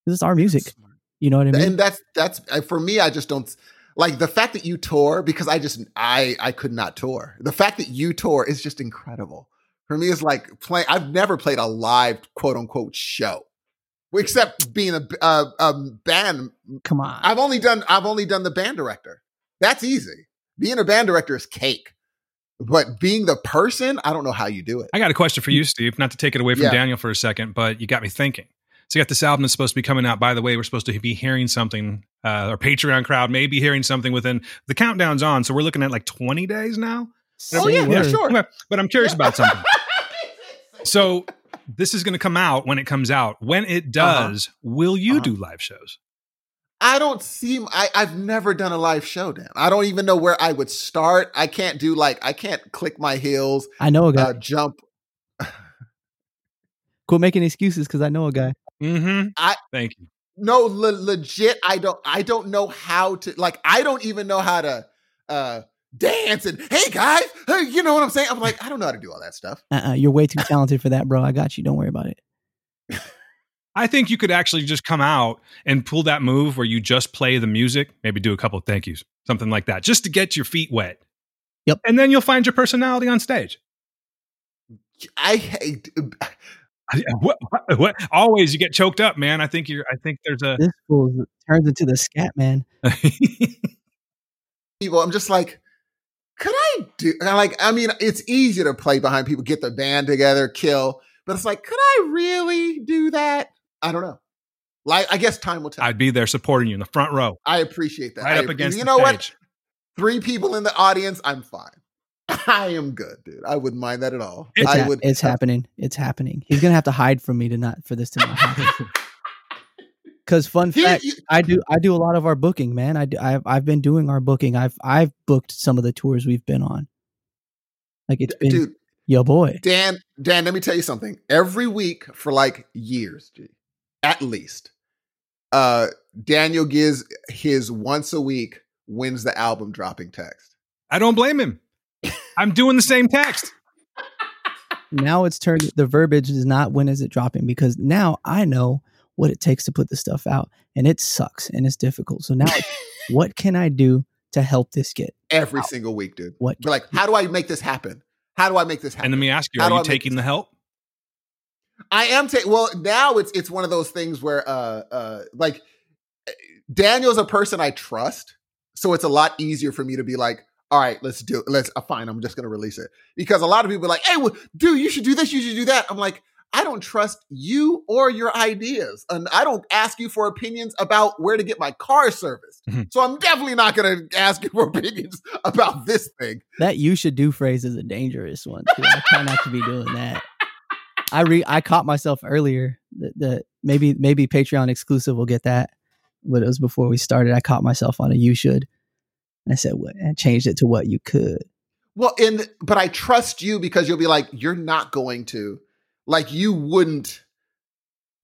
This is our music. You know what I mean? and that's that's uh, for me i just don't like the fact that you tour because i just i i could not tour the fact that you tour is just incredible for me it's like playing i've never played a live quote unquote show except being a, a, a band Come on. i've only done i've only done the band director that's easy being a band director is cake but being the person i don't know how you do it I got a question for you, Steve. Not to take it away from Yeah. Daniel for a second, but you got me thinking. So you got this album that's supposed to be coming out. By the way, we're supposed to be hearing something. Uh, our Patreon crowd may be hearing something within the countdown's on. So we're looking at like 20 days now. oh yeah, yeah sure Okay, But I'm curious about something. [laughs] So this is going to come out when it comes out. When it does, will you Uh-huh. do live shows? I don't seem I, I've never done a live show, Dan. I don't even know where I would start. I can't do like I can't click my heels, I know a guy. uh, jump. Quit making excuses because I know a guy. Mm-hmm. I- thank you. No, le- legit, I don't I don't know how to like I don't even know how to uh dance and hey guys, hey, you know what I'm saying? I'm like, I don't know how to do all that stuff. Uh-uh, you're way too talented for that, bro. I got you. Don't worry about it. I think you could actually just come out and pull that move where you just play the music, maybe do a couple of thank yous, something like that, just to get your feet wet. Yep. And then you'll find your personality on stage. I hate What, what, [laughs] what- always you get choked up, man. I think you're. I think there's a. This fool uh, turns into the scat man. [laughs] people. I'm just like, could I do and I'm like, I mean, it's easy to play behind people, get the band together, kill, but it's like, could I really do that? I don't know. Like, I guess time will tell. I, I'd be there supporting you in the front row, I appreciate that. right I up against You the know what? stage. Three people in the audience, I'm fine. I am good, dude. I wouldn't mind that at all. It's, I hap- would. it's happening. It's happening. He's gonna have to hide from me to not for this to not happen. [laughs] Because fun He- fact, you- I do I do a lot of our booking, man. I do, I've I've been doing our booking. I've I've booked some of the tours we've been on. Like it's been dude, Yo, boy. Dan, Dan, let me tell you something. Every week for like years, G, at least, uh, Daniel gives his once a week when's the album dropping text. I don't blame him. I'm doing the same text. Now it's turned. The verbiage is not when is it dropping because now I know what it takes to put the stuff out, and it sucks and it's difficult. So now, [laughs] what can I do to help this get Every single week, dude. what? But like, how do I make this happen? How do I make this happen? And let me ask you, How are you I taking the help? I am taking. Well, now it's it's one of those things where, uh, uh, like Daniel's a person I trust, so it's a lot easier for me to be like, all right, let's do it. Let's uh, fine. I'm just gonna release it because a lot of people are like, hey, well, dude, you should do this. You should do that. I'm like, I don't trust you or your ideas, and I don't ask you for opinions about where to get my car serviced. Mhm. So I'm definitely not gonna ask you for opinions [laughs] about this thing. That you should do phrase is a dangerous one. Too. I try not to be doing that. I re I caught myself earlier that, that maybe maybe Patreon exclusive will get that, but it was before we started. I caught myself on a you should. I said what and changed it to what you could. Well, and but I trust you because you'll be like, you're not going to, like, you wouldn't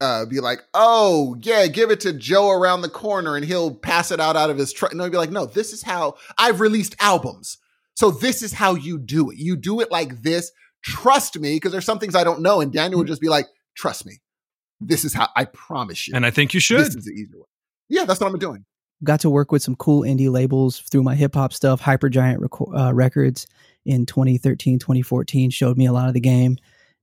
uh be like, oh yeah, give it to Joe around the corner and he'll pass it out out of his truck. No, you'd be like, no, this is how I've released albums, so this is how you do it. You do it like this. Trust me, because there's some things I don't know, and Daniel would just be like, trust me, this is how I promise you. And I think you should. This is the easy way. Yeah, that's what I'm doing. Got to work with some cool indie labels through my hip hop stuff. Hypergiant Reco- uh, Records in 2013, 2014 showed me a lot of the game,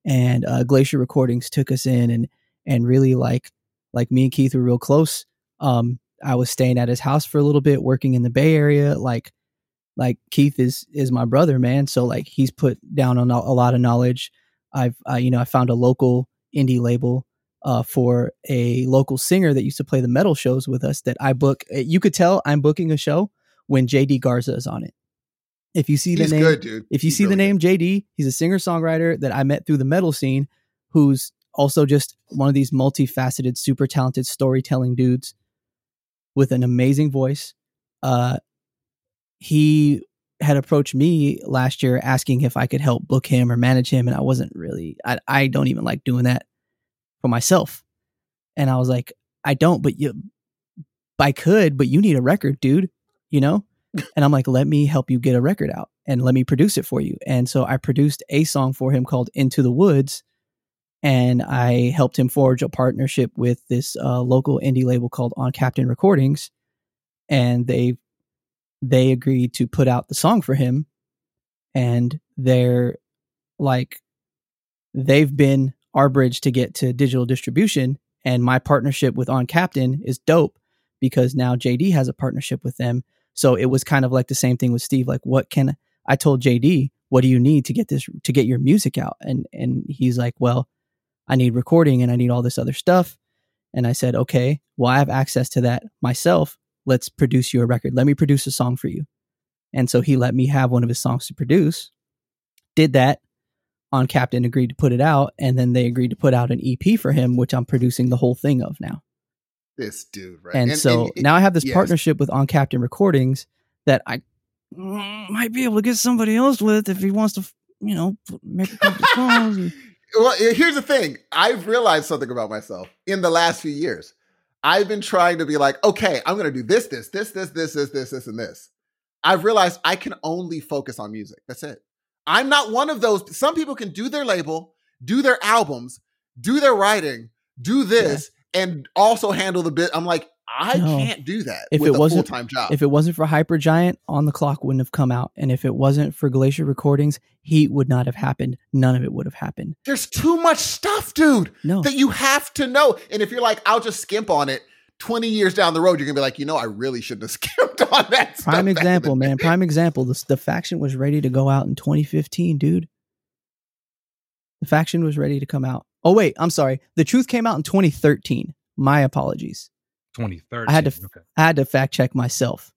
and uh, Glacier Recordings took us in and and really like like me and Keith were real close. Um, I was staying at his house for a little bit, working in the Bay Area. Like like Keith is is my brother, man. So like he's put down on a lot of knowledge. I've uh, you know I found a local indie label uh, for a local singer that used to play the metal shows with us that I book. uh, You could tell I'm booking a show when JD Garza is on it. If you see the He's name, good, dude. if you He's see the really name JD, he's a singer songwriter that I met through the metal scene, who's also just one of these multifaceted, super talented storytelling dudes with an amazing voice. Uh, he had approached me last year asking if I could help book him or manage him, and I wasn't really. I I don't even like doing that for myself, and I was like, I don't, but you, I could, but you need a record, dude. You know, [laughs] and I'm like, let me help you get a record out and let me produce it for you. And so I produced a song for him called Into the Woods. And I helped him forge a partnership with this uh, local indie label called On Captain Recordings. And they they agreed to put out the song for him. And they're like they've been our bridge to get to digital distribution. And my partnership with On Captain is dope because now JD has a partnership with them. So it was kind of like the same thing with Steve. Like, what can I told JD, what do you need to get this to get your music out? And and he's like, well, I need recording and I need all this other stuff. And I said, okay, well, I have access to that myself. Let's produce you a record. Let me produce a song for you. And so he let me have one of his songs to produce. Did that. On Captain agreed to put it out, and then they agreed to put out an EP for him, which I'm producing the whole thing of now. this dude, right? And, so now I have this yes. partnership with On Captain Recordings that I might be able to get somebody else with if he wants to, you know, make a couple [laughs] songs. and- Well, here's the thing. I've realized something about myself in the last few years. I've been trying to be like, okay, I'm going to do this, this, this, this, this, this, this, this, and this. I've realized I can only focus on music. That's it. I'm not one of those. Some people can do their label, do their albums, do their writing, do this, and also handle the bit. I'm like, I No. can't do that If with it wasn't- full time job. If it wasn't for Hypergiant, On the Clock wouldn't have come out. And if it wasn't for Glacier Recordings, Heat would not have happened. None of it would have happened. There's too much stuff, dude. No. that you have to know. And if you're like, I'll just skimp on it, 20 years down the road, you're gonna be like, you know, I really shouldn't have [laughs] skimped on that. stuff Prime back in the example, man. Prime example. The, the faction was ready to go out in 2015, dude. The faction was ready to come out. Oh, wait. I'm sorry. The truth came out in 2013. My apologies. 2013. I had to- Okay. I had to fact check myself.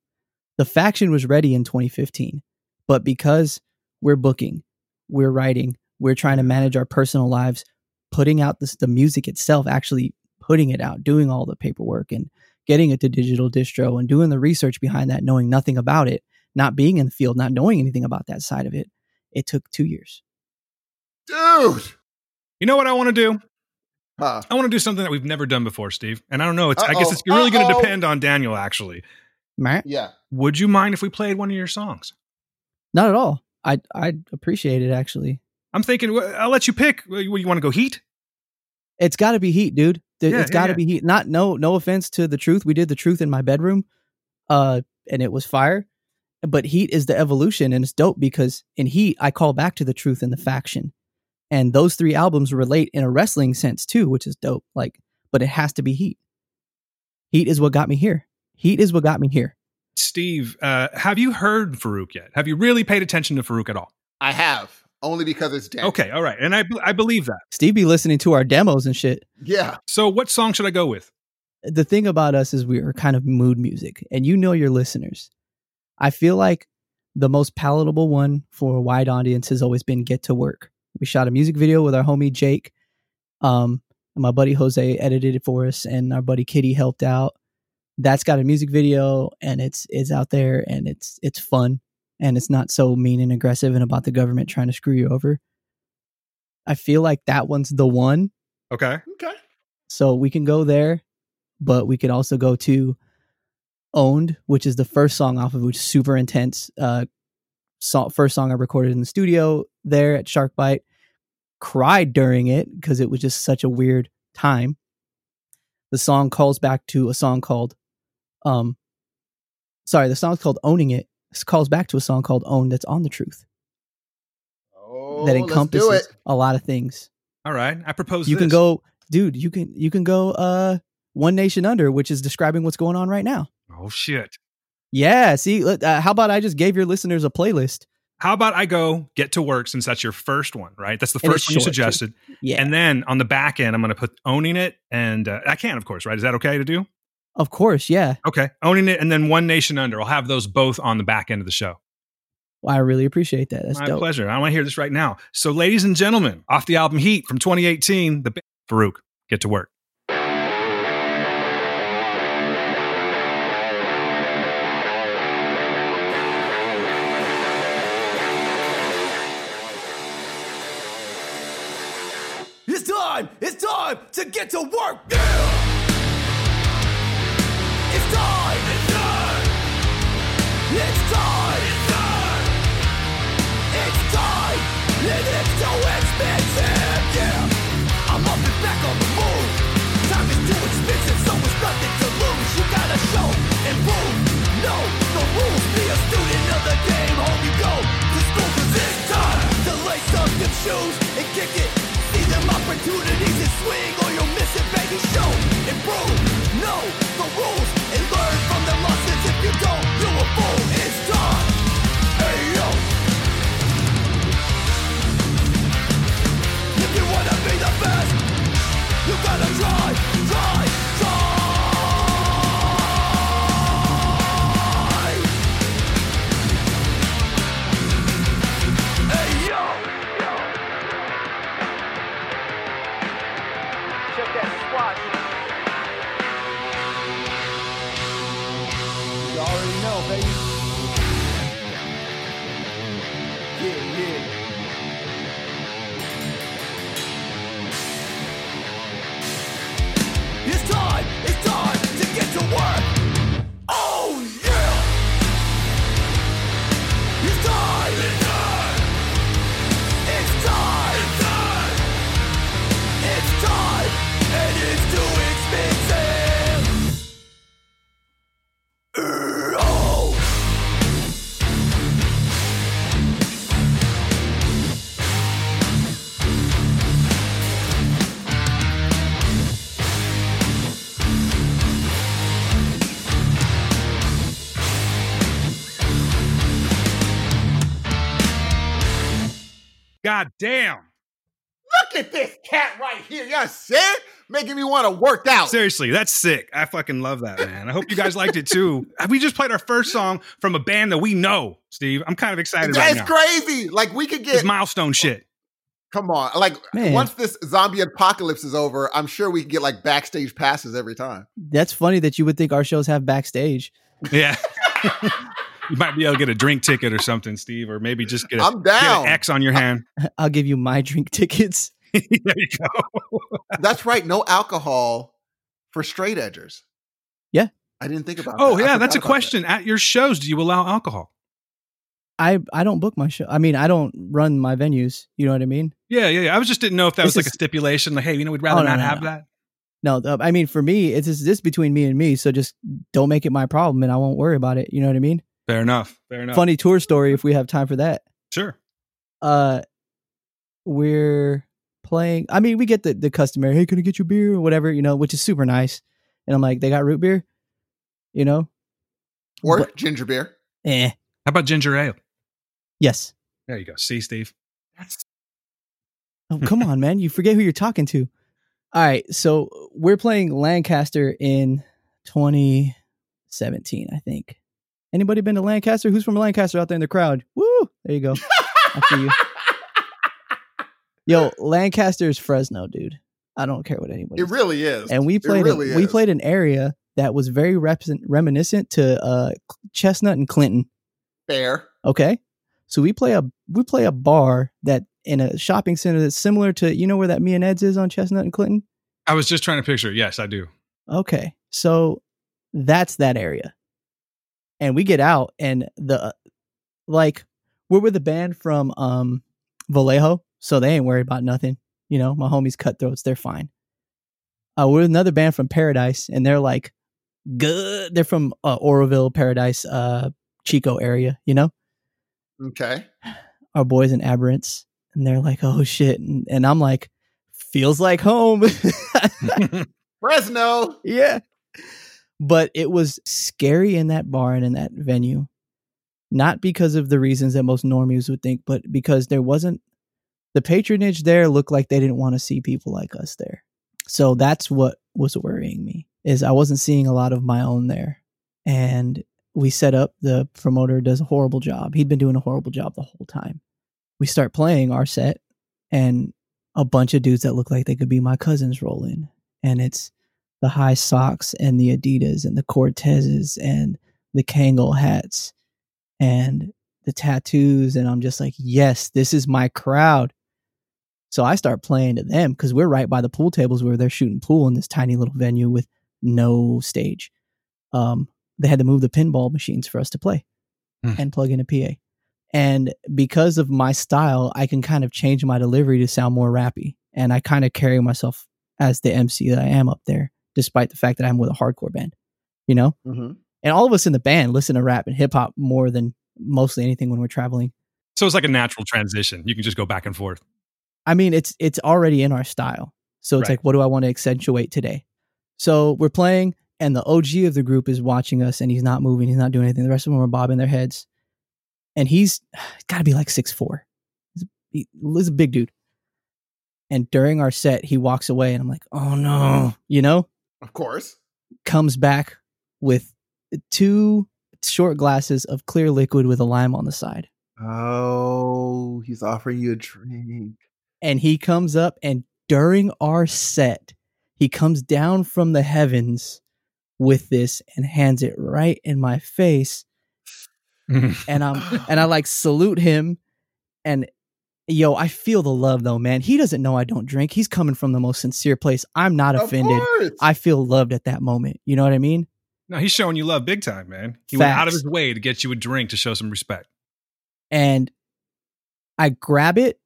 The faction was ready in 2015, but because we're booking, we're writing, we're trying to manage our personal lives, putting out this, the music itself, actually putting it out, doing all the paperwork and getting it to digital distro and doing the research behind that, knowing nothing about it, not being in the field, not knowing anything about that side of it. It took two years. dude. You know what I want to do? Huh. I want to do something that we've never done before, Steve. And I don't know. It's I guess it's really going to depend on Daniel. Actually, Meh. Yeah. would you mind if we played one of your songs? Not at all. I I appreciate it actually. I'm thinking I'll let you pick. What, You want to go Heat? It's got to be heat, dude. There- Yeah, it's yeah, got to yeah. be heat. Not no no offense to the truth. We did the truth in my bedroom, uh, and it was fire. But heat is the evolution, and it's dope because in heat I call back to the truth and the faction, and those three albums relate in a wrestling sense too, which is dope. Like, but it has to be heat. Heat is what got me here. Heat is what got me here. Steve, uh, have you heard Farouk yet? Have you really paid attention to Farouk at all? I have only because it's Dan. Okay, all right, and I I believe that. Steve be listening to our demos and shit. Yeah. So, what song should I go with? the thing about us is we are kind of mood music and you know your listeners i feel like the most palatable one for a wide audience has always been get to work we shot a music video with our homie jake um and my buddy jose edited it for us and our buddy kitty helped out that's got a music video and it's it's out there and it's it's fun and it's not so mean and aggressive and about the government trying to screw you over i feel like that one's the one Okay, Okay. so we can go there, but we could also go to Owned, which is the first song off of which is super intense. Uh, so, first song I recorded in the studio there at Shark Bite. Cried during it because it was just such a weird time. The song calls back to a song called, um, sorry, the song's called Owning It. This calls back to a song called Own that's on the truth Oh, that let's do encompasses it. a lot of things. all right. I propose. you can go dude you can you can go uh one nation under which is describing what's going on right now Oh shit! yeah see uh, how about i just gave your listeners a playlist How about I go Get to Work since that's your first one, right? That's the first one you short, too. suggested. yeah And then on the back end, I'm going to put Owning It, and uh, I can, of course, right? Is that okay to do? Of course yeah Okay, Owning It, and then One Nation Under. I'll have those both on the back end of the show. well, i really appreciate that that's My dope pleasure. I want to hear this right now. So, ladies and gentlemen, off the album Heat from 2018, the band Farouk, Get to Work. It's time! It's time to get to work! It's shoes and kick it! See them opportunities and swing, or you'll miss it, baby! Show and prove! Know the rules. And learn from the losses! If you don't, gotta try, God damn. Look at this cat right here. You see it? Making me want to work out. Seriously, that's sick. I fucking love that, man. I hope you guys liked it too. [laughs] We just played our first song from a band that we know, Steve. I'm kind of excited right That's now. crazy. Like we could It's get milestone shit. come on. Like Man. once this zombie apocalypse is over, I'm sure we can get like backstage passes every time. that's funny that you would think our shows have backstage Yeah. [laughs] [laughs] You might be able to get a drink ticket or something, Steve, or maybe just get, a, I'm get an X on your hand. [laughs] I'll give you my drink tickets. there you go. That's right. No alcohol for straight edgers. Yeah. I didn't think about Oh that. I yeah, that's a forgot about question. At your shows, do you allow alcohol? I I don't book my show. I mean, I don't run my venues. You know what I mean? Yeah, yeah, yeah. I was just didn't know if that This was like a stipulation. Like, hey, you know, we'd oh, rather Oh, no, not no, have no. that. No, I mean for me, it's just this between me and me. So just don't make it my problem, and I won't worry about it. You know what I mean? Fair enough. Fair enough. Funny tour story if we have time for that. Sure. Uh, we're playing. I mean, we get the the customary. Hey, can I get you beer or whatever? You know, which is super nice. And I'm like, they got root beer. You know? Or But- ginger beer. Eh. How about ginger ale? Yes. There you go. See, Steve. Oh, come on, man. You forget who you're talking to. All right. So we're playing Lancaster in 2017, I think. Anybody been to Lancaster? Who's from Lancaster out there in the crowd? Woo! There you go. I see you. [laughs] Yo, Lancaster is Fresno, dude. I don't care what anybody It really is. and we played really a, we played an area that was very represent, reminiscent to uh, Chestnut and Clinton. fair. Okay, so we play a we play a bar that in a shopping center that's similar to you know where that Me and Ed's is on Chestnut and Clinton. I was just trying to picture. Yes, I do. Okay, so that's that area, and we get out and the like we're with a band from um Vallejo, so they ain't worried about nothing. You know, my homies cutthroats, they're fine. Uh, we're with another band from Paradise, and they're like good. They're from uh, Oroville, Paradise, uh, Chico area. You know, Okay. [sighs] our boys in Aberrants, and they're like, "Oh shit," and, and I'm like, "Feels like home." [laughs] [laughs] Fresno. yeah, but it was scary in that bar and in that venue, not because of the reasons that most normies would think, but because there wasn't the patronage there. Looked like they didn't want to see people like us there, so that's what was worrying me. Is I wasn't seeing a lot of my own there, and we set up. The promoter does a horrible job. He'd been doing a horrible job the whole time. We start playing our set, and a bunch of dudes that look like they could be my cousins roll in, and it's the high socks and the Adidas and the Cortezes and the Kangol hats and the tattoos, and I'm just like, yes, this is my crowd. So I start playing to them because we're right by the pool tables where they're shooting pool in this tiny little venue with no stage. Um, they had to move the pinball machines for us to play Hmm. and plug in a PA. And because of my style, I can kind of change my delivery to sound more rappy. And I kind of carry myself as the MC that I am up there, despite the fact that I'm with a hardcore band, you know? Mm-hmm. And all of us in the band listen to rap and hip hop more than mostly anything when we're traveling. so it's like a natural transition. You can just go back and forth. I mean, it's it's already in our style. So it's Right. like, what do I want to accentuate today? So we're playing, and the OG of the group is watching us, and he's not moving, he's not doing anything. The rest of them are bobbing their heads, and he's [sighs] got to be like six four. He's, he- he's a big dude. And during our set, he walks away, and I'm like, oh no, you know, Of course. comes back with two short glasses of clear liquid with a lime on the side. Oh, he's offering you a drink. and he comes up and during our set he comes down from the heavens with this and hands it right in my face [laughs] and i'm [gasps] and i like salute him and yo i feel the love though man he doesn't know i don't drink he's coming from the most sincere place i'm not Of offended course. i feel loved at that moment you know what i mean no, he's showing you love big time, man. He went out of his way to get you a drink to show some respect. and I grab it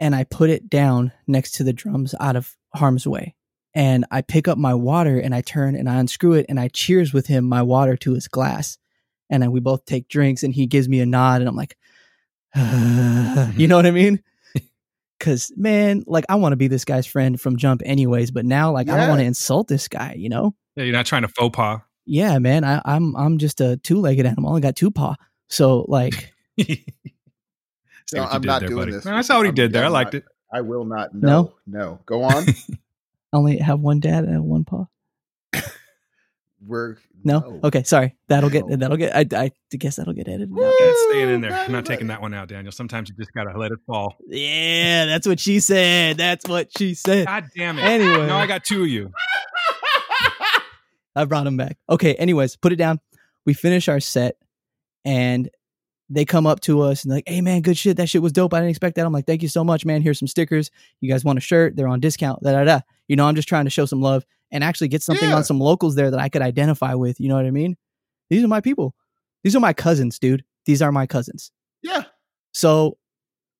and I put it down next to the drums out of harm's way. And I pick up my water and I turn and I unscrew it and I cheers with him my water to his glass. And then we both take drinks and he gives me a nod and I'm like, [laughs] you know what I mean? Cause man, like I want to be this guy's friend from jump anyways, but now like I don't want to insult this guy, you know? Yeah, you're not trying to faux pas. Yeah, man, I, I'm I'm just a two legged animal. I got two paw. So like [laughs] See No, I'm not there, doing buddy. this No, I saw what he I'm- did there. yeah, I I'm liked not- it. I will not. No? No, no. Go on. [laughs] I only have one dad and one paw. We're No? Okay, sorry. That'll get No. that'll get I I guess that'll get edited. out. Woo! It's staying in there. I'm not taking that one out, Daniel. Sometimes you just gotta let it fall. Yeah, that's what she said. That's what she said. God damn it. Anyway. Now I got two of you. [laughs] I brought him back. Okay, anyways, put it down. We finish our set and they come up to us and like, "Hey man, good shit. That shit was dope. I didn't expect that." I'm like, "Thank you so much, man. Here's some stickers. You guys want a shirt? They're on discount." Da da da. You know, I'm just trying to show some love and actually get something Yeah. on some locals there that I could identify with. You know what I mean? These are my people. These are my cousins, dude. These are my cousins. Yeah. So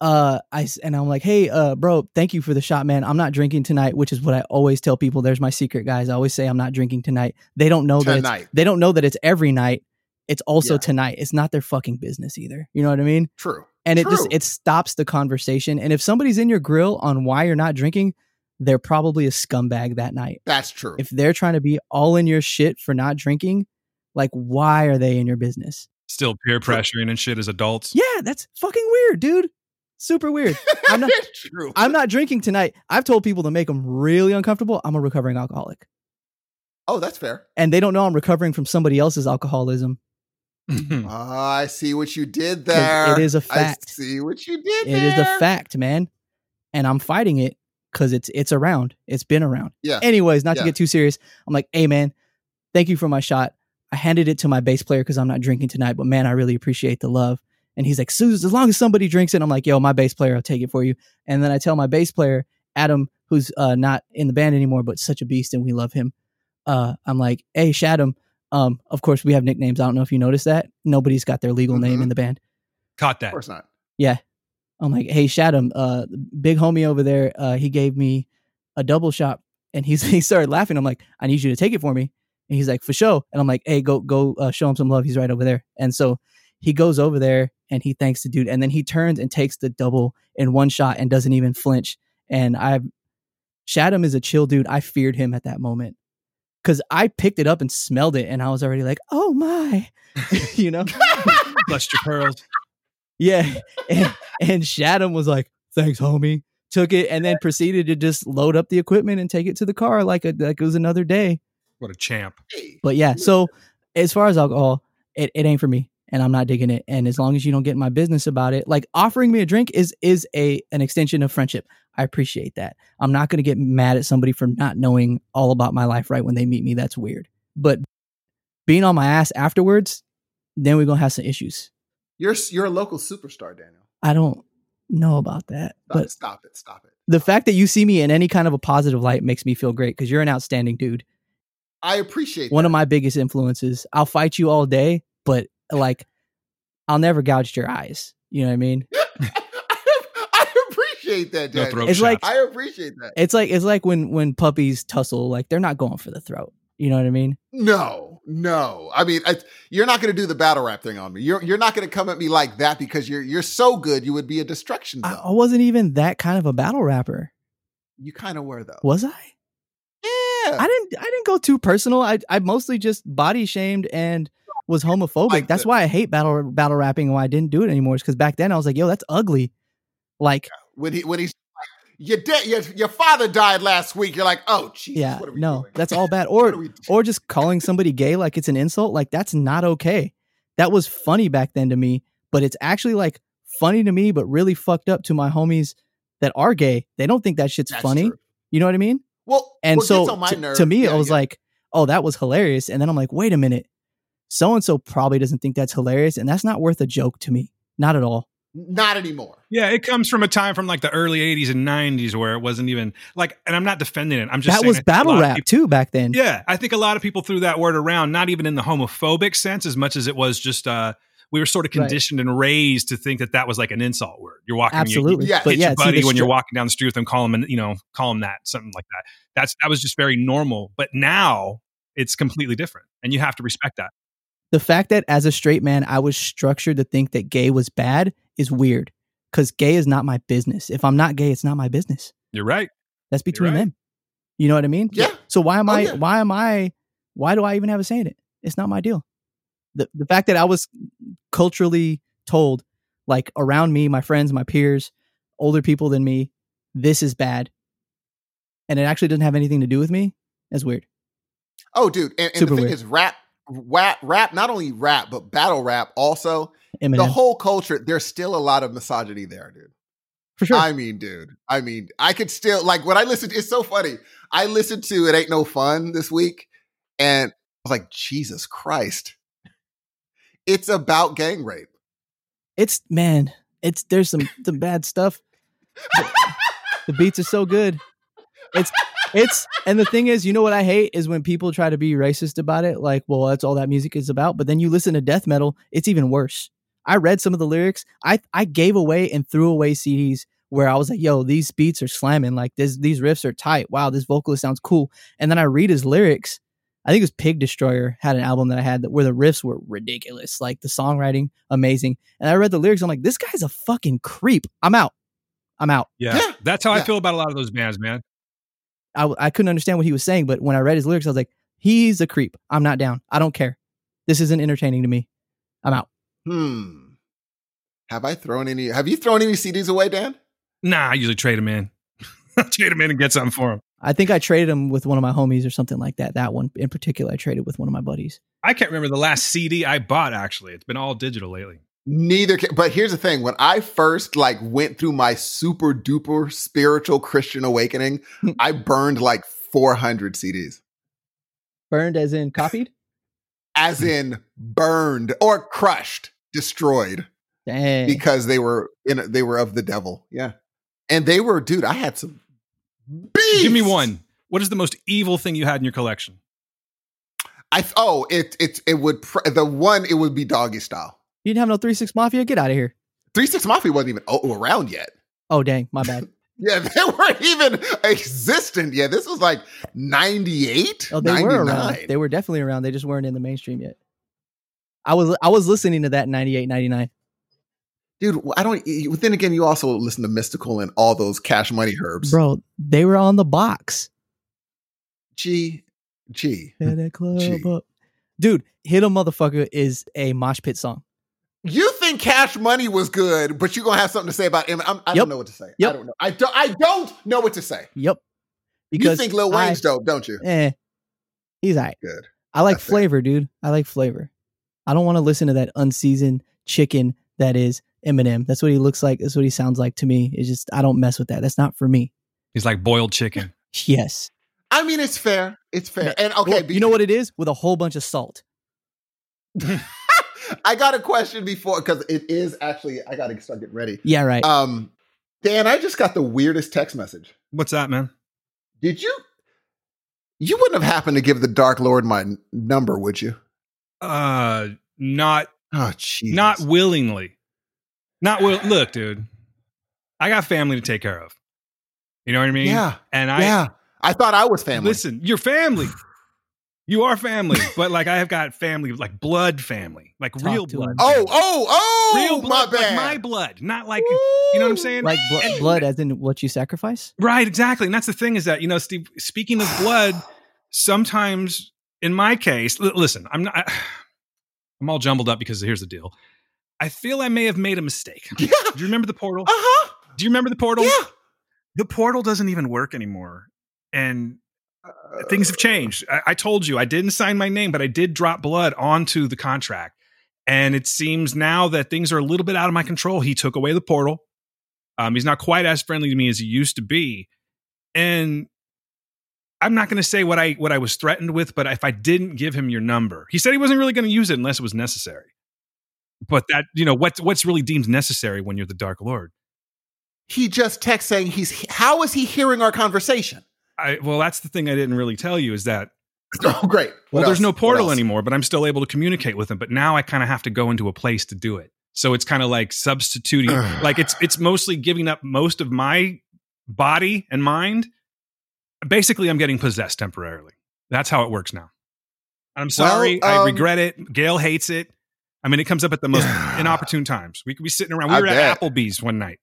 uh I and I'm like, "Hey, uh bro, thank you for the shot, man. I'm not drinking tonight," which is what I always tell people. There's my secret, guys. I always say I'm not drinking tonight. They don't know that it's, they don't know that it's every night. It's also Yeah. tonight. It's not their fucking business either. You know what I mean? True. And it just it stops the conversation. And if somebody's in your grill on why you're not drinking, they're probably a scumbag that night. That's true. If they're trying to be all in your shit for not drinking, like why are they in your business? Still peer pressuring and shit as adults. Yeah, that's fucking weird, dude. Super weird. I'm not [laughs] true. I'm not drinking tonight. I've told people to make them really uncomfortable. I'm a recovering alcoholic. oh, that's fair. And they don't know I'm recovering from somebody else's alcoholism. [laughs] Ah, I see what you did there. it is a fact. I see what you did there. It is the there. fact, man. And I'm fighting it because it's it's around. It's been around. Yeah. Anyways, not Yeah. to get too serious. I'm like, hey man, thank you for my shot. I handed it to my bass player because I'm not drinking tonight, but man, I really appreciate the love. And he's like, Suze, as long as somebody drinks it, I'm like, yo, my bass player, I'll take it for you. And then I tell my bass player, Adam, who's uh, not in the band anymore, but such a beast and we love him. Uh, I'm like, hey, Shadam. Um, of course, we have nicknames. I don't know if you noticed that. Nobody's got their legal name Mhm. in the band. Caught that. Of course not. I'm like, hey, Shadam, uh, big homie over there, uh, he gave me a double shot, and he's [laughs] he started laughing. I'm like, I need you to take it for me, and he's like, for sure. And I'm like, hey, go go uh, show him some love. He's right over there. And so he goes over there and he thanks the dude, and then he turns and takes the double in one shot and doesn't even flinch. And I, Shadam is a chill dude. I feared him at that moment because I picked it up and smelled it, and I was already like, oh my, [laughs] you know. Bust your pearls. Yeah. [laughs] And, and Shadam was like, thanks, homie. Took it and then proceeded to just load up the equipment and take it to the car like, a, like it was another day. What a champ. But yeah, so as far as alcohol, it, it ain't for me and I'm not digging it. And as long as you don't get in my business about it, like offering me a drink is is a an extension of friendship. I appreciate that. I'm not going to get mad at somebody for not knowing all about my life right when they meet me. That's weird. But being on my ass afterwards, then we're going to have some issues. You're you're a local superstar, Daniel. I don't know about that. Stop, But stop it. Stop it. the fact that you see me in any kind of a positive light makes me feel great because you're an outstanding dude. I appreciate One that. of my biggest influences. I'll fight you all day, but like, I'll never gouge your eyes. You know what I mean? [laughs] I appreciate that, No Daniel. throat It's like- I appreciate that. It's like it's like when when puppies tussle. Like they're not going for the throat. You know what I mean? No, no. I mean, I, you're not going to do the battle rap thing on me. You're you're not going to come at me like that because you're you're so good. You would be a destruction I. I wasn't even that kind of a battle rapper, you kind of were though. was I? Yeah. I didn't. I didn't go too personal. I I mostly just body shamed and was [laughs] homophobic. Like that's why I hate battle battle rapping and why I didn't do it anymore. Is because back then I was like, yo, that's ugly. Like when he when he's like, your dad, your, your father died last week. You're like, oh, Jesus, yeah, what are we no, doing? that's all bad. [laughs] Or are we doing? or just calling somebody gay like it's an insult like that's not okay that was funny back then to me but it's actually like funny to me but really fucked up to my homies that are gay they don't think that shit's That's funny true. you know what i mean Well, and what so on my to, to me yeah, i was yeah. like oh that was hilarious and then i'm like wait a minute so and so probably doesn't think that's hilarious and that's not worth a joke to me not at all not anymore. Yeah, it comes from a time from like the early 80s and 90s where it wasn't even like, and I'm not defending it. I'm just that saying was I think a battle rap people- too back then Yeah, I think a lot of people threw that word around, not even in the homophobic sense as much as it was just, uh, we were sort of Right. conditioned and raised to think that that was like an insult word. You're walking, absolutely You, Yeah. hit yeah your buddy the when you're walking down the street with them, call him, and you know, call him that, something like that. That's that was just very normal. But now it's completely different, and you have to respect that. The fact that as a straight man I was structured to think that gay was bad is weird because gay is not my business. If I'm not gay, it's not my business. You're right. That's between right. them. You know what I mean? Yeah. So why am Oh, I? yeah. Why am I? Why do I even have a say in it? It's not my deal. The the fact that I was culturally told, like around me, my friends, my peers, older people than me, this is bad, and it actually doesn't have anything to do with me. That's weird. Oh, dude, and, and Super the thing weird. is, rap, rap, rap. Not only rap, but battle rap. Also, the whole culture. There's still a lot of misogyny there, dude. for sure. I mean, dude. I mean, I could still like when I listened. It's so funny. I listened to "It Ain't No Fun" this week, and I was like, Jesus Christ! It's about gang rape. It's man, it's there's some some bad stuff. The beats are so good. It's it's and the thing is, you know what I hate is when people try to be racist about it. Like, well, that's all that music is about. But then you listen to death metal, it's even worse. I read some of the lyrics. I I gave away and threw away CDs where I was like, "Yo, these beats are slamming. Like this, these riffs are tight. Wow, this vocalist sounds cool." And then I read his lyrics. I think it was Pig Destroyer had an album that I had that where the riffs were ridiculous, like the songwriting amazing. And I read the lyrics. I'm like, this guy's a fucking creep. I'm out. I'm out. Yeah, Yeah. [laughs] that's how I feel about a lot of those bands, man. I, w- I couldn't understand what he was saying, but when I read his lyrics, I was like, he's a creep. I'm not down. I don't care. This isn't entertaining to me. I'm out. Hmm. Have I thrown any? Have you thrown any CDs away, Dan? Nah, I usually trade them in. [laughs] trade them in and get something for them. I think I traded him with one of my homies or something like that. That one in particular, I traded with one of my buddies. I can't remember the last CD I bought. Actually, it's been all digital lately. Neither can. But here's the thing: when I first like went through my super duper spiritual Christian awakening, hmm. I burned like 400 CDs, Burned as in copied? as in burned or crushed, destroyed. Dang. because they were in they were of the devil. Yeah. And they were, dude, I had some beasts. Give me one. What is the most evil thing you had in your collection? I th- oh, it it it would pr- the one it would be Doggystyle. You didn't have no 3 6 Mafia? Get out of here. Three Six Mafia wasn't even around yet. Oh, dang. My bad. [laughs] Yeah, they weren't even existent yet. This was like 98, Oh, they 99. were around. They were definitely around. They just weren't in the mainstream yet. I was I was listening to that in 98, 99. Dude, I don't then again you also listen to Mystikal and all those Cash Money Herbs. Bro, they were on the box. G G. Hit that club Gee. up. Dude, Hit a Motherfucker is a mosh pit song. You think Cash Money was good, but you're gonna have something to say about him. I'm, I Yep. don't know what to say. I don't know. I don't. I don't know what to say. Yep. you think Lil I- Wayne's dope, don't you? Eh. He's all right. Good. I like That's fair. flavor, dude. I like flavor. I don't want to listen to that unseasoned chicken that is Eminem. That's what he looks like. That's what he sounds like to me. It's just I don't mess with that. That's not for me. He's like boiled chicken. [laughs] Yes. I mean, it's fair. It's fair. And okay, Well, you know what it is? With a whole bunch of salt. [laughs] [laughs] I got a question before because it is actually. I got to start getting ready. Yeah, right. Um, Dan, I just got the weirdest text message. What's that, man? Did you? You wouldn't have happened to give the Dark Lord my n- number, would you? Uh, not Oh, Jesus. not willingly. Not will. Look, dude, I got family to take care of. You know what I mean? Yeah. And I yeah. I thought I was family. listen. Your family. You are family, but like I have got family, like blood family, like Talk real blood. him. Oh, oh, oh! real my blood, bad. like my blood, not like you know what I'm saying. like blo- and- blood as in what you sacrifice? Right, exactly. And that's the thing is that, you know, Steve, speaking of blood, sometimes in my case, li- listen, I'm not, [sighs] I'm all jumbled up because here's the deal. I feel I may have made a mistake. [laughs] Yeah. Do you remember the portal? Uh huh. Do you remember the portal? Yeah. The portal doesn't even work anymore. And things have changed. I, I told you I didn't sign my name, but I did drop blood onto the contract. And it seems now that things are a little bit out of my control. He took away the portal. Um, he's not quite as friendly to me as he used to be. And I'm not going to say what I what I was threatened with, but if I didn't give him your number, he said he wasn't really going to use it unless it was necessary. But that you know what's what's really deemed necessary when you're the Dark Lord. He just text saying he's. How is he hearing our conversation? I, well, that's the thing I didn't really tell you is that [laughs] Oh, great. What well, there's no portal anymore, but I'm still able to communicate with him. But now I kind of have to go into a place to do it. So it's kind of like substituting, [sighs] like it's it's mostly giving up most of my body and mind. Basically, I'm getting possessed temporarily. That's how it works now. I'm sorry. I um, regret it. Gail hates it. I mean, it comes up at the most [sighs] inopportune times. We could be sitting around. We I were bet. at Applebee's one night,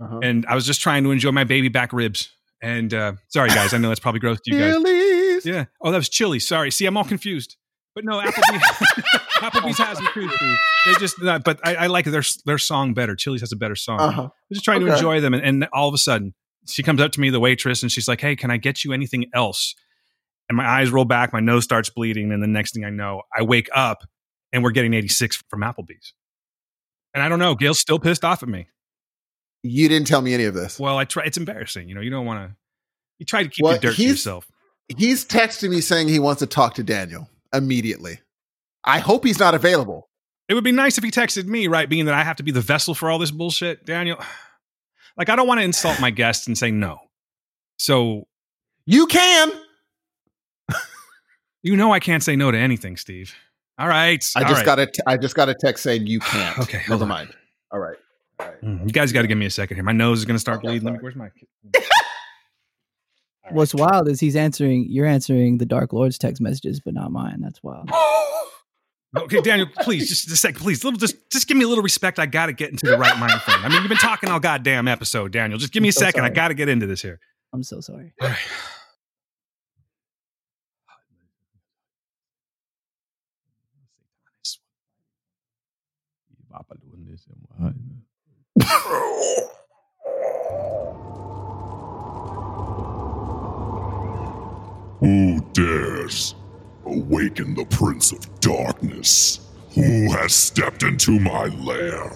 Uh-huh. and I was just trying to enjoy my baby back ribs. And uh, sorry, guys, I know that's probably gross to you guys. Chili's. Yeah. Oh, that was chili. Sorry. See, I'm all confused. But no, Applebee's, [laughs] Applebee's has. Steve. They just, uh, but I, I like their their song better. Chili's has a better song. Uh-huh. I'm just trying to enjoy them, and, and all of a sudden, she comes up to me, the waitress, and she's like, "Hey, can I get you anything else?" And my eyes roll back, my nose starts bleeding, and the next thing I know, I wake up, and we're getting 86 from Applebee's. And I don't know, Gail's still pissed off at me. You didn't tell me any of this. Well, I try. It's embarrassing, you know. You don't want to. You try to keep Well, your dirt to yourself. He's texting me saying he wants to talk to Daniel immediately. I hope he's not available. It would be nice if he texted me, right? Being that I have to be the vessel for all this bullshit, Daniel. [sighs] Like, I don't want to insult my guest and say no. So You can. you know I can't say no to anything, Steve. All right. I all just right. got a. T- I just got a text saying you [sighs] can't. Okay, never mind. All right. All right. Mm, You guys got to give me a second here. My nose is going to start Okay, bleeding. Let me- Where's my? What's wild is he's answering. You're answering the Dark Lord's text messages, but not mine. That's wild. [laughs] Okay, Daniel, please, just a second, please. Little, just, just give me a little respect. I got to get into the right mind frame. I mean, you've been talking all goddamn episode, Daniel. Just give me I'm a so second. I got to get into this here. I'm so sorry. All right. Who dares awaken the Prince of Darkness? Who has stepped into my lair?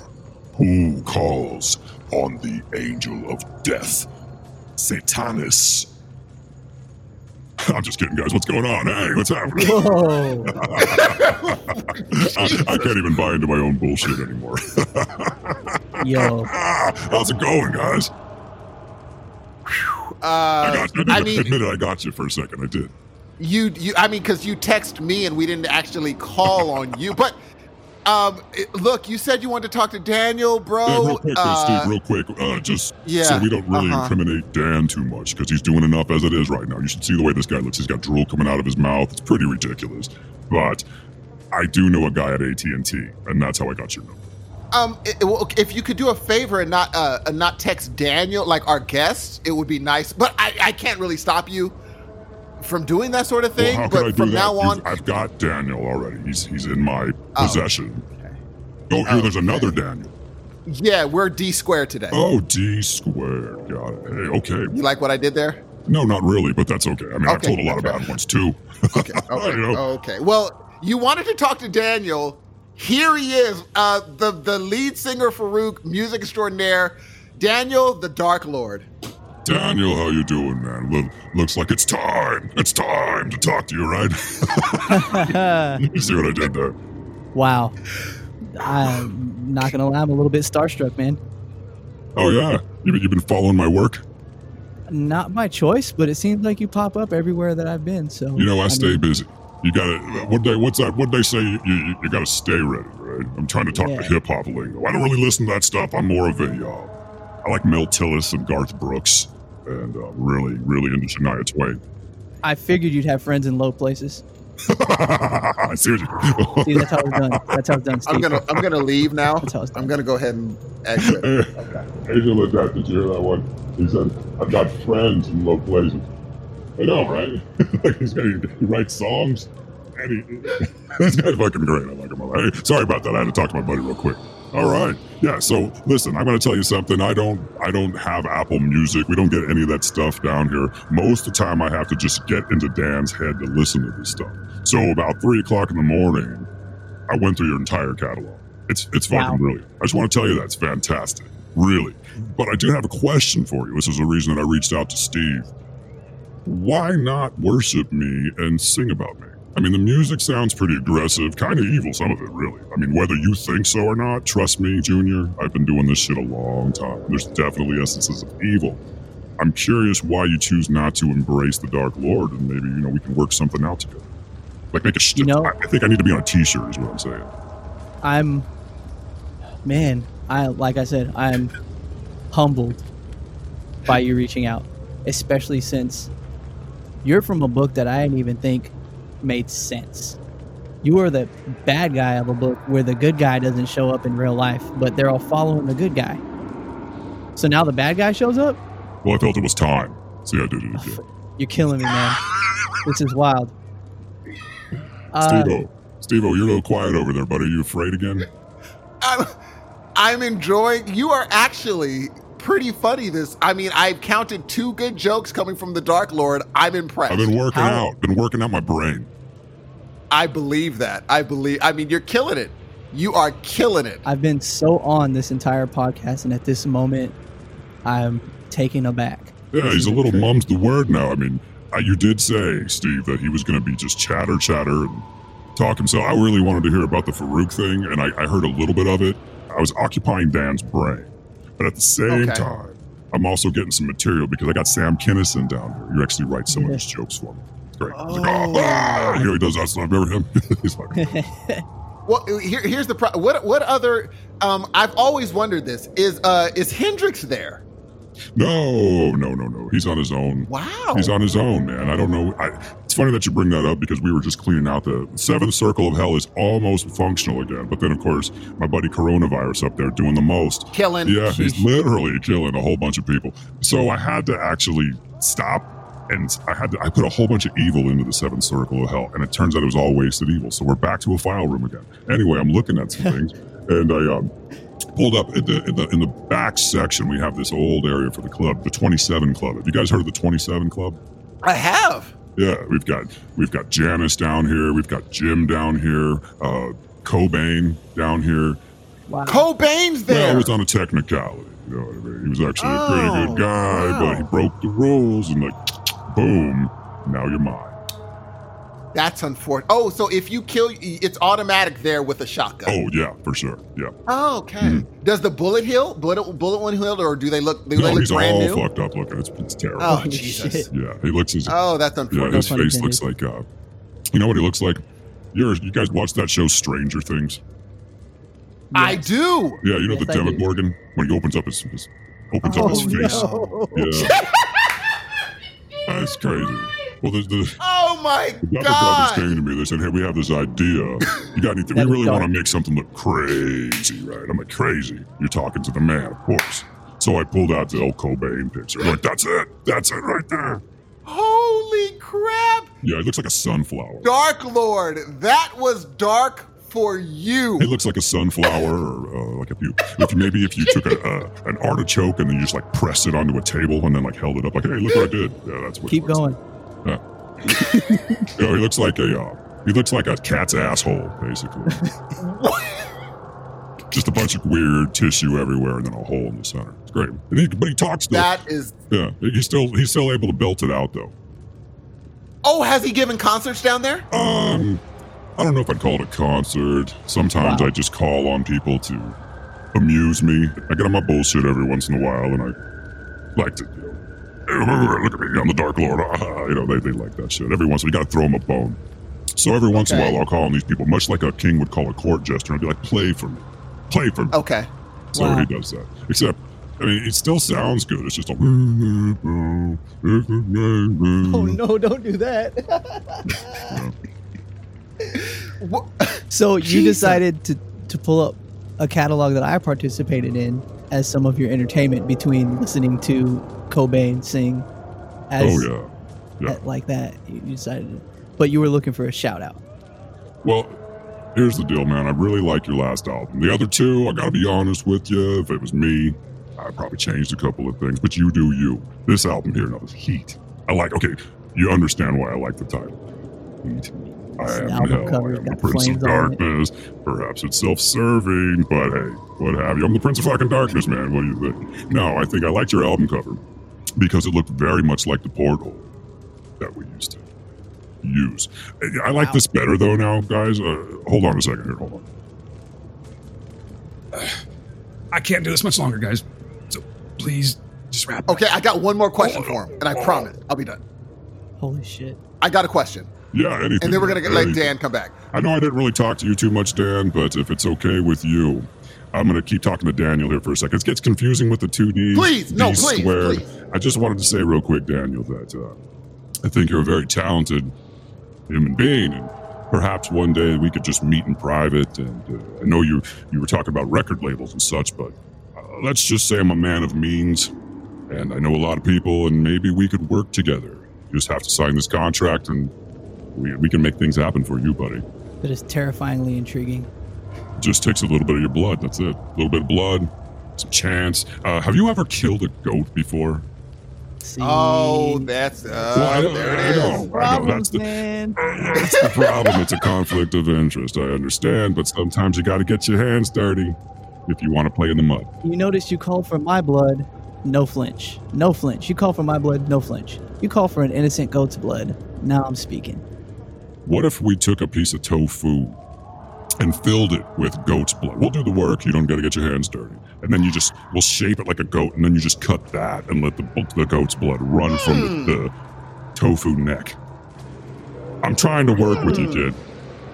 Who calls on the Angel of Death, Satanis? I'm just kidding, guys. What's going on? Hey, what's happening? [laughs] I, I can't even buy into my own bullshit anymore. [laughs] Yo, [laughs] How's it going, guys? I Uh, got you. I mean, admit it, I got you for a second. I did. you, you. I mean, because you text me and we didn't actually call on you. [laughs] But um, it- look, you said you wanted to talk to Daniel, bro. Yeah, real quick, Uh, Steve, real quick. Uh, just yeah, so we don't really uh-huh. incriminate Dan too much because he's doing enough as it is right now. You should see the way this guy looks. He's got drool coming out of his mouth. It's pretty ridiculous. But I do know a guy at AT and T, and that's how I got your number. Um, i- i- well, if you could do a favor and not uh not text Daniel like our guest, it would be nice. But I, I can't really stop you from doing that sort of thing. well, but could I do from that? now on, I've got Daniel already. He's he's in my Oh, possession. Oh, here, Oh, there's okay. another Daniel. yeah, we're D squared today. Oh, D squared. Got it. Hey, okay. You like what I did there? No, not really, but that's okay. I mean, I've told a lot of bad ones too. [laughs] Okay, okay, You know? okay. Well, you wanted to talk to Daniel. Here he is, uh, the the lead singer Farouk, music extraordinaire, Daniel the Dark Lord. Daniel, how you doing, man? Look, looks like it's time. It's time to talk to you, right? [laughs] you see what I did there? wow. I'm not gonna lie, I'm a little bit starstruck, man. Oh yeah, you you've been following my work. Not my choice, but it seems like you pop up everywhere that I've been. So You know, I stay mean, busy. You gotta. What they? What's that? What they say? You, you, you gotta stay ready, right? I'm trying to talk Yeah. the hip hop lingo. I don't really listen to that stuff. I'm more of a. Uh, I like Mel Tillis and Garth Brooks, and uh, really, really into Shania Twain. I figured you'd have friends in low places. I see what you. See, that's how it's done. That's how it's done. Steve. I'm gonna I'm gonna leave now. That's how it's done. I'm gonna go ahead and exit. Hey, Angel looked at did you hear that one? He said, I've got friends in low places. I know, right? [laughs] like he's got, he, writes songs. And he, [laughs] this guy's fucking great. I like him a lot. Hey, sorry about that. I had to talk to my buddy real quick. All right. Yeah, so listen, I'm gonna tell you something. I don't I don't have Apple Music. We don't get any of that stuff down here. Most of the time I have to just get into Dan's head to listen to this stuff. So about three o'clock in the morning, I went through your entire catalog. It's it's fucking Wow. brilliant. I just want to tell you that's fantastic. Really. But I do have a question for you. This is the reason that I reached out to Steve. Why not worship me and sing about me? I mean, the music sounds pretty aggressive, kind of evil, some of it, really. I mean, whether you think so or not, trust me, Junior, I've been doing this shit a long time. There's definitely essences of evil. I'm curious why you choose not to embrace the Dark Lord, and maybe, you know, we can work something out together. Like, make a sh- You know- I I think I need to be on a t shirt, is what I'm saying. I'm, man, I like I said, I'm humbled by you reaching out, especially since you're from a book that I didn't even think made sense. You are the bad guy of a book where the good guy doesn't show up in real life, but they're all following the good guy. So now the bad guy shows up. Well, I felt it was time. See, I did it again. You're killing me, man. This is wild. Uh, Steve-O, Steve-O, you're a little quiet over there, buddy. Are you afraid again? I'm, I'm enjoying. You are actually pretty funny. This. I mean, I've counted two good jokes coming from the Dark Lord. I'm impressed. I've been working How- out, been working out my brain. I believe that. I believe. I mean, you're killing it. You are killing it. I've been so on this entire podcast, and at this moment, I'm taken aback. Yeah, This he's a little trip. mum's the word now. I mean, uh, you did say, Steve, that he was going to be just chatter, chatter, and talking. So I really wanted to hear about the Farouk thing, and I, I heard a little bit of it. I was occupying Dan's brain, but at the same Okay. time, I'm also getting some material because I got Sam Kinison down here. You actually write some of Yeah. his jokes for me. It's great. He's Oh. like, oh, ah! you know, he does that stuff. Remember him? [laughs] He's like, [laughs] Well, here, here's the pro- what what other um I've always wondered this is uh is Hendrix there? No, no, no, no. He's on his own. Wow. He's on his own, man. I don't know. I, it's funny that you bring that up because we were just cleaning out the seventh circle of hell is almost functional again. But then, of course, my buddy Coronavirus up there doing the most. killing. Yeah, he's literally killing a whole bunch of people. So I had to actually stop and I had to I put a whole bunch of evil into the seventh circle of hell, and it turns out it was all wasted evil. So we're back to a file room again. Anyway, I'm looking at some [laughs] things, and I um pulled up in the, in the in the back section. We have this old area for the club, the 27 Club. Have you guys heard of the 27 Club? I have. Yeah, we've got we've got Janis down here, we've got Jim down here, uh, Cobain down here. wow. Cobain's there. Well, it was on a technicality. You know what I mean? He was actually a pretty Oh, good guy, but he broke the rules and like, boom, now you're mine. That's unfortunate. Oh, so if you kill, it's automatic there with a shotgun. Oh yeah, for sure. Yeah. Oh, okay. Mhm. Does the bullet heal? Bullet bullet one heal, or do they look? Do no, they look he's all new? fucked up looking. It's, it's terrible. Oh, [laughs] Jesus. Yeah, he looks his Oh, that's yeah, unfortunate. his No face looks like uh, you know what he looks like. You're, you guys watch that show Stranger Things? I do. Yeah, you know Yes, the I Morgan when he opens up his, his opens up his Oh, face. no. Yeah, [laughs] that's crazy. Well, there's the Oh my The Duffer Brothers came to me. They said, "Hey, we have this idea. You got anything? we That was really want to make something look crazy, right?" I'm like, "Crazy? You're talking to the man, of course." So I pulled out the El Cobain picture. I'm like, "That's it. That's it right there." Holy crap! Yeah, it looks like a sunflower. Dark Lord, that was dark for you. It looks like a sunflower, or uh, like if you, if you maybe if you took a, uh, an artichoke and then you just like pressed it onto a table and then like held it up, like, "Hey, look what I did." Yeah, that's what. Keep it looks going. Like. [laughs] You know, he looks like a. Uh, he looks like a cat's asshole, basically. [laughs] Just a bunch of weird tissue everywhere, and then a hole in the center. It's great. And he, but he talks still. That is. yeah, he's still he's still able to belt it out though. Oh, has he given concerts down there? Um, I don't know if I'd call it a concert. Sometimes Wow. I just call on people to amuse me. I get on my bullshit every once in a while, and I like to. You know, "Hey, look at me, I'm the Dark Lord. [laughs] You know, they, they like that shit. Every once in a while, you gotta throw them a bone. So every once in a while, I'll call on these people, much like a king would call a court jester. I'd be like, play for me. Play for me. Okay. So Wow. he does that. Except, I mean, it still sounds good. It's just a. [laughs] Oh no, don't do that. [laughs] So you Jesus. decided to to pull up a catalog that I participated in as some of your entertainment between listening to Cobain sing as Oh, yeah. Yeah. at- like that. You decided, to, but you were looking for a shout out. Well, here's the deal, man. I really like your last album. The other two, I gotta be honest with you. If it was me, I'd probably changed a couple of things. But you do you. This album here, now is Heat. I like. Okay, you understand why I like the title. Heat. I This am album hell. I am the Prince of flames on it. Darkness. Perhaps it's self-serving, but hey, what have you? I'm the Prince of fucking Darkness, man. What do you think? No, I think I liked your album cover because it looked very much like the portal that we used to use. I like Wow. this better though now, guys. Uh, hold on a second here. Hold on. [sighs] I can't do this much longer, guys. So please just wrap. Okay, I got one more question for him, and I promise I'll be done. Holy shit! I got a question, Yeah, anything. and then we're gonna get, let. Dan come back. I know I didn't really talk to you too much, Dan, but if it's okay with you, I'm gonna keep talking to Daniel here for a second. It gets confusing with the two Ds. Please, no, D please, squared. please. I just wanted to say real quick, Daniel, that uh, I think you're a very talented human being, and perhaps one day we could just meet in private. And uh, I know you you were talking about record labels and such, but uh, let's just say I'm a man of means, and I know a lot of people, and maybe we could work together. You just have to sign this contract, and we, we can make things happen for you, buddy. That is terrifyingly intriguing. just takes a little bit of your blood. That's it. A little bit of blood, some chance. Uh, have you ever killed a goat before? See, Oh, that's uh, Well, I know- there I it is. know. I know, that's the- man. [laughs] That's the problem. It's a conflict of interest. I understand, but sometimes you got to get your hands dirty if you want to play in the mud. You notice you call for my blood, no flinch. No flinch. You call for my blood, no flinch. You call for an innocent goat's blood. Now I'm speaking. What if we took a piece of tofu and filled it with goat's blood? We'll do the work. You don't got to get your hands dirty. And then you just, we'll shape it like a goat, and then you just cut that and let the, the goat's blood run from the, the tofu neck. I'm trying to work with you, hmm. kid.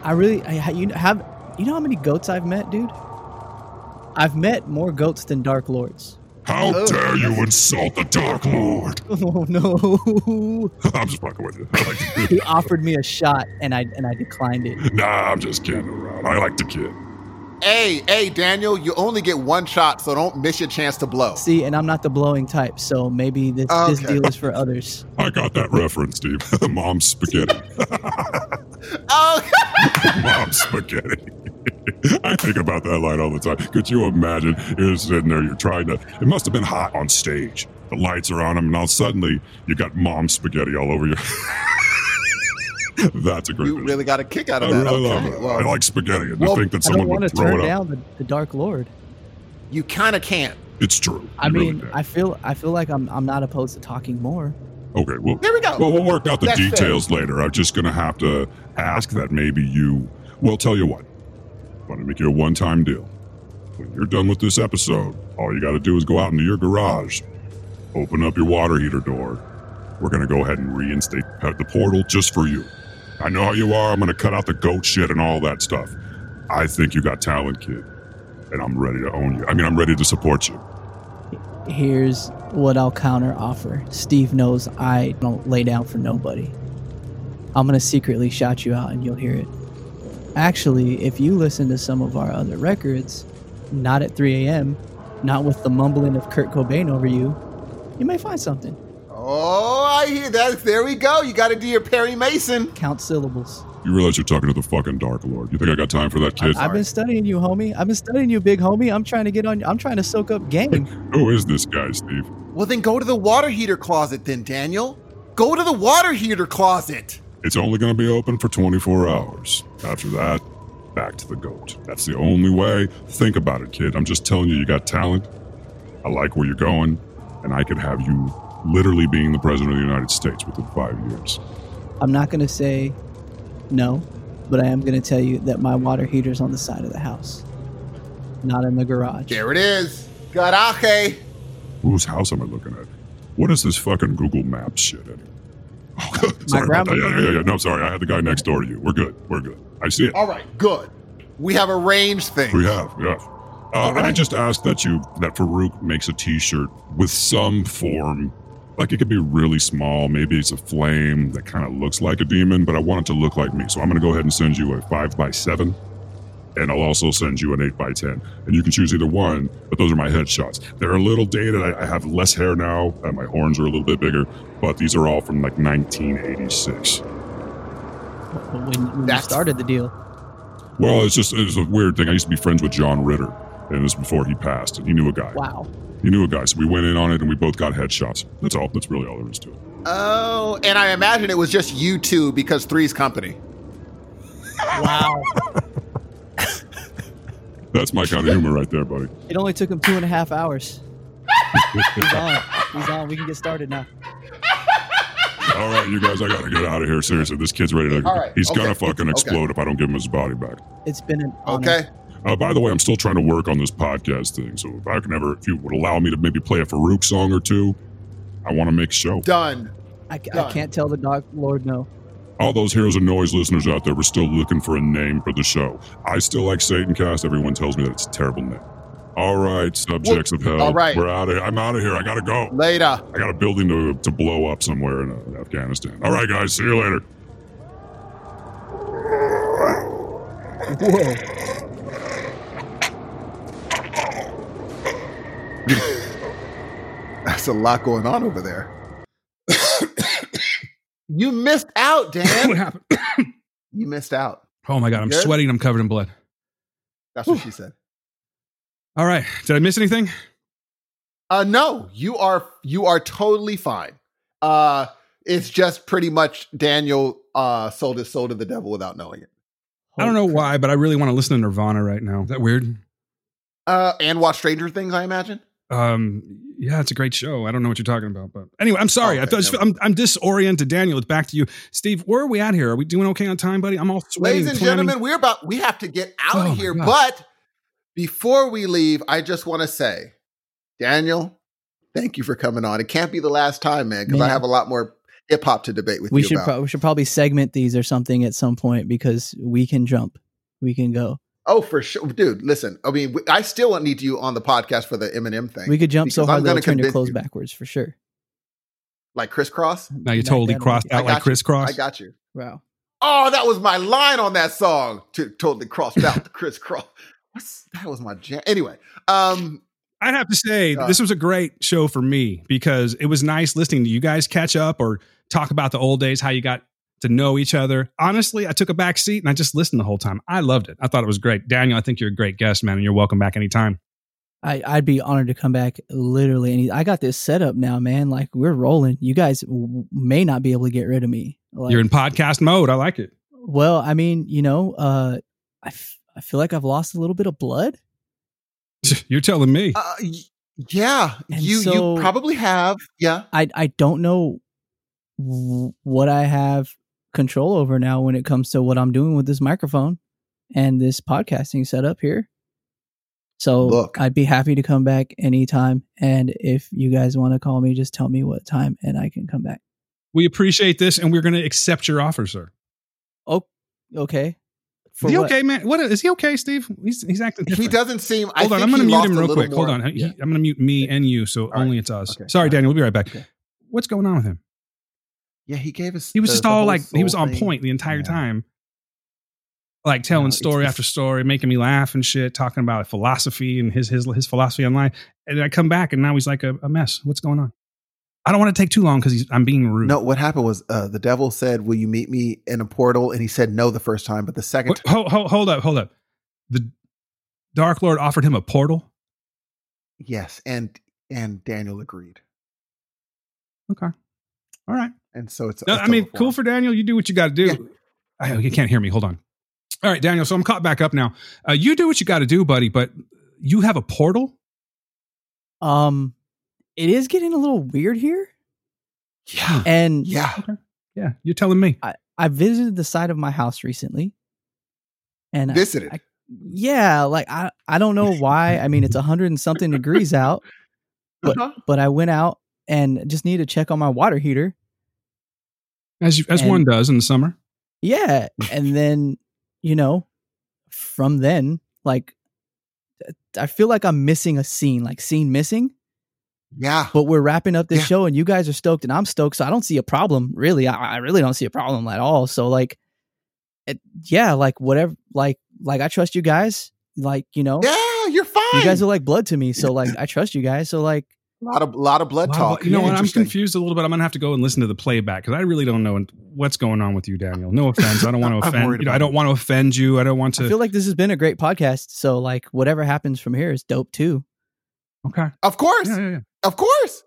I really, I, you have, you know how many goats I've met, dude? I've met more goats than Dark Lords. How Oh, dare you insult the Dark Lord? [laughs] Oh no! [laughs] I'm just fucking with you. Like [laughs] he offered me a shot, and I and I declined it. Nah, I'm just kidding around. I like to kid. Hey, hey, Daniel, you only get one shot, so don't miss your chance to blow. See, and I'm not the blowing type, so maybe this this deal is for others. I got that reference, Steve. Mom's spaghetti. Oh, Mom's spaghetti. I think about that line all the time. Could you imagine? You're sitting there, you're trying to. It must have been hot on stage. The lights are on him, and all suddenly you got mom spaghetti all over you. [laughs] That's a great. you visual. really got a kick out I of that. really love it. well, I like spaghetti, and well, to think that I someone don't want would to throw turn it down out. the, the Dark Lord. you kind of can't. It's true. I You really mean, can. I feel I feel like I'm I'm not opposed to talking more. okay, well, Here we go. Well, we'll work out the That's fair. details later. I'm just going to have to ask that maybe you. Well, tell you what. Going to make you a one time deal. When you're done with this episode, all you got to do is go out into your garage, open up your water heater door. We're to go ahead and reinstate the portal just for you. I know how you are. I'm to cut out the goat shit and all that stuff. I think you got talent, kid. And I'm ready to own you. I mean, I'm ready to support you. Here's what I'll counter offer. Steve knows I don't lay down for nobody. I'm gonna secretly shout you out and you'll hear it. Actually, if you listen to some of our other records, not at 3 a.m., not with the mumbling of Kurt Cobain over you, you may find something. Oh, I hear that. There we go. You got to do your Perry Mason. Count syllables. You realize you're talking to the fucking Dark Lord. You think I got time for that, kid? I've been studying you, homie. I've been studying you, big homie. I'm trying to get on. I'm trying to soak up game. [laughs] Who is this guy, Steve? Well, then go to the water heater closet, then, Daniel. Go to the water heater closet. It's only going to be open for 24 hours. After that, back to the goat. That's the only way. Think about it, kid. I'm just telling you, you got talent. I like where you're going, and I could have you literally being the president of the United States within five years. I'm not gonna say no, but I am gonna tell you that my water heater's on the side of the house, not in the garage. There it is. Garaje. Whose house am I looking at? What is this fucking Google Maps shit? Anyway? Oh, [laughs] My sorry about that. grandma- Yeah, yeah, yeah. No, sorry. I had the guy next door to you. We're good. We're good. I see it. All right, good. We have arranged things. We have, we have. Uh, and I just ask that you that Farouk makes a T-shirt with some form, like it could be really small. Maybe it's a flame that kind of looks like a demon, but I want it to look like me. So I'm going to go ahead and send you a five by seven, and I'll also send you an eight by ten, and you can choose either one. But those are my headshots. They're a little dated. I, I have less hair now, and my horns are a little bit bigger. But these are all from like 1986. When, when you started the deal, Well, it's just it's a weird thing. I used to be friends with John Ritter, and this was before he passed, and he knew a guy. wow. He knew a guy, so we went in on it and we both got headshots. That's all. That's really all there is to it. Oh, and I imagine it was just you two because three's company. Wow. [laughs] That's my kind of humor right there, buddy. it only took him two and a half hours. [laughs] He's on. He's on. We can get started now. All right, you guys, I gotta get out of here. Seriously, this kid's ready to. All right, He's gonna okay, fucking okay. explode if I don't give him his body back. It's been an honor. Okay. Uh, by the way, I'm still trying to work on this podcast thing. So if I can ever, if you would allow me to maybe play a Farouk song or two, I want to make a show. Done. I, ca- I Done. can't tell the dog Lord no. All those Heroes of Noise listeners out there were still looking for a name for the show. I still like Satan Cast. Everyone tells me that it's a terrible name. All right, subjects of hell. all right. We're out of here. I'm out of here. I gotta go. Later. I got a building to, to blow up somewhere in uh, Afghanistan. All right, guys. See you later. Whoa. [laughs] That's a lot going on over there. You missed out, [laughs] Dan. what happened? you missed out. Oh my god, I'm Good? sweating. I'm covered in blood. That's what she said. All right, did I miss anything? Uh no, you are you are totally fine. Uh it's just pretty much Daniel uh sold his soul to the devil without knowing it. I don't know why, but I really want to listen to Nirvana right now. Is that weird? Uh and watch Stranger Things, I imagine. Um, Yeah, it's a great show. I don't know what you're talking about, but anyway, I'm sorry. Oh, I okay, feel, never I'm, I'm disoriented. Daniel, it's back to you. Steve, where are we at here? Are we doing okay on time, buddy? I'm all sweaty. Ladies and clammy. gentlemen, we're about we have to get out Oh, of here. But before we leave, I just want to say, Daniel, thank you for coming on. It can't be the last time, man, because I have a lot more hip hop to debate with we you should about. pro- we should probably segment these or something at some point because we can jump, we can go. Oh, for sure, dude. Listen, I mean, I still need you on the podcast for the Eminem thing, We could jump so Because hard I'm they'll gonna turn your clothes you. backwards for sure. like crisscross. Now you totally that, crossed out like got you. crisscross. I got you. Wow. Oh, that was my line on that song. To totally crossed out the crisscross. [laughs] What's that was my jam. Anyway, um, I'd have to say Uh, this was a great show for me because it was nice listening to you guys catch up or talk about the old days, how you got to know each other. Honestly, I took a back seat and I just listened the whole time. I loved it. I thought it was great. Daniel, I think you're a great guest, man, and you're welcome back anytime. I, I'd be honored to come back literally. Any, I got this set up now, man. Like we're rolling. You guys w- may not be able to get rid of me. Like, you're in podcast mode. I like it. well, I mean, you know, uh, I, f- I feel like I've lost a little bit of blood. [laughs] You're telling me. uh, y- yeah, And you so- you probably have. Yeah, I I don't know w- what I have control over now when it comes to what I'm doing with this microphone and this podcasting setup here. So Look. I'd be happy to come back anytime. And if you guys want to call me, just tell me what time and I can come back. we appreciate this and we're going to accept your offer, sir. Oh, okay. Is he what? okay, man? What is he okay, Steve? He's he's acting he doesn't seem. I Hold on, think I'm going to mute him real little quick. Hold on. Yeah. I'm going to mute me and you, so right. only it's us. Okay. Sorry, All right. Daniel. We'll be right back. Okay. What's going on with him? Yeah, he gave us. He was the- just all like he was on thing. point the entire Yeah. time, like telling No, story just- after story, making me laugh and shit, talking about philosophy and his his his philosophy on life. And I come back and now he's like a, a mess. What's going on? I don't want to take too long because I'm being rude. No, what happened was uh, the devil said, "Will you meet me in a portal?" And he said no the first time, but the second hold, hold, hold up, hold up. The Dark Lord offered him a portal. yes, and and Daniel agreed, Okay, all right. And so it's. No, it's I mean, cool for Daniel. You do what you got to do. Yeah. I, you can't hear me. Hold on. All right, Daniel. So I'm caught back up now. Uh, you do what you got to do, buddy. But you have a portal. Um, it is getting a little weird here. Yeah, And yeah. Yeah, you're telling me. I visited the side of my house recently. And I- Visited. I- yeah, like I, I don't know why. I mean, it's a hundred and something degrees out, but Uh-huh. but I went out and just needed to check on my water heater. As you, as And- one does in the summer. Yeah, and then you know, from then, like, I feel like I'm missing a scene, like scene missing. Yeah, But we're wrapping up this Yeah. show, and you guys are stoked, and I'm stoked. So I don't see a problem, really. I, I really don't see a problem at all. So like, it, yeah, like whatever, like like I trust you guys. Like you know, yeah. You're fine. you guys are like blood to me. So like I trust you guys. So like a lot of lot of blood Wow, talk. but you know what? I'm confused a little bit. I'm gonna have to go and listen to the playback because I really don't know what's going on with you, Daniel. No offense. I don't want to [laughs] offend. You know, I don't want to offend you. I don't want to. I to. feel like this has been a great podcast. So like whatever happens from here is dope too. okay. Of course, Yeah, yeah, yeah. of course.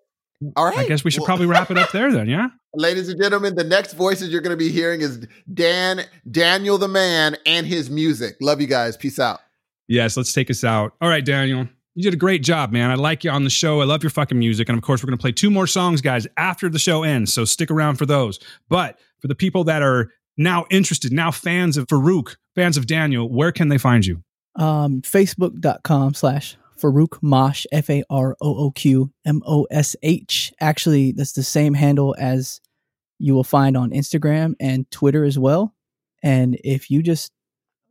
All right. I guess we should Well- probably wrap it up there then. Yeah. [laughs] Ladies and gentlemen, the next voices you're going to be hearing is Dan, Daniel the man, and his music. Love you guys. Peace out. Yes. Let's take us out. All right, Daniel. You did a great job, man. I like you on the show. I love your fucking music. And of course, we're going to play two more songs, guys, after the show ends. So stick around for those. But for the people that are now interested, now fans of Farooq, fans of Daniel, where can they find you? Um, Facebook.com slash Farooq Mosh F A R O O Q M O S H. Actually, that's the same handle as you will find on Instagram and Twitter as well. And if you just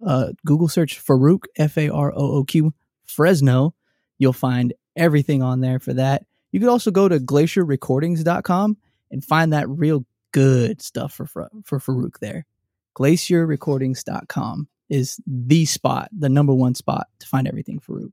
uh, Google search Farooq F A R O O Q Fresno, you'll find everything on there for that. You could also go to glacierrecordings.com and find that real good stuff for for, Farooq there. Glacierrecordings.com is the spot, the number one spot to find everything Farooq.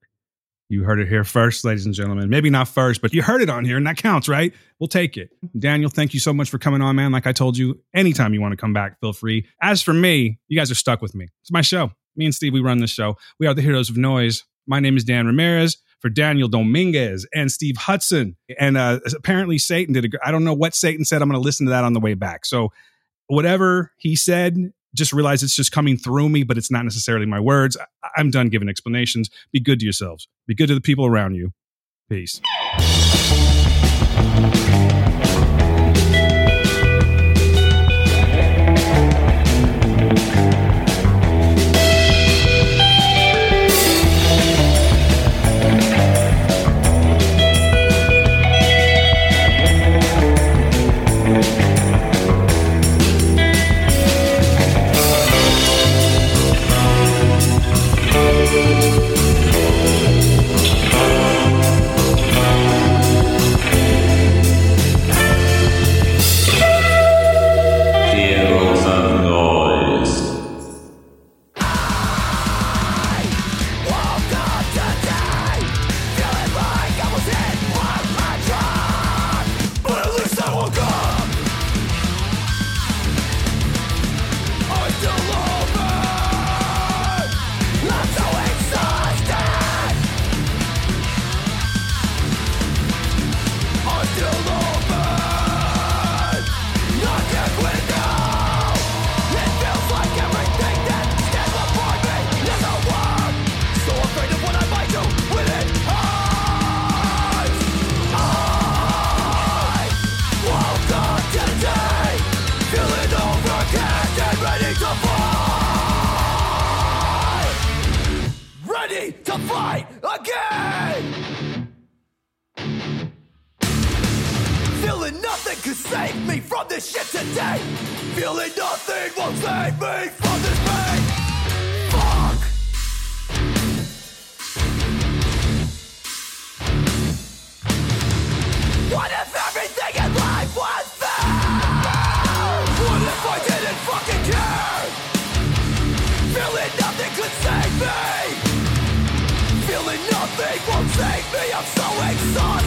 You heard it here first, ladies and gentlemen. Maybe not first, but you heard it on here, and that counts, right? We'll take it. Daniel, thank you so much for coming on, man. Like I told you, anytime you want to come back, feel free. As for me, you guys are stuck with me. It's my show. Me and Steve, we run this show. We are the heroes of noise. My name is Dan Ramirez for Daniel Dominguez and Steve Hudson. And uh, apparently, Satan did. A, I don't know what Satan said. I'm going to listen to that on the way back. So, whatever he said, just realize it's just coming through me, but it's not necessarily my words. I- I'm done giving explanations. Be good to yourselves, be good to the people around you. Peace. save me from this shit today. Feeling nothing won't save me from this pain. Fuck. What if everything in life was fair? What if I didn't fucking care? Feeling nothing could save me. Feeling nothing won't save me. I'm so exhausted.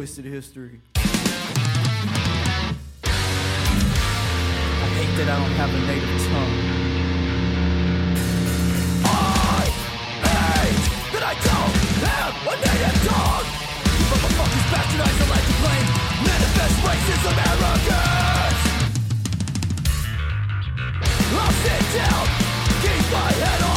Twisted History. I hate that I don't have a native tongue. I hate that I don't have a native tongue. You motherfuckers bastardize the life to blame. Manifest racism, arrogance. I'll sit down, keep my head on.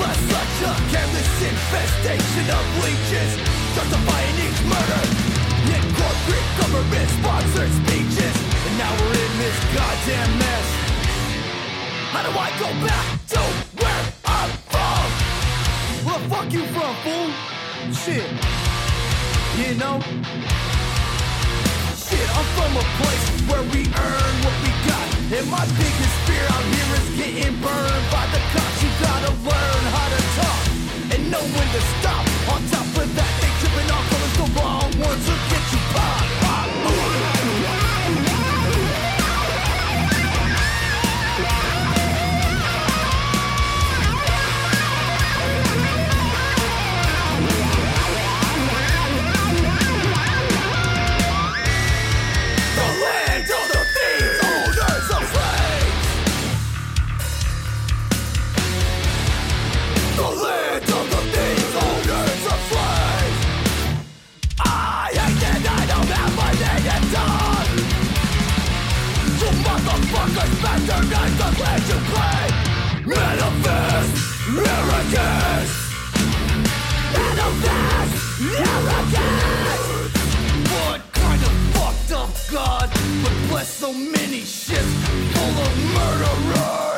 Bless such a careless infestation of leeches? Justifying each murder in corporate government sponsored speeches. And now we're in this goddamn mess. How do I go back to where I'm from? Where the fuck you from, fool? Shit. You know? Shit, I'm from a place where we earn what we got. And my biggest fear out here is getting burned by the cops. You gotta learn how to talk and know when to stop. On top of that, they tripping off colors the wrong ones will get you pop. Manifest arrogance. Manifest arrogance. What kind of fucked up God so many ships full of murderers?